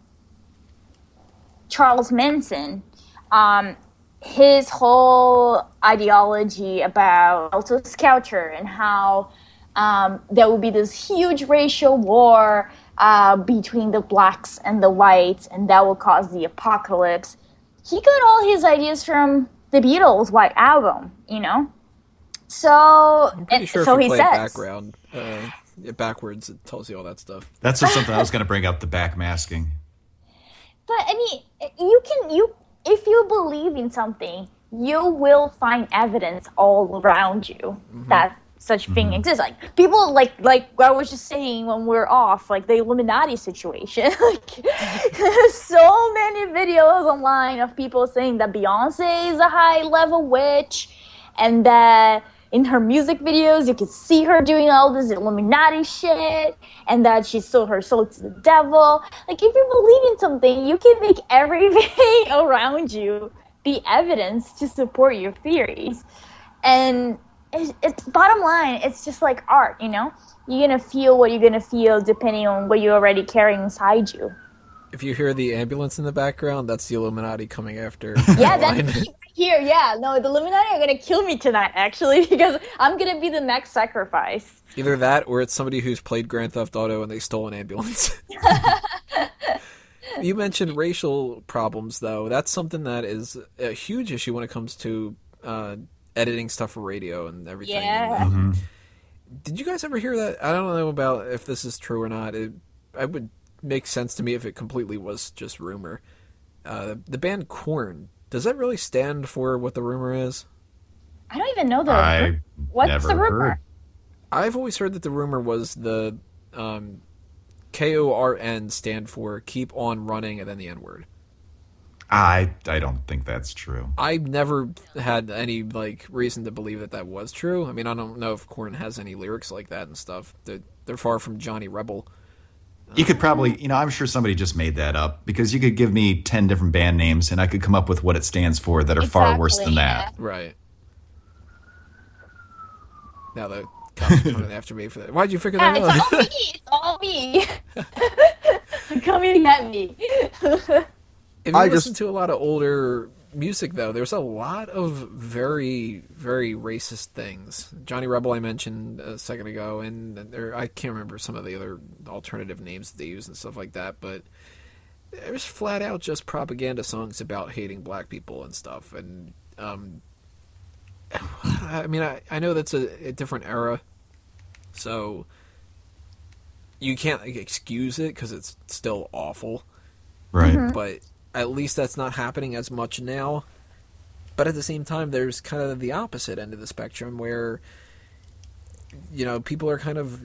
Charles Manson, um, his whole ideology about Helter Skelter and how um, there will be this huge racial war uh, between the blacks and the whites, and that will cause the apocalypse. He got all his ideas from the Beatles' White Album, you know. So, I'm pretty and sure so if he you play says. it background, uh, yeah, backwards, it tells you all that stuff. That's just something I was going to bring up the back masking. But I mean, you can you if you believe in something, you will find evidence all around you mm-hmm. that such thing mm-hmm. exists. Like people like like I was just saying when we're off, like the Illuminati situation. (laughs) like there's (laughs) so many videos online of people saying that Beyonce is a high level witch and that in her music videos you can see her doing all this Illuminati shit and that she sold her soul to the devil. Like if you believe in something, you can make (laughs) everything around you be evidence to support your theories. And it's, it's bottom line, it's just like art, you know? You're gonna feel what you're gonna feel depending on what you're already carrying inside you. If you hear the ambulance in the background, that's the Illuminati coming after. (laughs) Yeah, that's (laughs) here. Yeah, no, the Illuminati are gonna kill me tonight, actually, (laughs) because I'm gonna be the next sacrifice. Either that, or it's somebody who's played Grand Theft Auto and they stole an ambulance. (laughs) you mentioned racial problems, though. That's something that is a huge issue when it comes to uh, editing stuff for radio and everything. Yeah. And, uh, did you guys ever hear that? I don't know about if this is true or not. It, it would make sense to me if it completely was just rumor. Uh, the band Korn, does that really stand for what the rumor is? I don't even know the. I what's never the rumor? heard. I've always heard that the rumor was the um, K O R N stand for keep on running and then the N word. I I don't think that's true. I've never had any like reason to believe that that was true. I mean, I don't know if Korn has any lyrics like that and stuff. They're, they're far from Johnny Rebel. You could probably, you know, I'm sure somebody just made that up because you could give me 10 different band names and I could come up with what it stands for that are far worse than that. Right. Now the cops are coming after me for that. Why'd you figure Yeah, that out? it's all me. It's all me. (laughs) Coming to get me. (laughs) If you I listen just- to a lot of older music, though, there's a lot of very, very racist things. Johnny Rebel, I mentioned a second ago, and there I can't remember some of the other alternative names that they use and stuff like that, but there's flat out just propaganda songs about hating black people and stuff. And um, (sighs) I mean, I, I know that's a, a different era, so you can't like, excuse it because it's still awful Right. but at least that's not happening as much now. But at the same time, there's kind of the opposite end of the spectrum where, you know, people are kind of,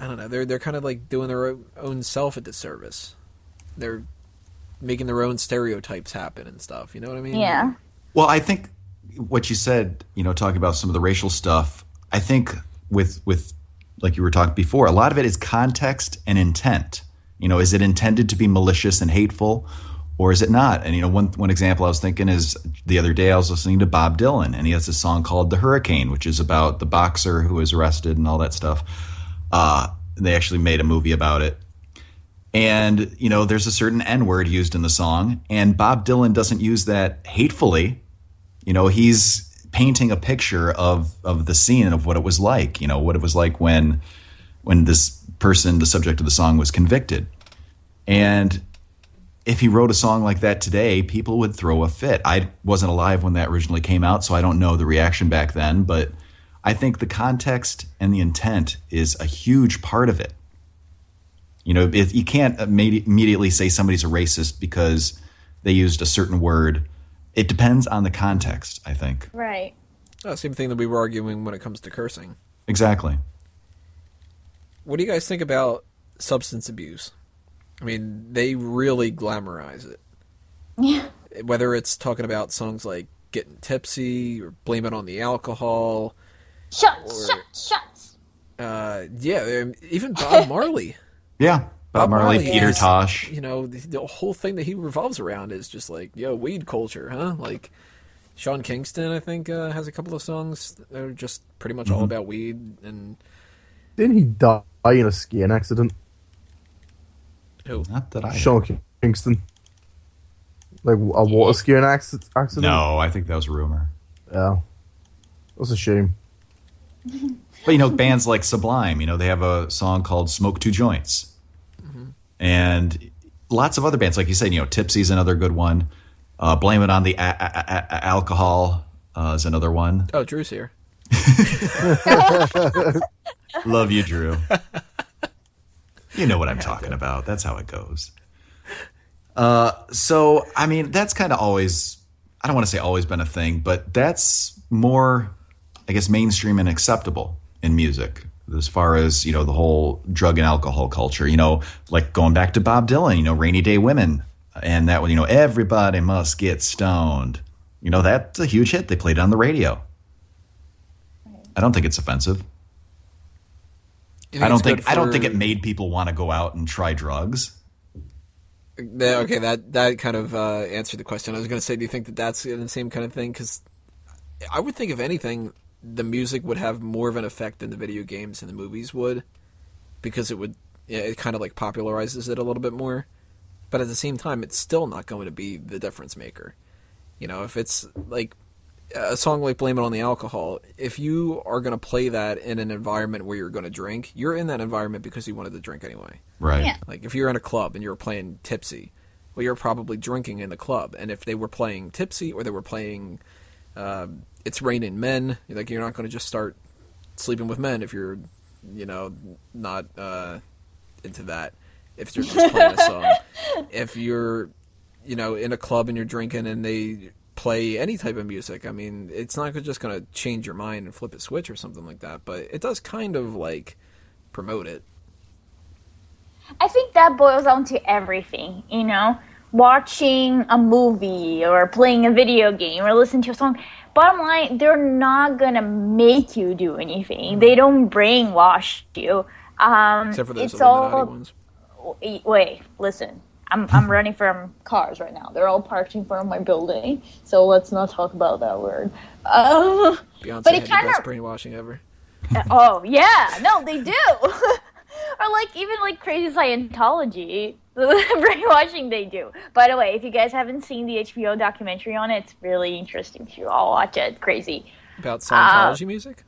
I don't know, they're they're kind of like doing their own- own self a disservice. They're making their own stereotypes happen and stuff. You know what I mean? Yeah. Well, I think what you said, you know, talking about some of the racial stuff, I think with with like you were talking before, a lot of it is context and intent. You know, is it intended to be malicious and hateful or is it not? And you know, one one example I was thinking is the other day I was listening to Bob Dylan and he has a song called The Hurricane, which is about the boxer who was arrested and all that stuff. Uh, they actually made a movie about it. And, you know, there's a certain N word used in the song, and Bob Dylan doesn't use that hatefully. You know, he's painting a picture of of the scene of what it was like, you know, what it was like when when this person, the subject of the song, was convicted. And if he wrote a song like that today, people would throw a fit. I wasn't alive when that originally came out, so I don't know the reaction back then, but I think the context and the intent is a huge part of it. You know, if you can't immediately say somebody's a racist because they used a certain word. It depends on the context, I think. Right. Oh, same thing that we were arguing when it comes to cursing. Exactly. What do you guys think about substance abuse? I mean, they really glamorize it. Yeah. Whether it's talking about songs like getting tipsy or blame it on the alcohol. Shots, Or- shots, shots. Uh, yeah, um, even Bob (laughs) Marley. Yeah. Bob, Marley, Peter is- Tosh. You know, the, the whole thing that he revolves around is just like, yo, weed culture, huh? Like, Sean Kingston, I think, uh, has a couple of songs that are just pretty much all about weed. And Didn't he die in a skiing accident? Who? Not that I. Sean Kingston. Like a water skiing accident? No, I think that was a rumor. Yeah. That's a shame. (laughs) But you know, bands like Sublime, you know, they have a song called "Smoke Two Joints," and lots of other bands, like you said, you know, Tipsy's another good one. Uh, Blame it on the a- a- a- a- alcohol uh, is another one. Oh, Drew's here. (laughs) (laughs) Love you, Drew. You know what I'm talking about. That's how it goes. Uh, so I mean, that's kind of always. I don't want to say always been a thing, but that's more, I guess, mainstream and acceptable in music as far as you know the whole drug and alcohol culture. You know, like going back to Bob Dylan. You know, "Rainy Day Women," and that one. You know, everybody must get stoned. You know, that's a huge hit. They played it on the radio. I don't think it's offensive. You I don't think good I don't think it made people want to go out and try drugs. Okay, that that kind of uh, answered the question. I was going to say, do you think that that's the same kind of thing? Because I would think, if anything, the music would have more of an effect than the video games and the movies would, because it would it kind of like popularizes it a little bit more. But at the same time, it's still not going to be the difference maker. You know, if it's like a song like "Blame It on the Alcohol," if you are going to play that in an environment where you're going to drink, you're in that environment because you wanted to drink anyway. Right. Yeah. Like if you're in a club and you're playing Tipsy, well, you're probably drinking in the club. And if they were playing Tipsy or they were playing um, It's Raining Men, like you're not going to just start sleeping with men if you're, you know, not uh, into that. If you're just playing a (laughs) song, if you're, you know, in a club and you're drinking and they play any type of music, I mean, it's not just going to change your mind and flip a switch or something like that. But it does kind of like promote it. I think that boils down to everything, you know. watching a movie or playing a video game or listening to a song, bottom line, they're not gonna make you do anything. They don't brainwash you. Um, Except for those it's all ones. wait, listen. I'm I'm (laughs) running from cars right now. They're all parked in front of my building, so let's not talk about that word. Um, Beyonce but it kind of brainwashing ever. (laughs) oh yeah, no, they do. (laughs) or like even like crazy Scientology, the brainwashing they do. By the way, if you guys haven't seen the HBO documentary on it, it's really interesting too. I'll watch it. It's crazy. About Uh, Scientology music?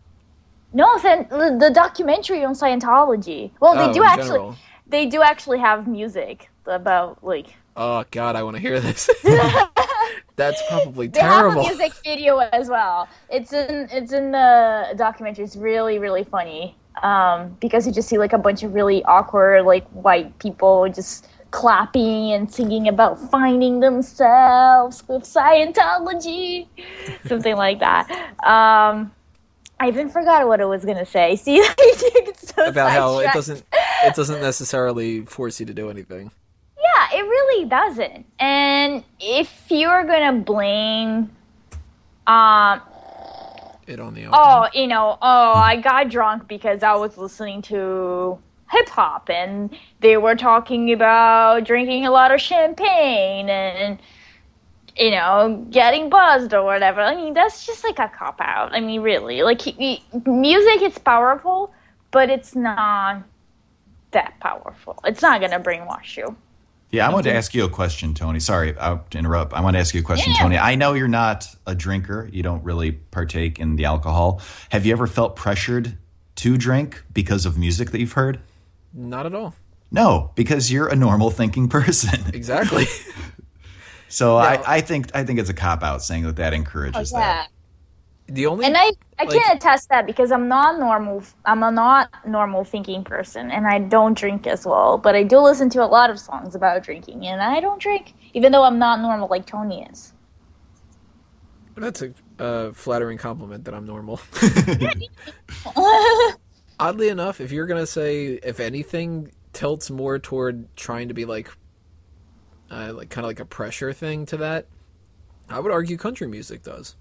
No, the the documentary on Scientology. Well, they Oh, do actually. general. They do actually have music about like Oh god, I want to hear this. (laughs) That's probably They have a music video as well. It's in it's in the documentary. It's really really funny um, because you just see like a bunch of really awkward like white people just clapping and singing about finding themselves with Scientology, (laughs) something like that. Um, I even forgot what I was gonna say. (laughs) See, it's so About how it doesn't it doesn't necessarily force you to do anything. It really doesn't. And if you're gonna blame, um, It on the oh, you know, oh, I got drunk because I was listening to hip hop and they were talking about drinking a lot of champagne and you know getting buzzed or whatever. I mean, that's just like a cop out. I mean, really, like he, he- music is powerful, but it's not that powerful. It's not gonna brainwash you. Yeah, I wanted to ask you a question, Tony. Sorry to interrupt. I want to ask you a question, Yeah. Tony. I know you're not a drinker. You don't really partake in the alcohol. Have you ever felt pressured to drink because of music that you've heard? Not at all. No, because you're a normal thinking (laughs) person. Exactly. (laughs) So I, I think I think it's a cop out saying that that encourages Oh, Yeah. that. The only And I, I Like- can attest that because I'm not normal. I'm a not normal thinking person, and I don't drink as well. But I do listen to a lot of songs about drinking, and I don't drink, even though I'm not normal like Tony is. That's a uh, flattering compliment that I'm normal. (laughs) (laughs) Oddly enough, if you're gonna say if anything tilts more toward trying to be like, uh, like kind of like a pressure thing to that, I would argue country music does.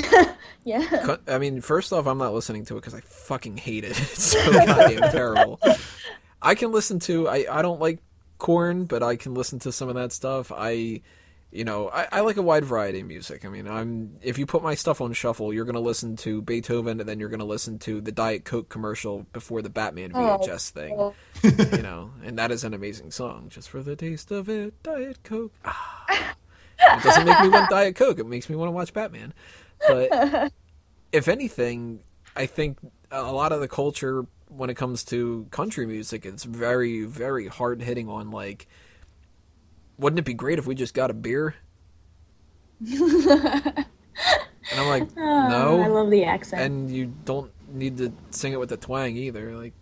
(laughs) yeah. I mean, first off, I'm not listening to it because I fucking hate it. (laughs) It's so (laughs) goddamn terrible. I can listen to. I I don't like corn, but I can listen to some of that stuff. I, you know, I, I like a wide variety of music. I mean, I'm if you put my stuff on shuffle, you're gonna listen to Beethoven, and then you're gonna listen to the Diet Coke commercial before the Batman VHS thing. You know, and that is an amazing song. Just for the taste of it, Diet Coke. Ah. It doesn't make me want Diet Coke. It makes me want to watch Batman. But (laughs) if anything, I think a lot of the culture when it comes to country music, it's very, very hard hitting on like, wouldn't it be great if we just got a beer? and I'm like, I (laughs) no, I love the accent. and you don't need to sing it with a twang either. Like,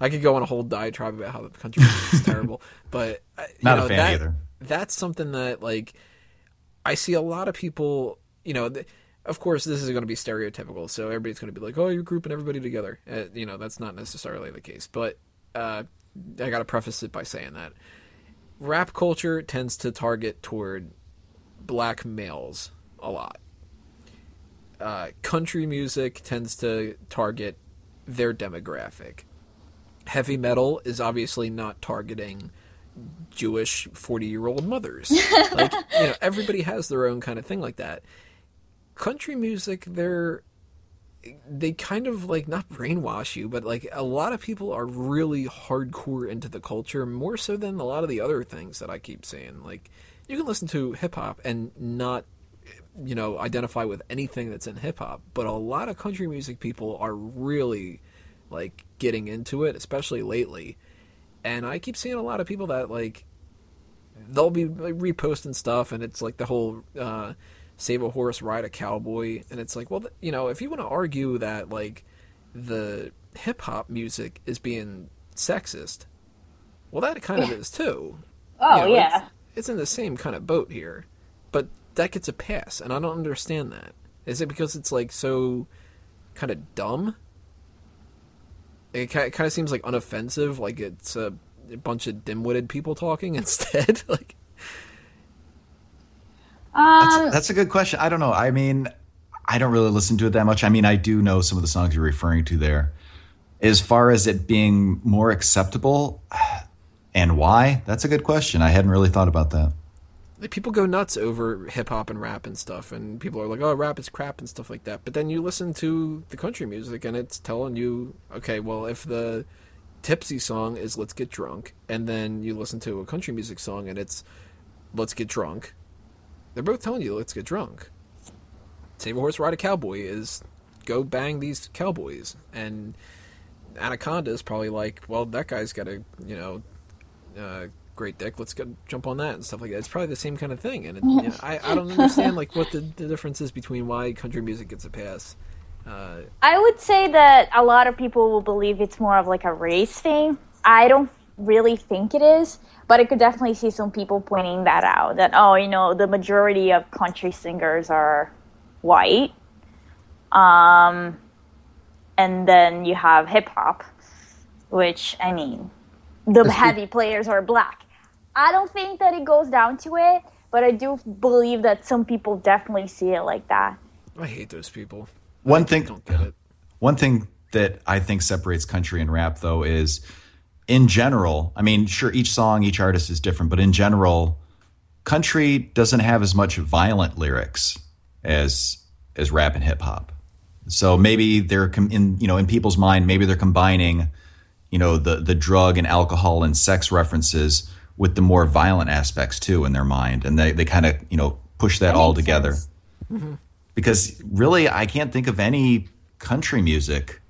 I could go on a whole diatribe about how the country music is (laughs) terrible, but uh, you Not know, a fan that- either. that's something that like I see a lot of people. You know, th- of course, this is going to be stereotypical, so everybody's going to be like, "Oh, you're grouping everybody together." Uh, you know, that's not necessarily the case. But uh, I got to preface it by saying that rap culture tends to target toward black males a lot. Uh, country music tends to target their demographic. Heavy metal is obviously not targeting Jewish 40 year old mothers. (laughs) like, you know, everybody has their own kind of thing like that. Country music, they're. They kind of like not brainwash you, but like a lot of people are really hardcore into the culture, more so than a lot of the other things that I keep saying. Like, you can listen to hip hop and not, you know, identify with anything that's in hip hop, but a lot of country music people are really like getting into it, especially lately and I keep seeing a lot of people that like they'll be like, reposting stuff, and it's like the whole uh, "save a horse, ride a cowboy," and it's like, well, th- you know, if you want to argue that like the hip hop music is being sexist, well, that kind of is too. oh You know, yeah. it's, it's in the same kind of boat here, but that gets a pass, and I don't understand that. Is it because it's like so kind of dumb? It kind of seems like unoffensive, like it's a bunch of dim-witted people talking (laughs) instead? (laughs) like, Um, That's, that's a good question. I don't know. I mean, I don't really listen to it that much. I mean, I do know some of the songs you're referring to there. As far as it being more acceptable (sighs) and why, that's a good question. I hadn't really thought about that. people go nuts over hip hop and rap and stuff, and people are like, "Oh, rap is crap" and stuff like that. But then you listen to the country music, and it's telling you, okay, well, if the tipsy song is "Let's Get Drunk," and then you listen to a country music song and it's "Let's Get Drunk," they're both telling you, "Let's get drunk." Save a horse, ride a cowboy is go bang these cowboys, and Anaconda is probably like, well, that guy's got a you know uh, great dick. Let's go jump on that and stuff like that. It's probably the same kind of thing, and it, you know, I I don't understand like what the, the difference is between why country music gets a pass. Uh, I would say that a lot of people will believe it's more of like a race thing. I don't really think it is, but I could definitely see some people pointing that out. That oh, you know, the majority of country singers are white, um, and then you have hip hop, which I mean, the It's- heavy players are black. I don't think that it goes down to it, but I do believe that some people definitely see it like that. I hate those people. One I thing, don't get it. one thing that I think separates country and rap, though, is in general. I mean, sure, each song, each artist is different, but in general, country doesn't have as much violent lyrics as as rap and hip hop. So maybe they're com- in you know in people's mind, maybe they're combining you know the the drug and alcohol and sex references with the more violent aspects too in their mind, and they they kind of you know push that, That all together sense. because really I can't think of any country music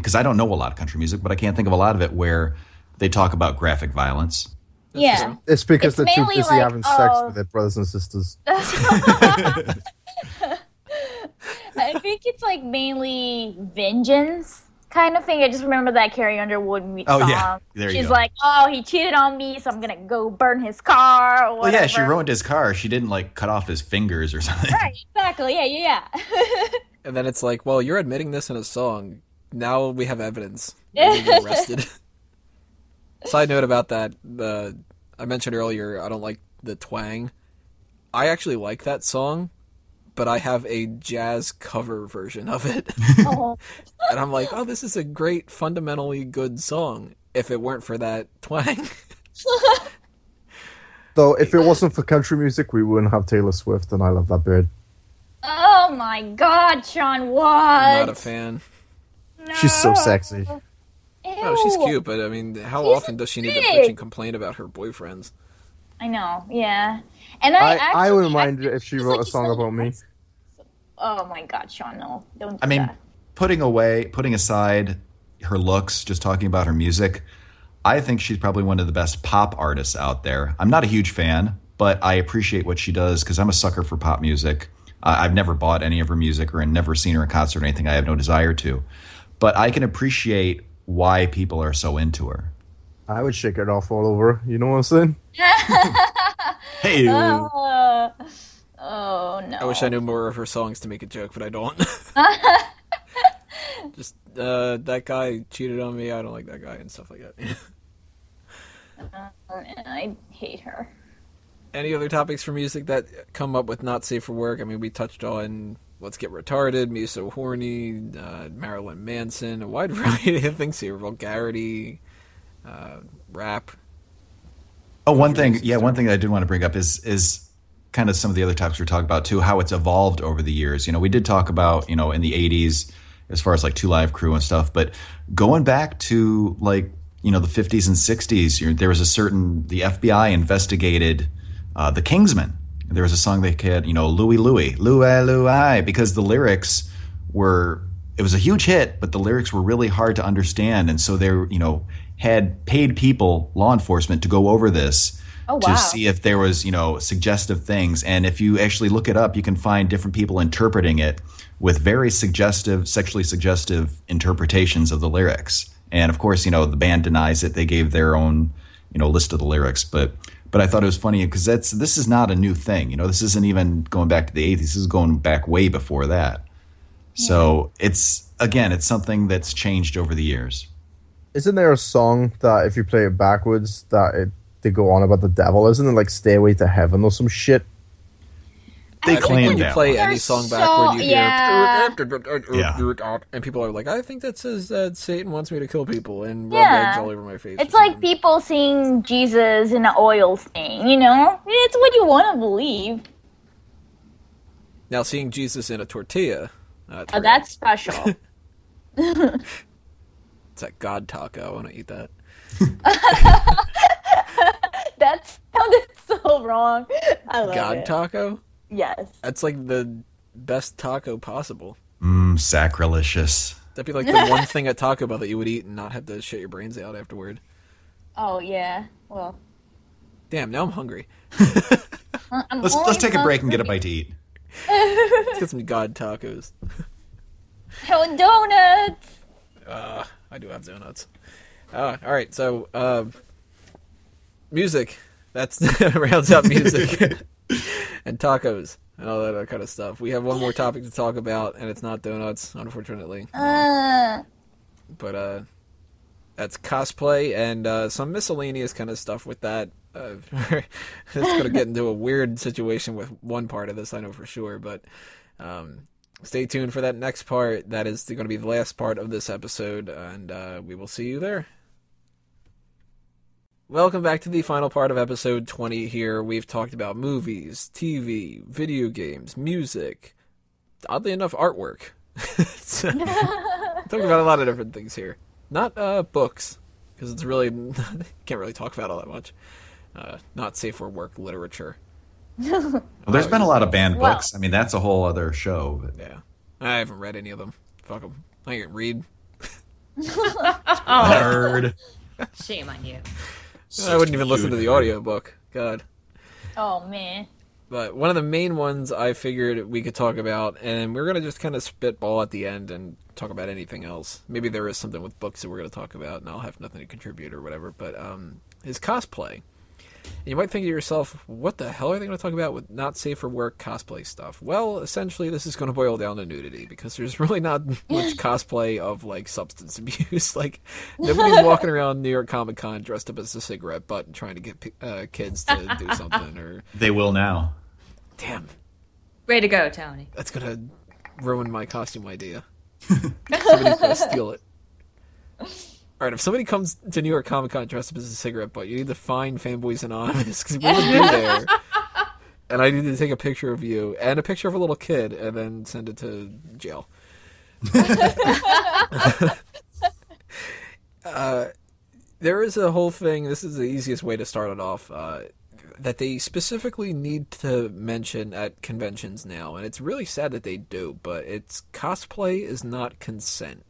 because I don't know a lot of country music, but I can't think of a lot of it where they talk about graphic violence. Yeah. It's because It's they're too busy like, having sex oh. with their brothers and sisters. (laughs) I think it's like mainly vengeance kind of thing. I just remember that Carrie Underwood mu- Oh, song. yeah. There you She's go. like, "Oh, he cheated on me, so I'm gonna go burn his car." Or Well, yeah, she ruined his car. She didn't like cut off his fingers or something. Right, exactly. Yeah, yeah, yeah. (laughs) And then it's like, well, you're admitting this in a song. Now we have evidence. You're gonna get (laughs) arrested. (laughs) Side note about that: the I mentioned earlier, I don't like the twang. I actually like that song, but I have a jazz cover version of it, oh, (laughs) and I'm like, oh, this is a great, fundamentally good song. If it weren't for that twang, Though, if it wasn't for country music, we wouldn't have Taylor Swift, and I love that bird. oh my God, Sean, what? I'm not a fan. She's so sexy. Oh, Ew. No, she's cute, but I mean, how She's often does she need to bitch and complain about her boyfriends? I know. Yeah, and I. I, actually, I wouldn't mind think if she wrote like a song about me. Oh my God, Sean, no, don't. Do I mean, that. putting away, putting aside her looks, just talking about her music, I think she's probably one of the best pop artists out there. I'm not a huge fan, but I appreciate what she does because I'm a sucker for pop music. I I've never bought any of her music or never seen her in concert or anything. I have no desire to, but I can appreciate why people are so into her. I would shake it off all over. You know what I'm saying? (laughs) Hey, Uh, oh no. I wish I knew more of her songs to make a joke, but I don't. (laughs) Just uh, that guy cheated on me. I don't like that guy and stuff like that. I hate her. Any other topics for music that come up with not safe for work? I mean, we touched on Let's Get Retarded, Me So Horny, uh, Marilyn Manson, a wide (laughs) variety of things here. Vulgarity, uh, rap. Oh, one thing, yeah, one thing that I did want to bring up is is kind of some of the other topics we're talking about too, how it's evolved over the years. You know, we did talk about you know in the '80s as far as like Two Live Crew and stuff, but going back to like you know the '50s and '60s, you know, there was a certain the FBI investigated uh, the Kingsmen. There was a song they had, you know, Louie Louie, Louie Louie, because the lyrics were it was a huge hit, but the lyrics were really hard to understand, and so they you know had paid people, law enforcement, to go over this Oh, to see if there was you know suggestive things, and if you actually look it up, you can find different people interpreting it with very suggestive, sexually suggestive interpretations of the lyrics. And of course, you know the band denies it; they gave their own you know list of the lyrics, but. But I thought it was funny because that's this is not a new thing. You know, this isn't even going back to the 80s. This is going back way before that. So it's again, it's something that's changed over the years. isn't there a song that if you play it backwards that it they go on about the devil? Isn't it like "Stairway to Heaven" or some shit? They I think claim when you that play one. any They're song so- backward, you yeah. hear and people are like, "I think that says that Satan wants me to kill people and rub Yeah. eggs all over my face." It's like something. people seeing Jesus in an oil thing, you know? It's what you want to believe. now seeing Jesus in a tortilla. Uh, Oh, that's special. (laughs) (laughs) it's that God taco. I want to eat that. (laughs) that sounded so wrong. I love God it. taco. Yes. That's like the best taco possible. Mmm, sacrilegious. That'd be like the one thing at Taco Bell that you would eat and not have to shit your brains out afterward. Oh yeah. Well, Damn, now I'm hungry. I'm Let's let's take a break and get a bite to eat. Let's get some God tacos. (laughs) Oh, donuts. Uh, I do have donuts. Uh, all right, so uh, music. That's (laughs) rounds out music (laughs) (laughs) and tacos and all that other kind of stuff. We have one more topic to talk about, and it's not donuts, unfortunately. Uh, But uh, that's cosplay and uh, some miscellaneous kind of stuff with that. Uh, it's going to get into a weird situation with one part of this, I know for sure. But um, stay tuned for that next part. That is going to be the last part of this episode, and uh, we will see you there. Welcome back to the final part of episode 20 here. We've talked about movies, TV, video games, music, oddly enough, artwork. (laughs) So- talking about a lot of different things here. Not uh, books, because it's really (laughs) can't really talk about all that much. Uh, not safe for work literature. Well, there's been a lot of banned Well- books. I mean, that's a whole other show. But Yeah, I haven't read any of them. Fuck them. I can't read. (laughs) nerd. Shame on you. I wouldn't even listen to the audiobook. God. oh man. But one of the main ones I figured we could talk about, and we're gonna just kind of spitball at the end and talk about anything else. Maybe there is something with books that we're gonna talk about, and I'll have nothing to contribute or whatever. But um, is cosplay. And you might think to yourself, what the hell are they going to talk about with not safe for work cosplay stuff? Well, essentially, this is going to boil down to nudity because there's (laughs) really not much (laughs) cosplay of like substance (laughs) abuse. like nobody's walking around New York Comic Con dressed up as a cigarette butt and trying to get uh, kids to do something. Or They will now. damn, Way to go, Tony. that's gonna ruin my costume idea. Somebody's gonna steal it. All right, if somebody comes to New York Comic Con dressed up as a cigarette butt, you need to find Fanboys Anonymous because we would be there. (laughs) And I need to take a picture of you and a picture of a little kid and then send it to jail. (laughs) uh, there is a whole thing. This is the easiest way to start it off. Uh, that they specifically need to mention at conventions now, and it's really sad that they do. But it's cosplay is not consent.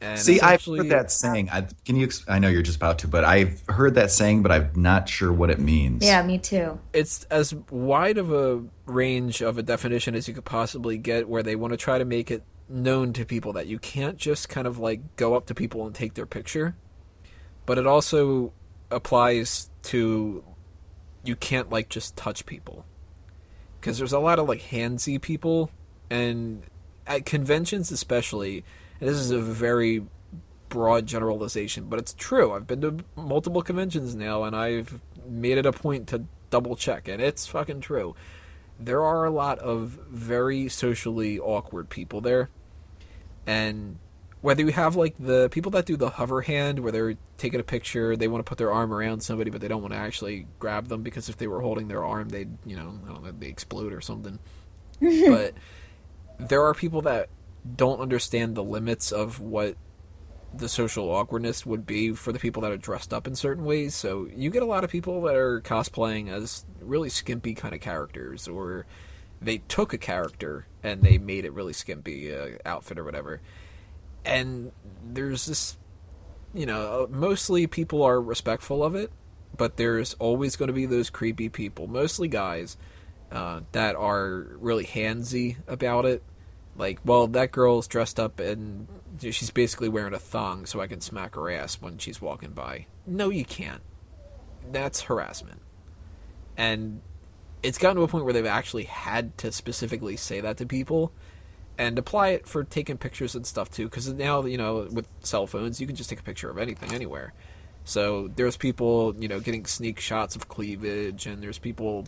And See, I've heard that saying. I, can you? I know you're just about to, but I've heard that saying, but I'm not sure what it means. Yeah, me too. it's as wide of a range of a definition as you could possibly get where they want to try to make it known to people that you can't just kind of like go up to people and take their picture but it also applies to you can't like just touch people because there's a lot of like handsy people and at conventions especially and this is a very broad generalization, but it's true. I've been to multiple conventions now, and I've made it a point to double check, and it's fucking true. There are a lot of very socially awkward people there, and whether you have like the people that do the hover hand, where they're taking a picture, they want to put their arm around somebody, but they don't want to actually grab them because if they were holding their arm, they'd you know, I don't know, they explode or something. (laughs) but there are people that don't understand the limits of what the social awkwardness would be for the people that are dressed up in certain ways. So you get a lot of people that are cosplaying as really skimpy kind of characters, or they took a character and they made it really skimpy uh, outfit or whatever. And there's this, you know, mostly people are respectful of it, but there's always going to be those creepy people, mostly guys, uh, that are really handsy about it. Like, well, that girl's dressed up and she's basically wearing a thong so I can smack her ass when she's walking by. No, you can't. That's harassment. And it's gotten to a point where they've actually had to specifically say that to people. and apply it for taking pictures and stuff too. Because now you know with cell phones, you can just take a picture of anything anywhere. So there's people you know getting sneak shots of cleavage, and there's people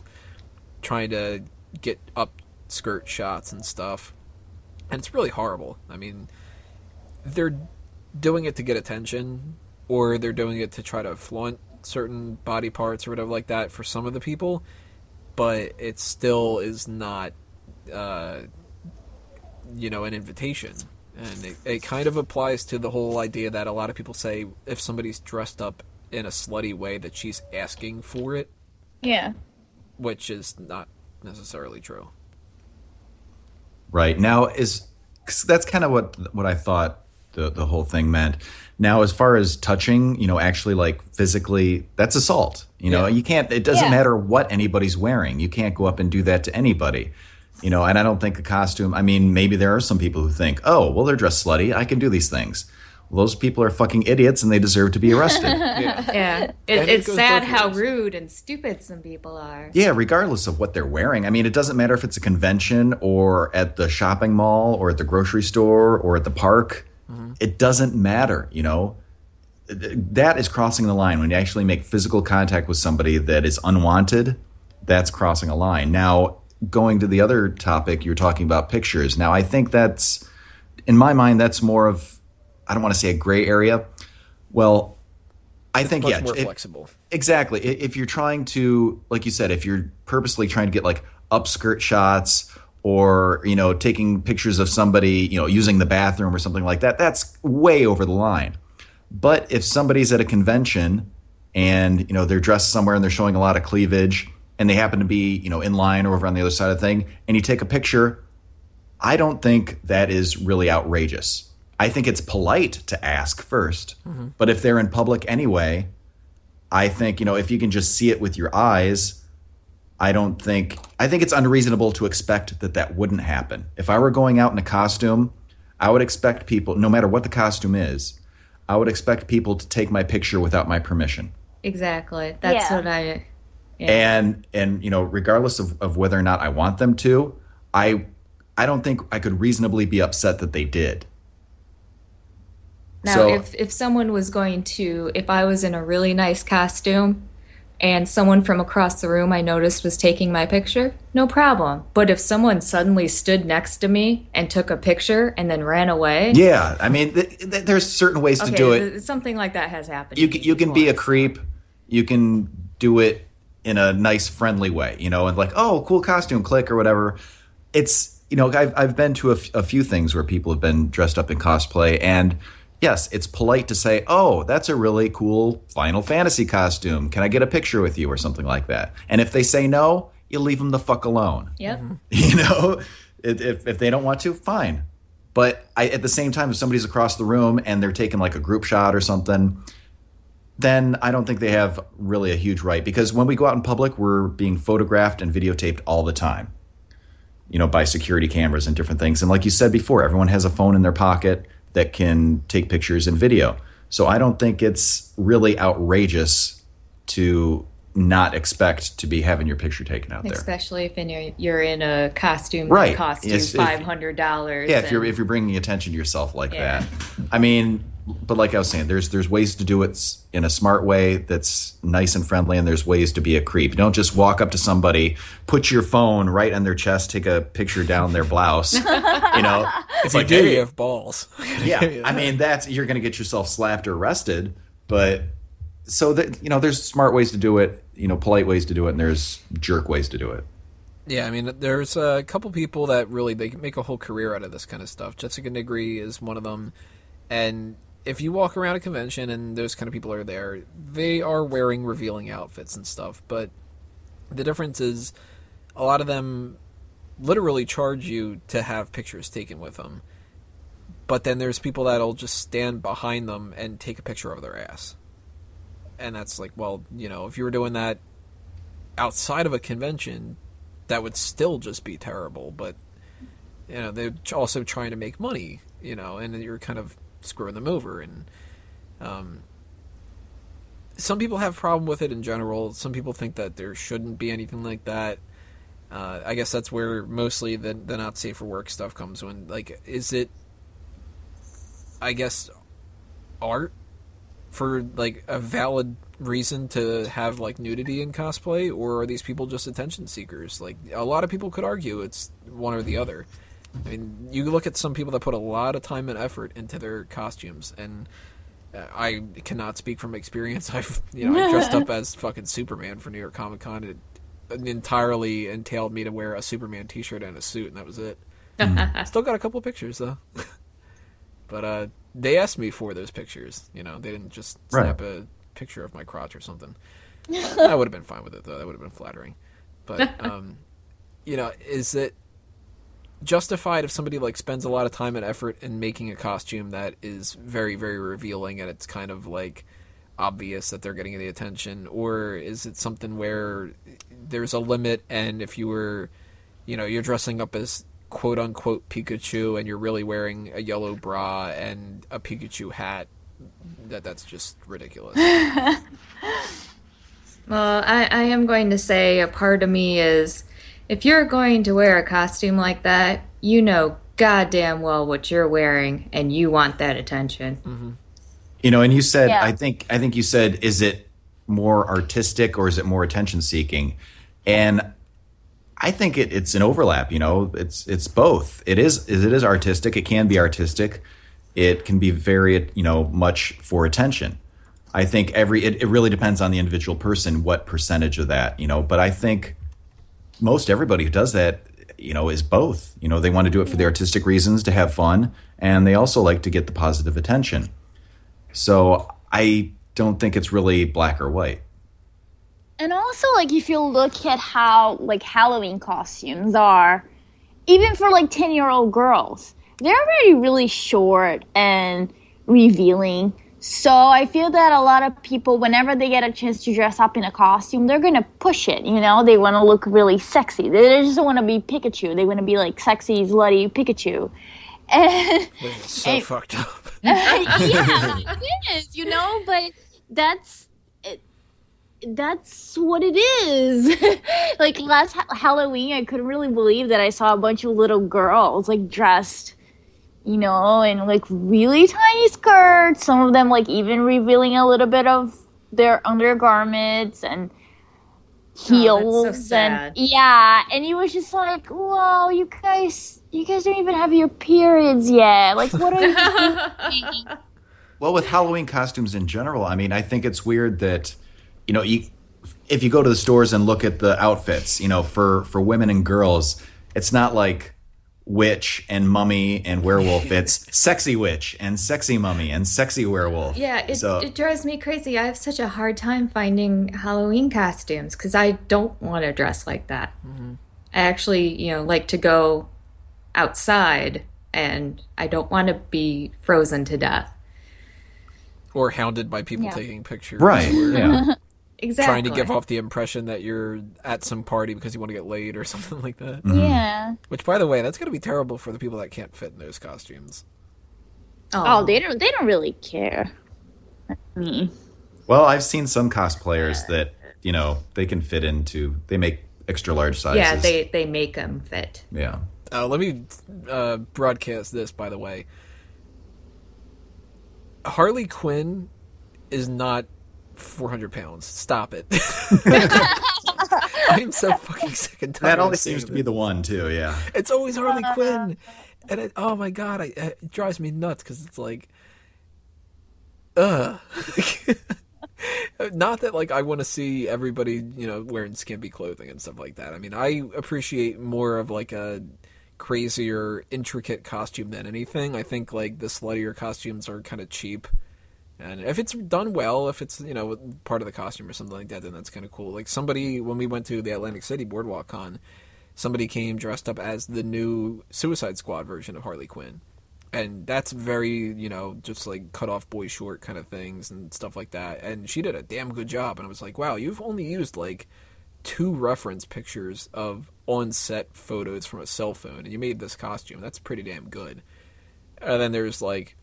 trying to get up skirt shots and stuff, and it's really horrible. I mean, they're doing it to get attention, or they're doing it to try to flaunt certain body parts or whatever like that for some of the people, but it still is not, uh, you know, an invitation. And it, it kind of applies to the whole idea that a lot of people say if somebody's dressed up in a slutty way that she's asking for it, Yeah. which is not necessarily true. Right now is 'cause that's kind of what what I thought the the whole thing meant. Now, as far as touching, you know, actually like physically, that's assault. You know, Yeah. you can't. It doesn't Yeah. matter what anybody's wearing. You can't go up and do that to anybody. You know, and I don't think a costume. I mean, maybe there are some people who think, oh, well, they're dressed slutty. I can do these things. Well, those people are fucking idiots, and they deserve to be arrested. (laughs) Yeah. Yeah, it, it it's goes sad how ways. rude and stupid some people are. Yeah, regardless of what they're wearing. I mean, it doesn't matter if it's a convention or at the shopping mall or at the grocery store or at the park. Mm-hmm. It doesn't matter, you know. That is crossing the line when you actually make physical contact with somebody that is unwanted. That's crossing a line. Now, going to the other topic, you're talking about pictures. Now, I think that's in my mind that's more of I don't want to say a gray area. Well, I think yeah, more it- flexible. Exactly. If you're trying to, like you said, if you're purposely trying to get like upskirt shots or, you know, taking pictures of somebody, you know, using the bathroom or something like that, that's way over the line. But if somebody's at a convention and, you know, they're dressed somewhere and they're showing a lot of cleavage and they happen to be, you know, in line or over on the other side of the thing and you take a picture, I don't think that is really outrageous. I think it's polite to ask 1st But if they're in public anyway, I think, you know, if you can just see it with your eyes, I don't think, I think it's unreasonable to expect that that wouldn't happen. If I were going out in a costume, I would expect people, no matter what the costume is, I would expect people to take my picture without my permission. Exactly. That's Yeah. what I. And, and, you know, regardless of, of whether or not I want them to, I, I don't think I could reasonably be upset that they did. Now, So- if if someone was going to, if I was in a really nice costume, and someone from across the room I noticed was taking my picture, no problem. But if someone suddenly stood next to me and took a picture and then ran away, Yeah. I mean, th- th- there's certain ways to do it. th- something like that has happened. you can, you can be a creep. You can do it in a nice, friendly way, you know, and like, oh, cool costume, click or whatever. It's you know, I've I've been to a, f- a few things where people have been dressed up in cosplay, and yes, it's polite to say, oh, that's a really cool Final Fantasy costume. Can I get a picture with you or something like that? And if they say no, you leave them the fuck alone. Yep. Mm-hmm. (laughs) You know, if, if if they don't want to, fine. But I, at the same time, if somebody's across the room and they're taking like a group shot or something, then I don't think they have really a huge right because when we go out in public, we're being photographed and videotaped all the time. You know, by security cameras and different things. And like you said before, everyone has a phone in their pocket that can take pictures and video. So I don't think it's really outrageous to not expect to be having your picture taken out there. Especially if in your, you're in a costume Right. that costs Yes, you five hundred dollars. Yeah, if you're if you're bringing attention to yourself like Yeah. that. I mean, but like I was saying, there's there's ways to do it in a smart way that's nice and friendly, and there's ways to be a creep. Don't just walk up to somebody, put your phone right on their chest, take a picture down their blouse. (laughs) you know, it's If you like, do, hey, you have balls. (laughs) yeah. (laughs) I mean, that's you're going to get yourself slapped or arrested, but so that you know, there's smart ways to do it, you know, polite ways to do it, and there's jerk ways to do it. Yeah, I mean, there's a couple people that really they make a whole career out of this kind of stuff. Jessica Nigri is one of them, and if you walk around a convention and those kind of people are there, they are wearing revealing outfits and stuff. But the difference is, a lot of them literally charge you to have pictures taken with them. But then there's people that'll just stand behind them and take a picture of their ass. And that's like, well, you know, if you were doing that outside of a convention, that would still just be terrible. But you know, they're also trying to make money, you know, and you're kind of screwing them over. And um, some people have problem with it in general. Some people think that there shouldn't be anything like that. Uh, I guess that's where mostly the the not safe for work stuff comes. When like, is it? I guess art for like a valid reason to have like nudity in cosplay, or are these people just attention seekers? Like a lot of people could argue it's one or the other. I mean, you look at some people that put a lot of time and effort into their costumes, and uh, I cannot speak from experience. (laughs) I've you know I dressed up (laughs) as fucking Superman for New York Comic Con. It entirely entailed me to wear a Superman T-shirt and a suit, and that was it. Still got a couple pictures though. (laughs) but uh, they asked me for those pictures. You know, they didn't just snap a picture of my crotch or something. I would have been fine with it though. That would have been flattering. But um, you know, is it justified if somebody like spends a lot of time and effort in making a costume that is very very revealing and it's kind of like obvious that they're getting the attention or is it something where there's a limit and if you were you know you're dressing up as quote unquote Pikachu and you're really wearing a yellow bra and a Pikachu hat that that's just ridiculous. (laughs) well, I, I am going to say a part of me is if you're going to wear a costume like that, you know goddamn well what you're wearing and you want that attention. Mm-hmm. You know, and you said Yeah. I think I think you said is it more artistic or is it more attention seeking? And I think it, it's an overlap. You know, it's it's both. It is it is artistic. It can be artistic. It can be very you know much for attention. I think every it, it really depends on the individual person what percentage of that you know. But I think most everybody who does that you know is both. You know, they want to do it for the artistic reasons to have fun, and they also like to get the positive attention. So I don't think it's really black or white. And also, like, if you look at how, like, Halloween costumes are, even for, like, 10 year old girls, they're already really short and revealing. So I feel that a lot of people, whenever they get a chance to dress up in a costume, they're gonna push it. You know, they want to look really sexy. They just want to be Pikachu. They want to be like sexy, slutty Pikachu. (laughs) And It's so Hey. fucked up. (laughs) yeah, it is, you know, but that's that's what it is. (laughs) like last ha- Halloween, I couldn't really believe that I saw a bunch of little girls like dressed, you know, in like really tiny skirts. Some of them like even revealing a little bit of their undergarments and oh, heels Oh, sad. and yeah and it was just like whoa you guys you guys don't even have your periods yet like what are you (laughs) doing Well, with Halloween costumes in general, I mean, I think it's weird that, you know, you, if you go to the stores and look at the outfits, you know, for for women and girls, it's not like witch and mummy and werewolf. (laughs) It's sexy witch and sexy mummy and sexy werewolf. Yeah, it, so it drives me crazy. I have such a hard time finding Halloween costumes because I don't want to dress like that. Mm-hmm. I actually, you know, like to go outside and I don't want to be frozen to death. Or hounded by people Yeah. taking pictures. right, Or yeah. (laughs) Exactly. trying to give off the impression that you're at some party because you want to get laid or (laughs) something like that. yeah Which, by the way, that's going to be terrible for the people that can't fit in those costumes. oh they don't they don't really care I mean, Well, I've seen some cosplayers that you know they can fit into. They make extra large sizes. Yeah, they they make them fit. Yeah. Uh, let me uh, broadcast this, by the way. Harley Quinn is not 400 pounds. Stop it. (laughs) (laughs) I am so fucking sick and tired. That always seems to be the one too. Yeah. It's always Harley uh-huh. Quinn, and it, oh my god, I, it drives me nuts because it's like, ugh. (laughs) Not that like I want to see everybody, you know, wearing skimpy clothing and stuff like that. I mean, I appreciate more of like a crazier, intricate costume than anything. I think like the sluttier costumes are kind of cheap. And if it's done well, if it's you know part of the costume or something like that, then that's kind of cool. Like somebody when we went to the Atlantic City Boardwalk Con, somebody came dressed up as the new Suicide Squad version of Harley Quinn, and that's very you know just like cut off boy short kind of things and stuff like that. And she did a damn good job. And I was like, wow, you've only used like two reference pictures of on set photos from a cell phone, and you made this costume. That's pretty damn good. And then there's like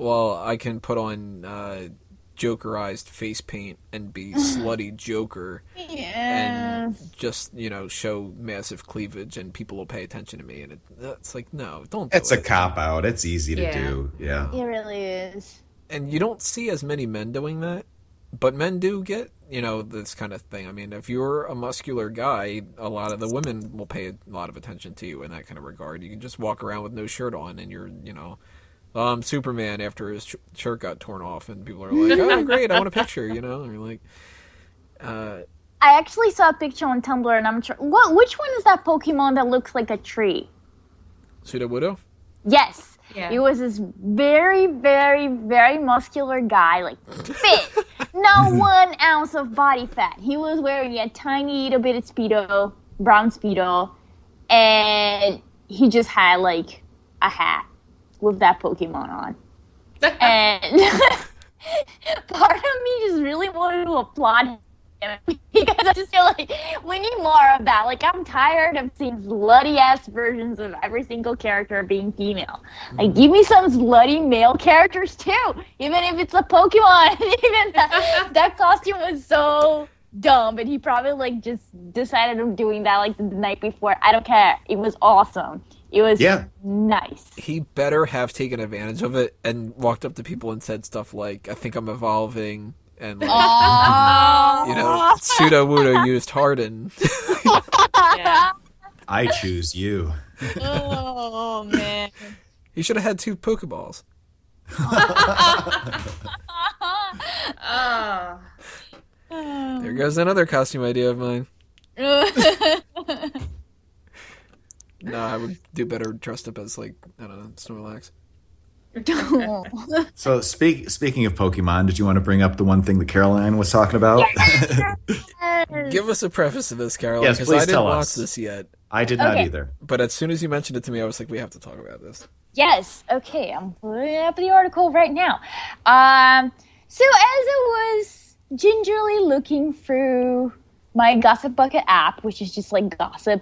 well, I can put on uh, jokerized face paint and be (laughs) slutty Joker Yeah. and just you know show massive cleavage and people will pay attention to me and it, it's like no don't do It's a cop out. It's easy to Yeah. do. Yeah. It really is. and you don't see as many men doing that but men do get you know this kind of thing i mean if you're a muscular guy a lot of the women will pay a lot of attention to you in that kind of regard you can just walk around with no shirt on and you're you know um superman after his sh- shirt got torn off and people are like oh great i want a picture you know and you're like uh I actually saw a picture on Tumblr, and I'm tr- what? Which one is that Pokemon that looks like a tree? Sudowoodo? Yes. Yeah. It was this very, very, very muscular guy, like fit, no (laughs) one ounce of body fat. He was wearing a tiny little bit of speedo, brown speedo, and he just had like a hat with that Pokemon on. (laughs) And (laughs) part of me just really wanted to applaud him (laughs) because I just feel like we need more of that. Like I'm tired of seeing slutty ass versions of every single character being female. Like give me some slutty male characters too, even if it's a Pokemon. even that, that costume was so dumb, but he probably like just decided on doing that like the night before. I don't care. It was awesome. It was Yeah. nice. he better have taken advantage of it and walked up to people and said stuff like i think i'm evolving and like you know Sudowoodo used harden (laughs) yeah. I choose you. oh man. he should have had two pokeballs Oh. (laughs) There goes another costume idea of mine. (laughs) No, I would do better dressed up as like I don't know Snorlax. (laughs) So speak, speaking of Pokemon, did you want to bring up the one thing that Caroline was talking about? Yes. (laughs) Give us a preface to this, Caroline, Yes, because please I didn't tell watch us. this yet. I did not Okay. either. But as soon as you mentioned it to me, I was like, we have to talk about this. Yes. Okay, I'm pulling up the article right now. Um, so as I was gingerly looking through my Gossip Bucket app, which is just like gossip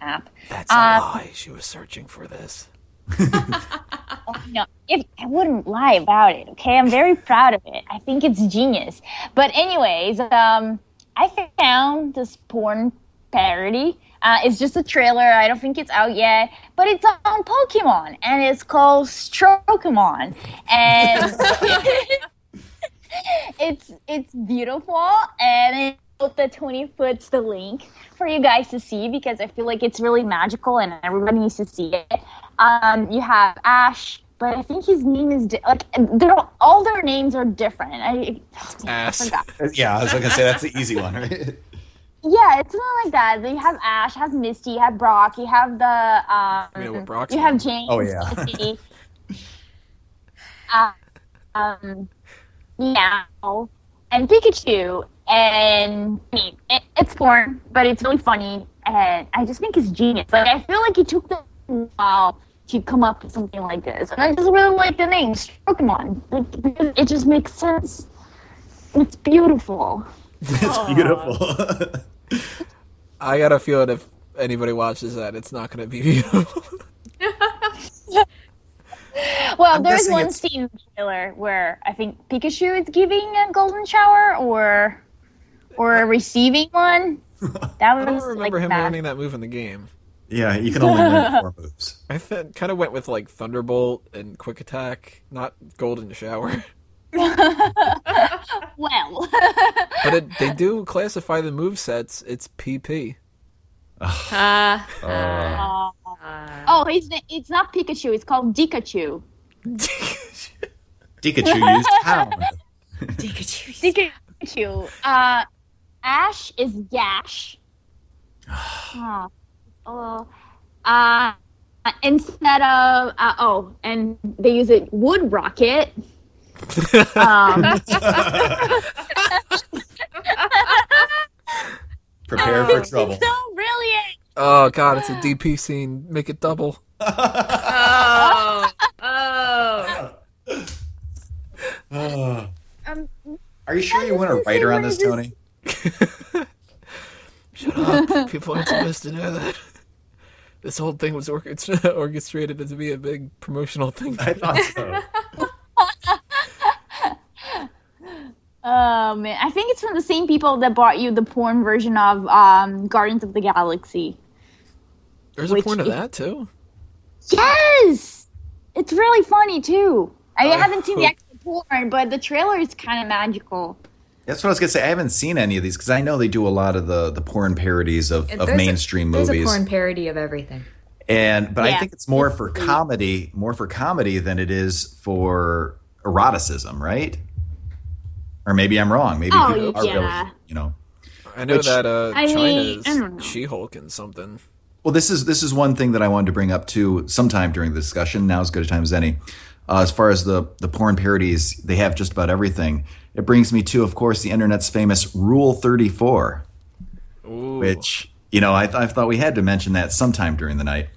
app, That's a Uh, lie. She was searching for this. (laughs) no, if I wouldn't lie about it, okay? I'm very proud of it. I think it's genius. But anyways, um, I found this porn parody. Uh, it's just a trailer. I don't think it's out yet, but it's on Pokemon, and it's called Strokemon, and (laughs) (laughs) it's it's beautiful, and the 20 foot's the link for you guys to see because I feel like it's really magical and everybody needs to see it. Um, you have Ash, but I think his name is di- like they're all their names are different. I, Ass. forgot. (laughs) Yeah, I was going to say that's the easy one, right? Yeah, it's not like that. You have Ash, you have Misty, you have Brock, you have the um, You know what Brock's you have name? James. Oh, yeah. (laughs) Uh, um, Meowth, and Pikachu. And I mean, it, it's porn, but it's really funny, and I just think it's genius. Like I feel like it took them a while to come up with something like this, and I just really like the name Pokemon. Like because it just makes sense. It's beautiful. (laughs) it's beautiful. (laughs) I got a feeling if anybody watches that, it's not going to be (laughs) beautiful. Well, I'm there's one it's- scene in the trailer where I think Pikachu is giving a golden shower or or a receiving one. (laughs) That I was don't remember like him mad. learning that move in the game. yeah, you can only win (laughs) four moves. I th- kind of went with like Thunderbolt and Quick Attack, not Golden Shower. (laughs) Well, But it, they do classify the move sets. It's PP. Ah. Uh, oh, it's it's not Pikachu. It's called Dikachu. Pikachu used Hound. Pikachu. Uh, Ash is Gash. (sighs) oh, oh. Uh, instead of uh, oh, and they use it WoodRocket. Um, (laughs) Prepare for trouble. so brilliant. Oh god, it's a DP scene. Make it double. (laughs) Oh. Oh. Uh, Um, Are you sure you want a writer on this, Tony? (laughs) Shut up. People aren't supposed to know that. This whole thing was orchestra- (laughs) orchestrated to be a big promotional thing. I thought so. (laughs) Oh man, I think it's from the same people that bought you the porn version of um, Guardians of the Galaxy. There's a porn of is- that too. Yes, it's really funny too. I, I haven't seen the hope- actual porn, but the trailer is kind of magical. That's what I was gonna say. I haven't seen any of these because I know they do a lot of the the porn parodies of, of There's a- mainstream there's movies. a porn parody of everything. And but I think it's more for comedy, more for comedy than it is for eroticism, right? Or maybe I'm wrong. Maybe Oh, people are really, yeah. you know. I know Which- that uh, I China's I. She-Hulk and something. Well, this is this is one thing that I wanted to bring up too sometime during the discussion. Now as good a time as any. Uh, as far as the the porn parodies, they have just about everything. It brings me to, of course, the internet's famous Rule Thirty Four, which you know I, th- I thought we had to mention that sometime during the night.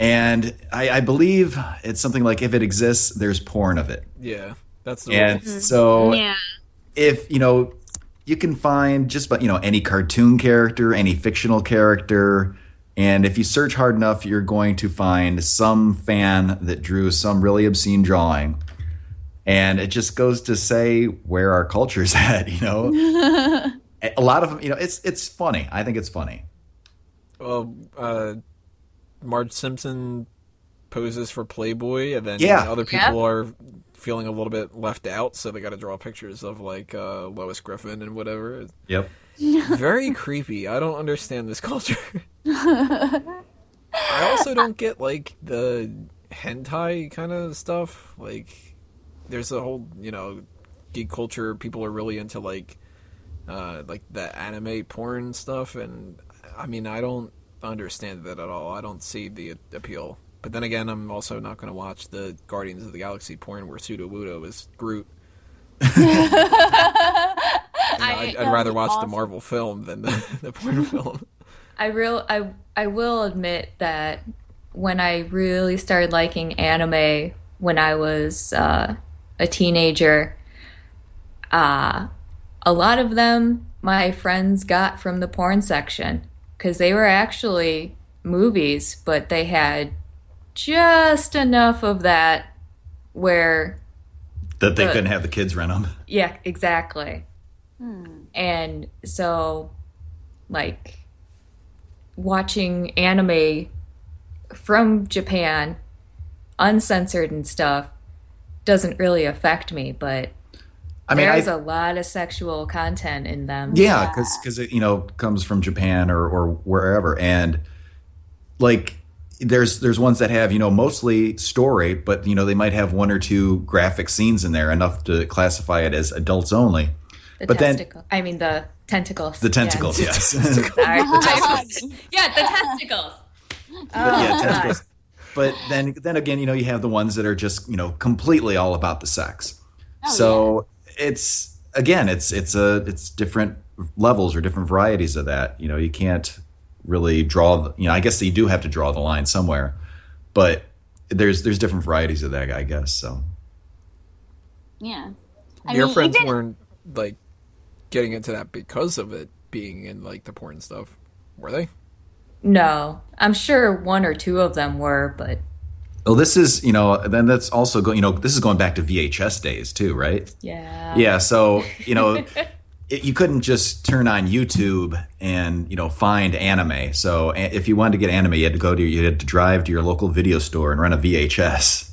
And I, I believe it's something like if it exists, there's porn of it. yeah, that's the And rule. so Yeah. if you know you can find just about you know any cartoon character any fictional character and if you search hard enough you're going to find some fan that drew some really obscene drawing and it just goes to say where our culture's (laughs) at you know (laughs) a lot of them you know it's it's funny i think it's funny Well, uh, Marge Simpson poses for Playboy, and then Yeah. other Yeah. people are feeling a little bit left out, so they got to draw pictures of like uh, Lois Griffin and whatever. Yep (laughs) Very creepy. I don't understand this culture. I also don't get like the hentai kind of stuff. Like, there's a whole you know geek culture. People are really into like uh, like the anime porn stuff, and I mean I don't understand that at all. I don't see the appeal. But then again, I'm also not going to watch the Guardians of the Galaxy porn where Sudowoodo is Groot. (laughs) You know, I'd, I'd rather watch the. Marvel film than the, (laughs) the porn film. I real I I will admit that when I really started liking anime when I was uh, a teenager, uh, a lot of them my friends got from the porn section because they were actually movies, but they had just enough of that where that they But- couldn't have the kids rent them yeah, exactly. Hmm. And so, like, watching anime from Japan, uncensored and stuff, doesn't really affect me, but i mean there's a lot of sexual content in them. Yeah, because it you know comes from Japan or or wherever, and like there's there's ones that have you know mostly story, but you know they might have one or two graphic scenes in there enough to classify it as adults only. The but then- I mean, the tentacles. The tentacles, Yeah. yes, (laughs) Sorry. (laughs) yeah, the testicles. But yeah, oh, tentacles. But then then again, you know you have the ones that are just you know completely all about the sex. Oh, so it's again, it's it's a it's different levels or different varieties of that. You know, you can't really draw. The, you know, I guess you do have to draw the line somewhere, but there's there's different varieties of that, I guess. So Yeah. I Your mean, friends even- weren't like getting into that because of it being in like the porn stuff, were they? No, I'm sure one or two of them were, but well, this is you know then that's also going. You know, this is going back to VHS days too, right? yeah. Yeah, so you know, (laughs) it, you couldn't just turn on YouTube and you know find anime. So a- if you wanted to get anime, you had to go to you had to drive to your local video store and rent a VHS.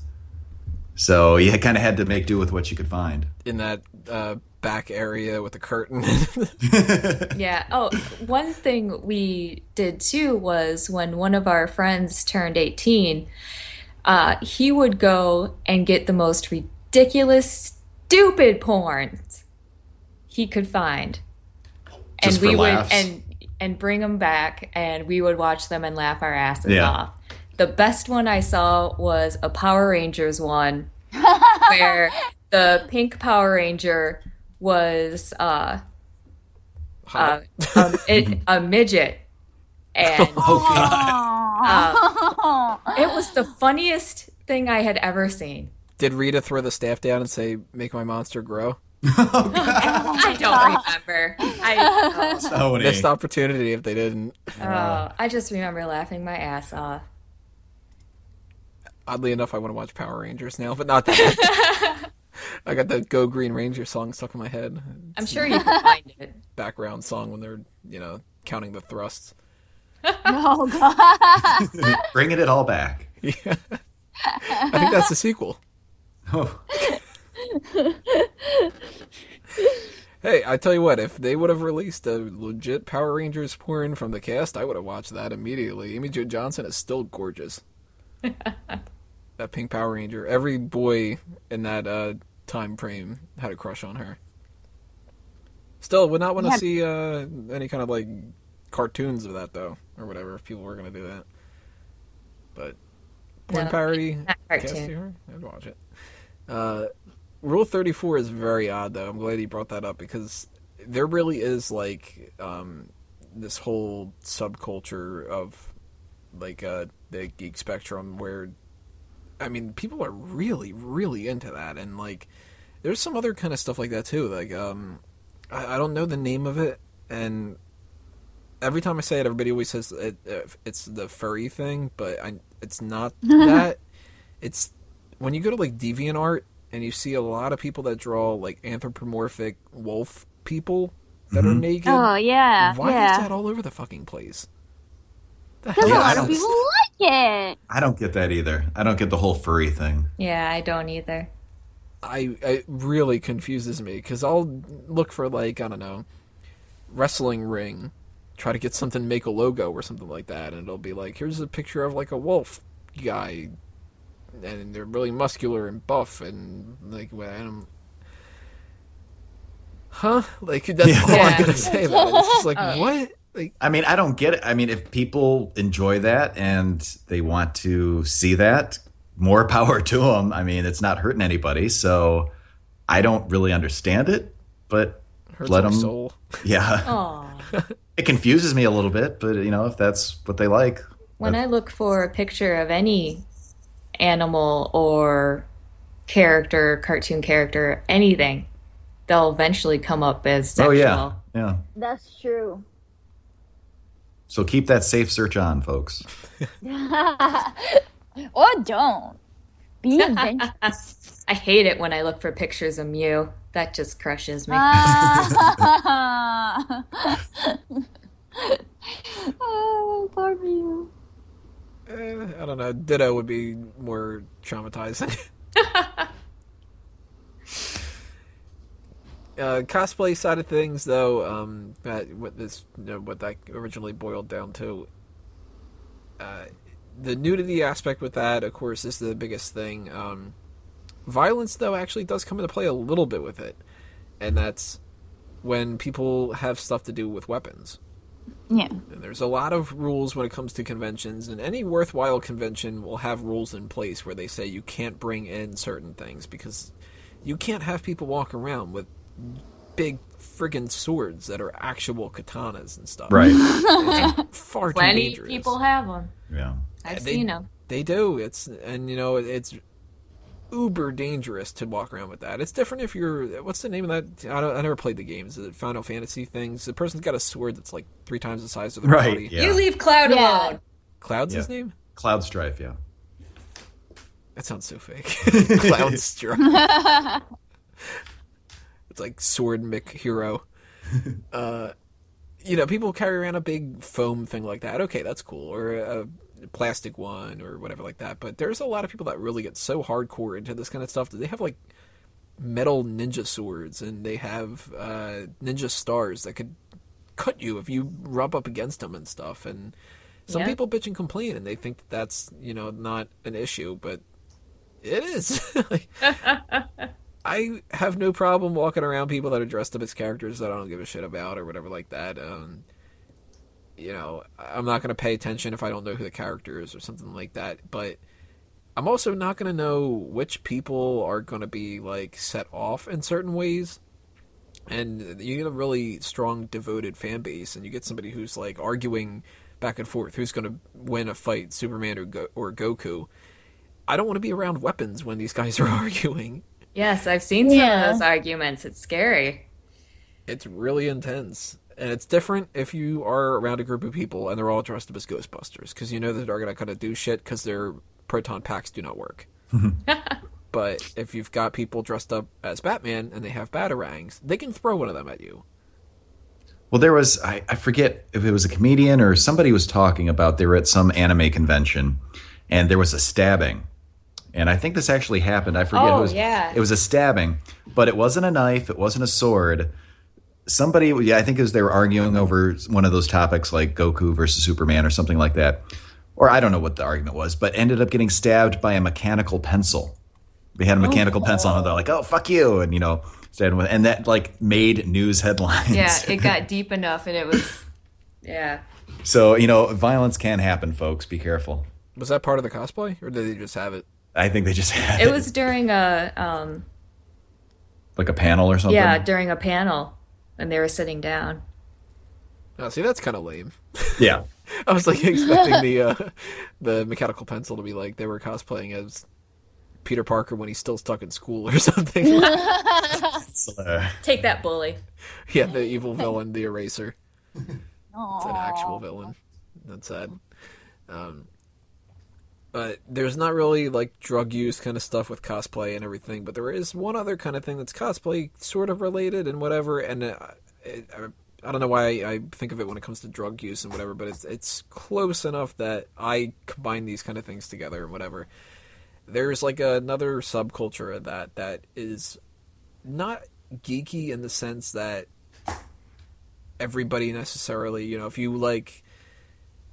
So you kind of had to make do with what you could find. In that uh, back area with the curtain. (laughs) Yeah. Oh, one thing we did too was when one of our friends turned 18, uh, he would go and get the most ridiculous, stupid porns he could find. Just and we for would laughs? and and bring them back and we would watch them and laugh our asses Yeah. off. The best one I saw was a Power Rangers one (laughs) where the pink Power Ranger was uh uh, a, (laughs) it, a midget, and (laughs) Aw. it was the funniest thing I had ever seen. Did Rita throw the staff down and say, "Make my monster grow"? (laughs) I don't remember. I So Missed opportunity if they didn't. oh, I just remember laughing my ass off. Oddly enough, I want to watch Power Rangers now, but not that. I got that Go Green Ranger song stuck in my head. I'm sure you can find it. (laughs) Background song when they're you know counting the thrusts. (laughs) Oh (laughs) god. Bringing it all back. Yeah, I think that's the sequel. Oh, Hey, I tell you what, if they would have released a legit Power Rangers porn from the cast, I would have watched that immediately. Amy Jo Johnson is still gorgeous. that pink Power Ranger. Every boy in that uh, time frame had a crush on her. Still, would not want to Yeah. see uh, any kind of like cartoons of that though, or whatever. If people were going to do that, but porn No, parody cartoon. I'd watch it. Uh, Rule 34 is very odd, though. I'm glad you brought that up because there really is like um, this whole subculture of like uh, the geek spectrum where, I mean, people are really, really into that, and like, there's some other kind of stuff like that too. Like, um, I, I don't know the name of it, and every time I say it, everybody always says it, uh, it's the furry thing, but I, it's not (laughs) that. It's when you go to like DeviantArt and you see a lot of people that draw like anthropomorphic wolf people that are naked. Oh yeah. Why is yeah. that all over the fucking place? The Because hell a I is lot of people like it. I don't get that either. I don't get the whole furry thing. Yeah, I don't either. I it really confuses me because I'll look for like I don't know, wrestling ring, try to get something, make a logo or something like that, and it'll be like here's a picture of like a wolf guy, and they're really muscular and buff and like and I'm, huh? Like that's (laughs) all I'm gonna say about it. It's just like (laughs) oh, what? Like I mean, I don't get it. I mean, if people enjoy that and they want to see that, more (laughs) power to them. I mean, it's not hurting anybody. So I don't really understand it, but hurts let them. soul. (laughs) Yeah, Oh. (laughs) it confuses me a little bit, but you know, if that's what they like, When I look for a picture of any animal or character, cartoon character, anything, they'll eventually come up as oh sexual. yeah, yeah. That's true. So keep that safe search on, folks. (laughs) or don't. Be (laughs) adventurous. I hate it when I look for pictures of Mew. That just crushes me. Ah. (laughs) oh, poor you. Eh, I don't know. Ditto would be more traumatizing. Uh, cosplay side of things, though, um, that what this you know, what that originally boiled down to. Uh, the nudity aspect with that, of course, is the biggest thing. Um, violence, though, actually does come into play a little bit with it, and that's when people have stuff to do with weapons. Yeah. And there's a lot of rules when it comes to conventions, and any worthwhile convention will have rules in place where they say you can't bring in certain things because you can't have people walk around with big friggin' swords that are actual katanas and stuff. Right. It's (laughs) far too Plenty dangerous. people have them. yeah. I've They- seen them. They do. It's and you know it's uber dangerous to walk around with that. It's different if you're what's the name of that? I don't. I never played the games. Is it Final Fantasy things? The person's got a sword that's like three times the size of the Right. body. Yeah. You leave Cloud Yeah. alone. Cloud's his name. Cloud Strife. Yeah. That sounds so fake. (laughs) Cloud Struck. (laughs) it's like Sword Mick Hero. (laughs) Uh, you know, people carry around a big foam thing like that. Okay, that's cool. Or a plastic one or whatever like that. But there's a lot of people that really get so hardcore into this kind of stuff that they have like metal ninja swords and they have uh, ninja stars that could cut you if you rub up against them and stuff. And some Yeah. people bitch and complain and they think that that's, you know, not an issue, but it is. (laughs) (laughs) I have no problem walking around people that are dressed up as characters that I don't give a shit about or whatever like that. Um, you know, I'm not going to pay attention if I don't know who the character is or something like that. But I'm also not going to know which people are going to be like set off in certain ways. And you get a really strong, devoted fan base, and you get somebody who's like arguing back and forth who's going to win a fight, Superman or, Go- or Goku. I don't want to be around weapons when these guys are (laughs) arguing. Yes, I've seen some Yeah. of those arguments. It's scary. It's really intense. And it's different if you are around a group of people and they're all dressed up as Ghostbusters because you know that they're going to kind of do shit because their proton packs do not work. (laughs) But if you've got people dressed up as Batman and they have batarangs, they can throw one of them at you. Well, there was I, I forget if it was a comedian or somebody was talking about they were at some anime convention, and there was a stabbing, and I think this actually happened. I forget. Oh, it was, yeah. It was a stabbing, but it wasn't a knife. It wasn't a sword. Somebody, yeah, I think it was they were arguing over one of those topics like Goku versus Superman or something like that, or I don't know what the argument was, but ended up getting stabbed by a mechanical pencil. They had a oh, mechanical pencil, on and they're like, "Oh, fuck you," and you know, stabbed with, and that like made news headlines. Yeah, (laughs) it got deep enough and it was, yeah. So, you know, violence can happen, folks. Be careful. Was that part of the cosplay, or did they just have it? I think they just (laughs) had It was during a, um, like a panel or something. yeah, during a panel and they were sitting down. Oh, see, that's kind of lame. (laughs) Yeah. I was like expecting the uh, the mechanical pencil to be like they were cosplaying as Peter Parker when he's still stuck in school or (laughs) something. Take that, bully. yeah, the evil villain, the eraser. It's an actual villain. That's sad. Um, but there's not really like drug use kind of stuff with cosplay and everything. But there is one other kind of thing that's cosplay sort of related and whatever. And uh, it, I, I don't know why I think of it when it comes to drug use and whatever. But it's it's close enough that I combine these kind of things together and whatever. There's like another subculture of that that is not geeky in the sense that everybody necessarily, you know, if you like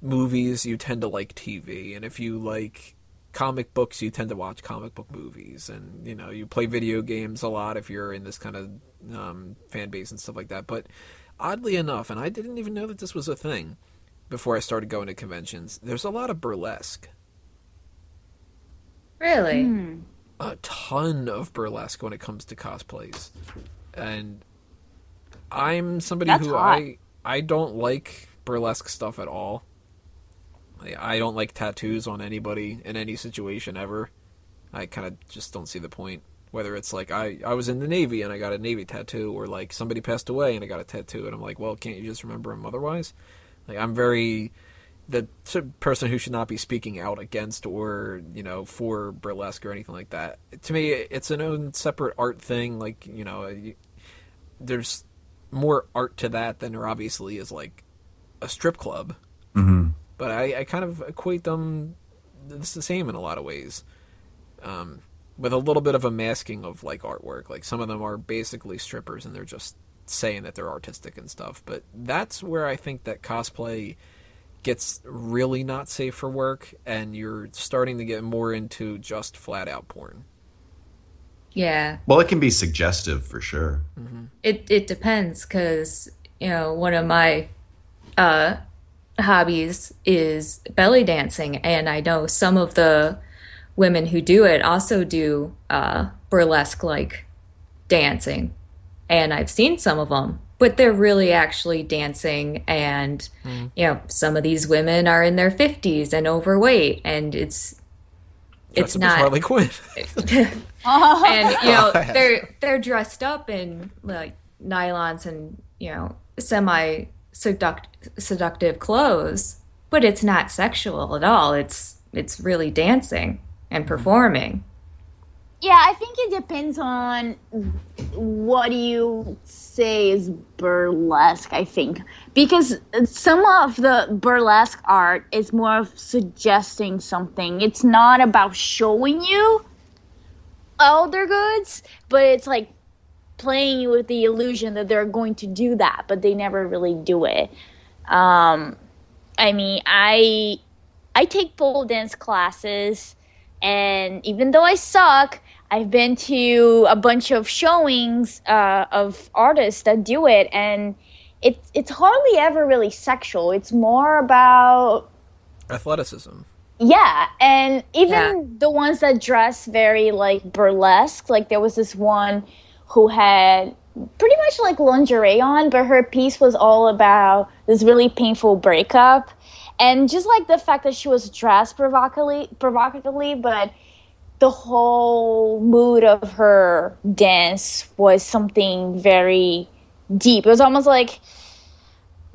movies, you tend to like TV, and if you like comic books, you tend to watch comic book movies, and you know, you play video games a lot if you're in this kind of um, fan base and stuff like that. But oddly enough, and I didn't even know that this was a thing before I started going to conventions. There's a lot of burlesque, Really? a ton of burlesque when it comes to cosplays, and I'm somebody That's who hot. I I don't like burlesque stuff at all. I don't like tattoos on anybody in any situation ever. I kind of just don't see the point. Whether it's like I, I was in the Navy and I got a Navy tattoo, or like somebody passed away and I got a tattoo, and I'm like, well, can't you just remember him otherwise? Like I'm very the person who should not be speaking out against or you know for burlesque or anything like that. To me, it's an own separate art thing. Like you know, you, there's more art to that than there obviously is like a strip club. mhm. But I, I kind of equate them. It's the same in a lot of ways, um, with a little bit of a masking of like artwork. Like some of them are basically strippers and they're just saying that they're artistic and stuff. But that's where I think that cosplay gets really not safe for work, and you're starting to get more into just flat out porn. Yeah. Well, it can be suggestive for sure. It it depends because you know one of my uh, hobbies is belly dancing, and I know some of the women who do it also do uh, burlesque like dancing, and I've seen some of them, but they're really actually dancing, and you know some of these women are in their fifties and overweight, and it's it's Dressed up as not Harley Quinn. (laughs) and you know (laughs) they're they're dressed up in like nylons and you know semi seduct- seductive clothes but it's not sexual at all it's it's really dancing and mm-hmm. performing Yeah, I think it depends on what you say is burlesque, I think. Because some of the burlesque art is more of suggesting something. It's not about showing you all their goods, but it's like playing you with the illusion that they're going to do that, but they never really do it. Um, I mean, I I take pole dance classes, and even though I suck, I've been to a bunch of showings uh, of artists that do it, and it's it's hardly ever really sexual. It's more about Athleticism. yeah, and even Yeah. the ones that dress very like burlesque, like there was this one who had pretty much like lingerie on, but her piece was all about this really painful breakup. And just like the fact that she was dressed provocatively, provocatively, but the whole mood of her dance was something very deep. It was almost like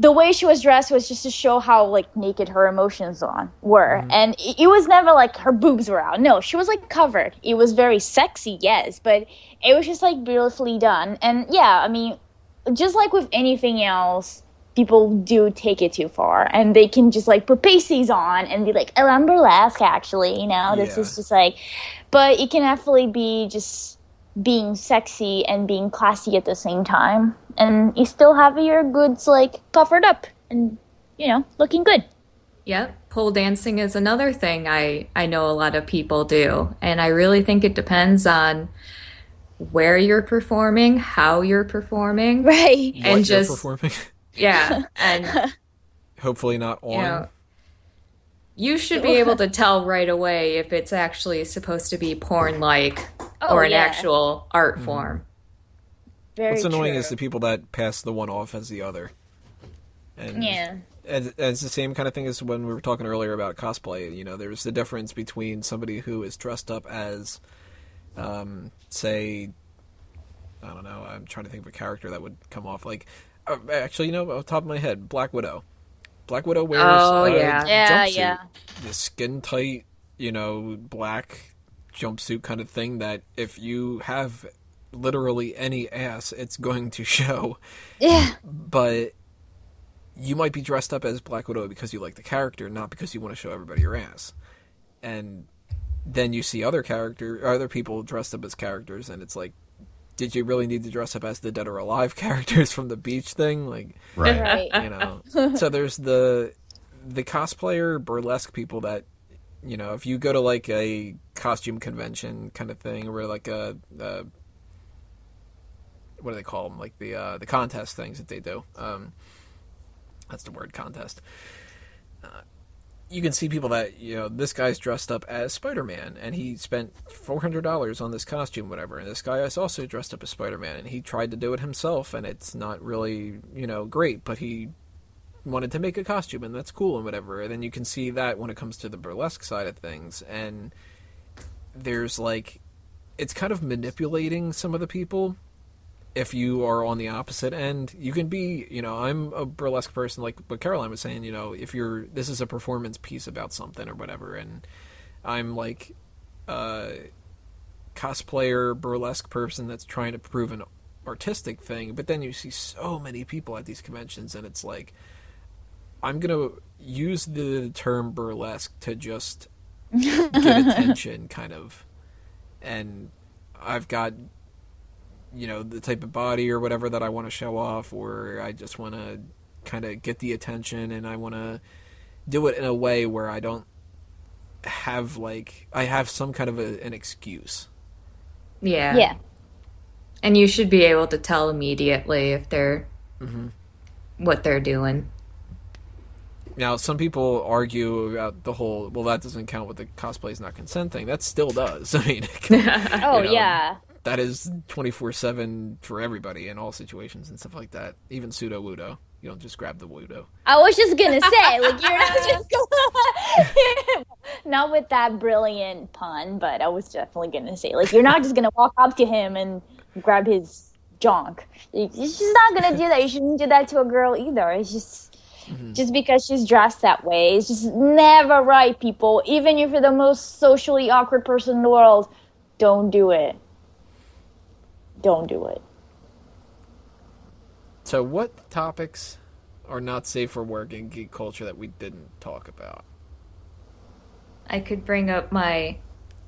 the way she was dressed was just to show how like naked her emotions on were. Mm-hmm. And it, it was never like her boobs were out. No she was like covered. It was very sexy yes but it was just like beautifully done. And yeah i mean just like with anything else people do take it too far. And they can just like put pasties on and be like oh i'm burlesque actually you know? This Yeah. is just like but it can definitely be just being sexy and being classy at the same time. And you still have your goods like covered up and you know looking good. Yep, pole dancing is another thing I I know a lot of people do, and I really think it depends on where you're performing, how you're performing, (laughs) right. What and you're just performing. (laughs) yeah, and (laughs) Hopefully not on. you know, you should be able to tell right away if it's actually supposed to be porn like Oh, or an yeah. actual Mm-hmm. art form. very What's annoying true. is the people that pass the one off as the other. And yeah and and it's the same kind of thing as when we were talking earlier about cosplay. You know, there's the difference between somebody who is dressed up as, um, say, I don't know. I'm trying to think of a character that would come off like. Uh, actually, you know, off the top of my head, Black Widow. Black Widow wears Oh, a yeah. Yeah, jumpsuit, yeah. the skin tight, you know, black jumpsuit kind of thing. That if you have literally any ass, it's going to (laughs) show yeah but you might be dressed up as Black Widow because you like the character, not because you want to show everybody your ass. And then you see other character, other people dressed up as characters, and it's like, did you really need to dress up as the dead or alive (laughs) characters from the beach thing? Like, Right. right you know. so there's the the cosplayer burlesque people that you know if you go to like a costume convention kind of thing or like a, a what do they call them like the uh, the contest things that they do um, that's the word contest. Uh, you can see people that you know this guy's dressed up as spider-man and he spent $400 on this costume whatever. And this guy is also dressed up as spider-man and he tried to do it himself and it's not really you know great but he wanted to make a costume and that's cool and whatever. And then you can see that when it comes to the burlesque side of things. And there's like it's kind of manipulating some of the people. If you are on the opposite end you can be you know i'm a burlesque person like what caroline was saying you know if you're this is a performance piece about something or whatever. And i'm like a cosplayer burlesque person that's trying to prove an artistic thing. But then you see so many people at these conventions and it's like i'm gonna use the term burlesque to just (laughs) get attention kind of and i've got you know the type of body or whatever that I want to show off, or I just want to kind of get the attention, and I want to do it in a way where I don't have like I have some kind of a, an excuse. Yeah. yeah And you should be able to tell immediately if they're mm-hmm. what they're doing. Now, some people argue about the whole well that doesn't count with the cosplay is not consent thing. That still does. (laughs) I mean, (laughs) oh You know, yeah that is twenty four seven for everybody in all situations and stuff like that. Even Sudowoodo. You don't just grab the wudo. I was just gonna say, like, you're not just gonna, (laughs) not with that brilliant pun, but I was definitely gonna say, like, you're not just gonna walk up to him and grab his junk. You're just not gonna do that. You shouldn't do that to a girl either. It's just, Mm-hmm. just because she's dressed that way, it's just never right, people. Even if you're the most socially awkward person in the world, don't do it. Don't do it. So, what topics are not safe for work in geek culture that we didn't talk about? I could bring up my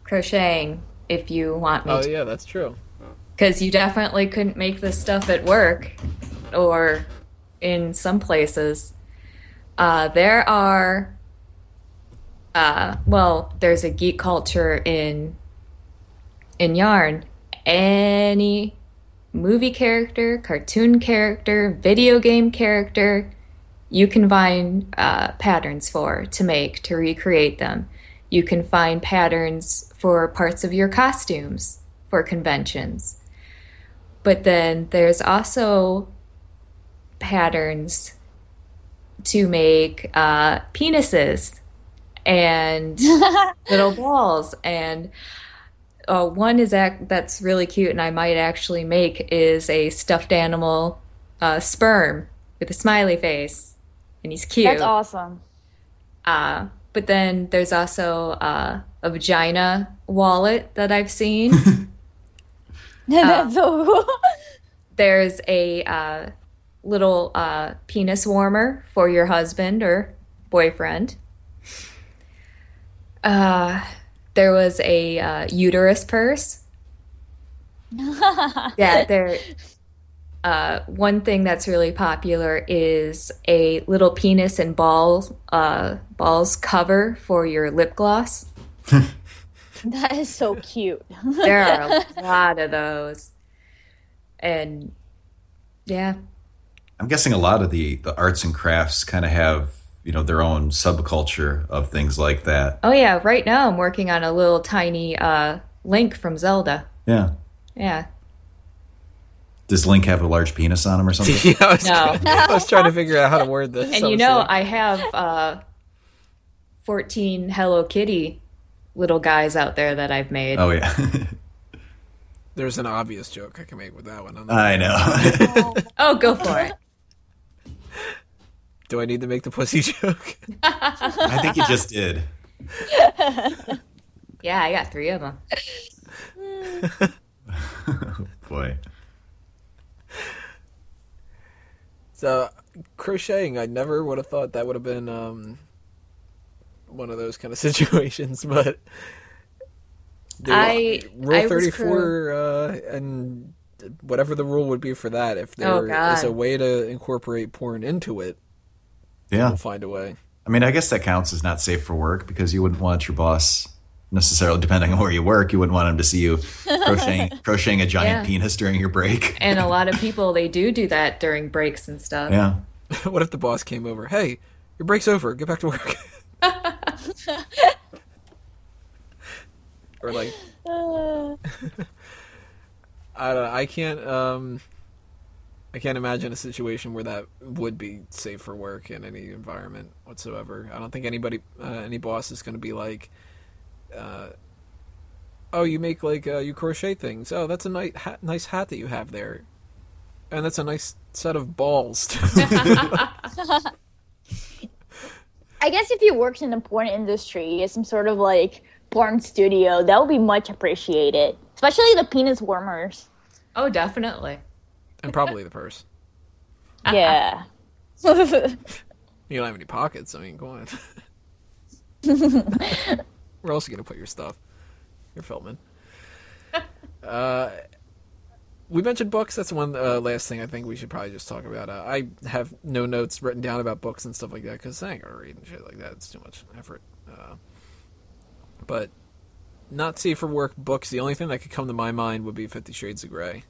crocheting if you want me Oh to. yeah, that's true. Because you definitely couldn't make this stuff at work or in some places. Uh, there are, uh, well, there's a geek culture in in yarn. Any movie character, cartoon character, video game character, you can find uh, patterns for to make to recreate them. You can find patterns for parts of your costumes for conventions. But then there's also patterns to make uh, penises and (laughs) little balls. And uh, one is act- that's really cute, and I might actually make is a stuffed animal uh, sperm with a smiley face, and he's cute. That's awesome. Uh, but then there's also uh, a vagina wallet that I've seen. (laughs) That's so cool. there's a uh, little uh, penis warmer for your husband or boyfriend. Uh, there was a uh, uterus purse. (laughs) yeah, there. Uh, one thing that's really popular is a little penis and balls uh, balls cover for your lip gloss. (laughs) That is so cute. There are a (laughs) lot of those, and yeah, I'm guessing a lot of the, the arts and crafts kind of have, you know, their own subculture of things like that. Oh yeah, right now I'm working on a little tiny uh, Link from Zelda. Yeah. Yeah. Does Link have a large penis on him or something? (laughs) yeah, I was, No. (laughs) I was trying to figure out how to word this. And I you know, I have uh, 14 Hello Kitty little guys out there that I've made. oh, yeah. there's an obvious joke I can make with that one. I know. (laughs) Oh, go for it. Do I need to make the pussy (laughs) joke? I think you just did. (laughs) Yeah, I got three of them. (laughs) Boy. So crocheting, I never would have thought that would have been um, one of those kind of situations, but the I- rule I thirty four uh, and whatever the rule would be for that, if there Oh, is a way to incorporate porn into it, Yeah. we'll find a way. I mean, I guess that counts as not safe for work because you wouldn't want your boss necessarily, depending on where you work, you wouldn't want him to see you (laughs) crocheting, crocheting a giant Yeah. penis during your break. (laughs) And a lot of people, they do do that during breaks and stuff. Yeah. (laughs) what if the boss came over? Hey, your break's over. Get back to work. or like Uh, I don't know. I can't. Um, I can't imagine a situation where that would be safe for work in any environment whatsoever. I don't think anybody, uh, any boss is going to be like, uh, "Oh, you make like uh, you crochet things. Oh, that's a nice hat, nice hat that you have there, and that's a nice set of balls." (laughs) (laughs) I guess if you worked in the porn industry, some sort of like porn studio, that would be much appreciated. Especially the penis warmers. Oh, definitely. And probably the purse. (laughs) Yeah. (laughs) You don't have any pockets. I mean, go on. (laughs) Where else are you gonna put your stuff? You're filming. Uh, we mentioned books. That's one uh, last thing I think we should probably just talk about. Uh, I have no notes written down about books and stuff like that because I ain't gonna read and shit like that. It's too much effort. Uh, but not safe for work books. The only thing that could come to my mind would be Fifty Shades of Grey.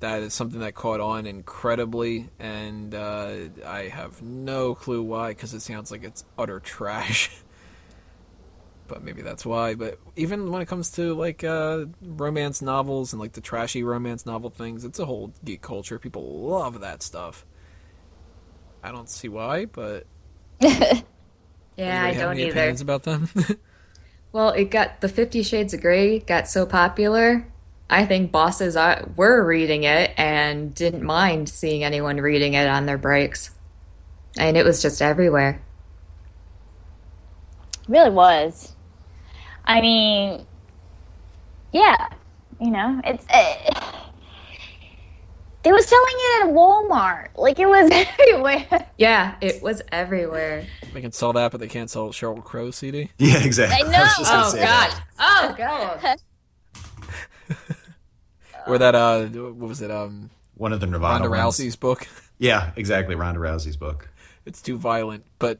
That is something that caught on incredibly, and uh, I have no clue why because it sounds like it's utter trash. (laughs) but maybe that's why. But even when it comes to like uh, romance novels and like the trashy romance novel things, it's a whole geek culture. People love that stuff. I don't see why, but (laughs) Yeah, I have don't either. Have any either. opinions about them? (laughs) Well, it got the Fifty Shades of Grey got so popular. I think bosses were reading it and didn't mind seeing anyone reading it on their breaks. And it was just everywhere. really was. I mean, yeah, you know, it's. Uh, they were selling it at Walmart. Like it was (laughs) everywhere. Yeah, it was everywhere. they can sell that, but they can't sell Sheryl Crow CD. Yeah, exactly. I know. (laughs) was just gonna Oh God! that. Oh God! (laughs) or that uh, what was it? Um, One of the Nirvana Ronda ones. Rousey's book. (laughs) Yeah, exactly. Ronda Rousey's book. It's too violent, but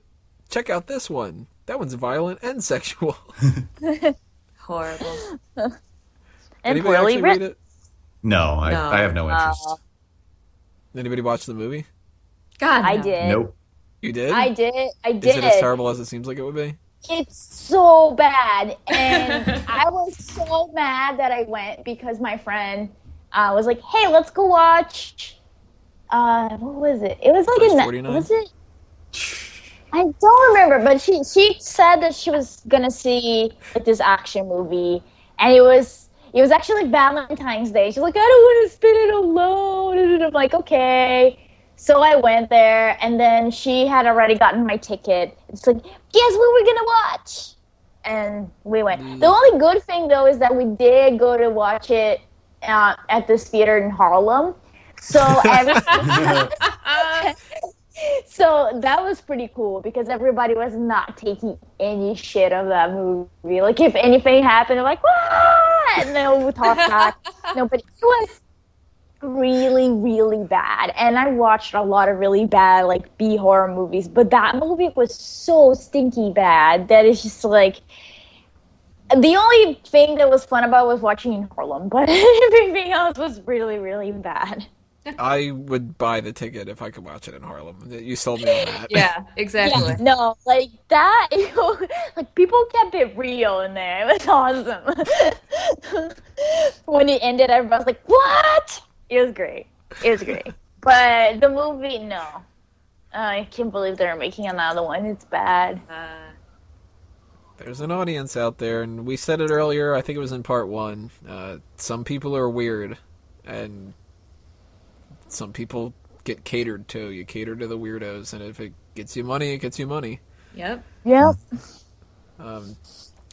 check out this one. That one's violent and (laughs) sexual. (laughs) Horrible. and Anybody poorly actually read written. it? No, I, No. I have no interest. Anybody watch the movie? God, I did. nope. You did? I did. I did. Is it as terrible as it seems like it would be? It's so bad. And (laughs) I was so mad that I went because my friend uh, was like, hey, let's go watch. Uh, what was it? It was like First a. Was it? I don't remember, but she she said that she was gonna see like this action movie, and it was it was actually Valentine's Day. She's like, I don't want to spend it alone, and I'm like, okay. So I went there, and then she had already gotten my ticket. It's like, guess what we're gonna watch? And we went. The only good thing though is that we did go to watch it uh, at this theater in Harlem. So every- (laughs) (laughs) so that was pretty cool because everybody was not taking any shit of that movie. Like if anything happened, they're like, what? And then we talk back. (laughs) No, but it was really, really bad. And I watched a lot of really bad like B horror movies, but that movie was so stinky bad that it's just like the only thing that was fun about was watching in Harlem, but (laughs) everything else was really, really bad. I would buy the ticket if I could watch it in Harlem. You sold me on that. Yeah, exactly. Yeah, no, like that, (laughs) like people kept it real in there. It was awesome. (laughs) when it ended, everybody was like, "What?" It was great. It was great. (laughs) but the movie, no, I can't believe they're making another one. It's bad. Uh, There's an audience out there, and we said it earlier. I think it was in part one. Uh, some people are weird, and some people get catered to. You cater to the weirdos, and if it gets you money, it gets you money. yep. Yep. Um,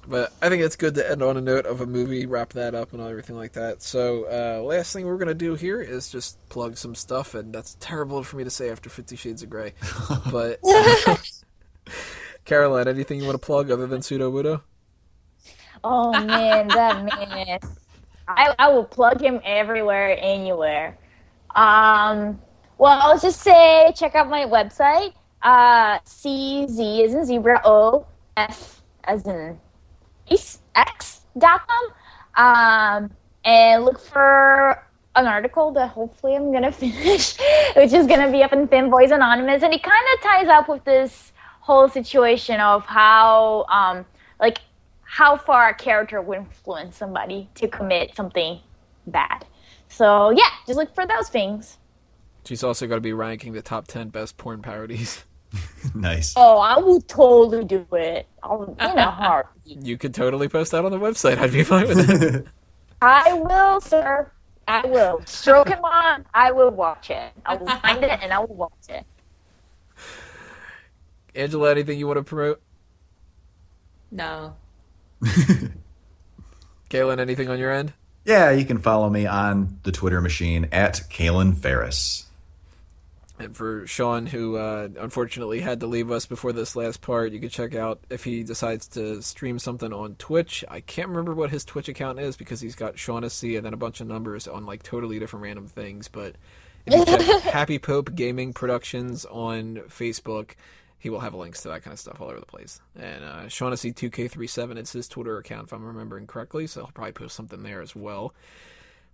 but I think it's good to end on a note of a movie, wrap that up, and everything like that. So, uh, last thing we're gonna do here is just plug some stuff, and that's terrible for me to say after Fifty Shades of Grey. (laughs) But (laughs) Caroline, anything you want to plug other than Sudowoodo? Oh man, that (laughs) man. I I will plug him everywhere, anywhere. Um, well, I'll just say check out my website. Uh, CZ is in zebra O F as in X. Um, and look for an article that hopefully I'm gonna (laughs) finish, which is gonna be up in Fanboys Anonymous, and it kind of ties up with this whole situation of how um like how far a character will influence somebody to commit something bad. So yeah, just look for those things. She's also going to be ranking the top 10 best porn parodies. (laughs) (laughs) nice. Oh, I will totally do it. I'll in a (laughs) heartbeat. You could totally post that on the website. I'd be fine with it. (laughs) I will, sir. I will. Stroke him on. I will watch it. I will find it and I will watch it. Angela, anything you want to promote? No. Kaylin, anything on your end? Yeah, you can follow me on the Twitter machine at Kalen Ferris. And for Sean, who uh, unfortunately had to leave us before this last part, you can check out if he decides to stream something on Twitch. I can't remember what his Twitch account is because he's got Shaughnessy and then a bunch of numbers on like totally different random things. But if you check (laughs) Happy Pope Gaming Productions on Facebook, he will have links to that kind of stuff all over the place. And uh, Shaughnessy2K37 is his Twitter account, if I'm remembering correctly, so he'll probably post something there as well.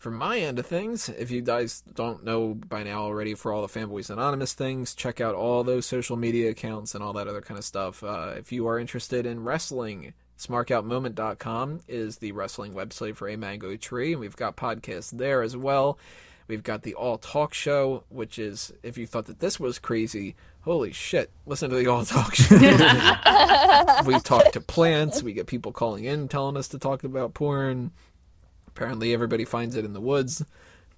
From my end of things, if you guys don't know by now already for all the Fanboys Anonymous things, check out all those social media accounts and all that other kind of stuff. Uh, if you are interested in wrestling, smarkoutmoment.com is the wrestling website for A Mango Tree, and we've got podcasts there as well. We've got the All Talk Show, which is, if you thought that this was crazy, holy shit, listen to the All Talk Show. (laughs) we talk to plants, we get people calling in telling us to talk about porn. Apparently, everybody finds it in the woods,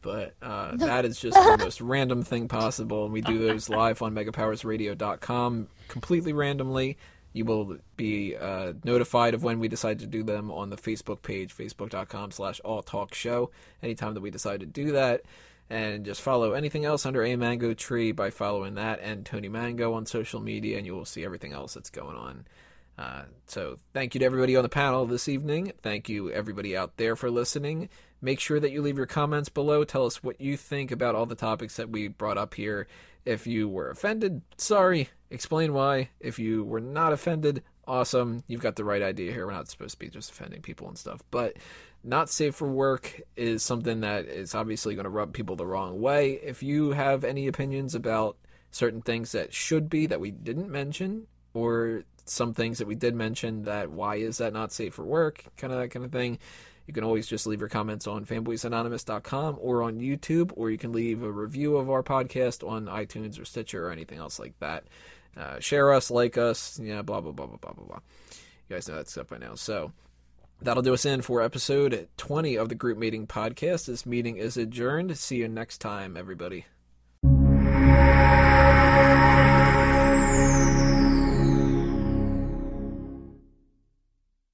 but uh, that is just the (laughs) most random thing possible. And we do those live on megapowersradio.com completely randomly. You will be uh, notified of when we decide to do them on the Facebook page, facebook.com slash all talk show, anytime that we decide to do that. And just follow anything else under A Mango Tree by following that and Tony Mango on social media, and you will see everything else that's going on. Uh, so thank you to everybody on the panel this evening. Thank you everybody out there for listening. Make sure that you leave your comments below. Tell us what you think about all the topics that we brought up here. If you were offended, sorry. Explain why. If you were not offended, awesome. You've got the right idea here. We're not supposed to be just offending people and stuff. But not safe for work is something that is obviously going to rub people the wrong way. If you have any opinions about certain things that should be that we didn't mention, or some things that we did mention that why is that not safe for work, kind of that kind of thing. You can always just leave your comments on fanboysanonymous.com or on YouTube, or you can leave a review of our podcast on iTunes or Stitcher or anything else like that. Uh, share us, like us, yeah, blah, blah, blah, blah, blah, blah, blah. You guys know that stuff by now. So that'll do us in for episode 20 of the Group Meeting Podcast. This meeting is adjourned. See you next time, everybody.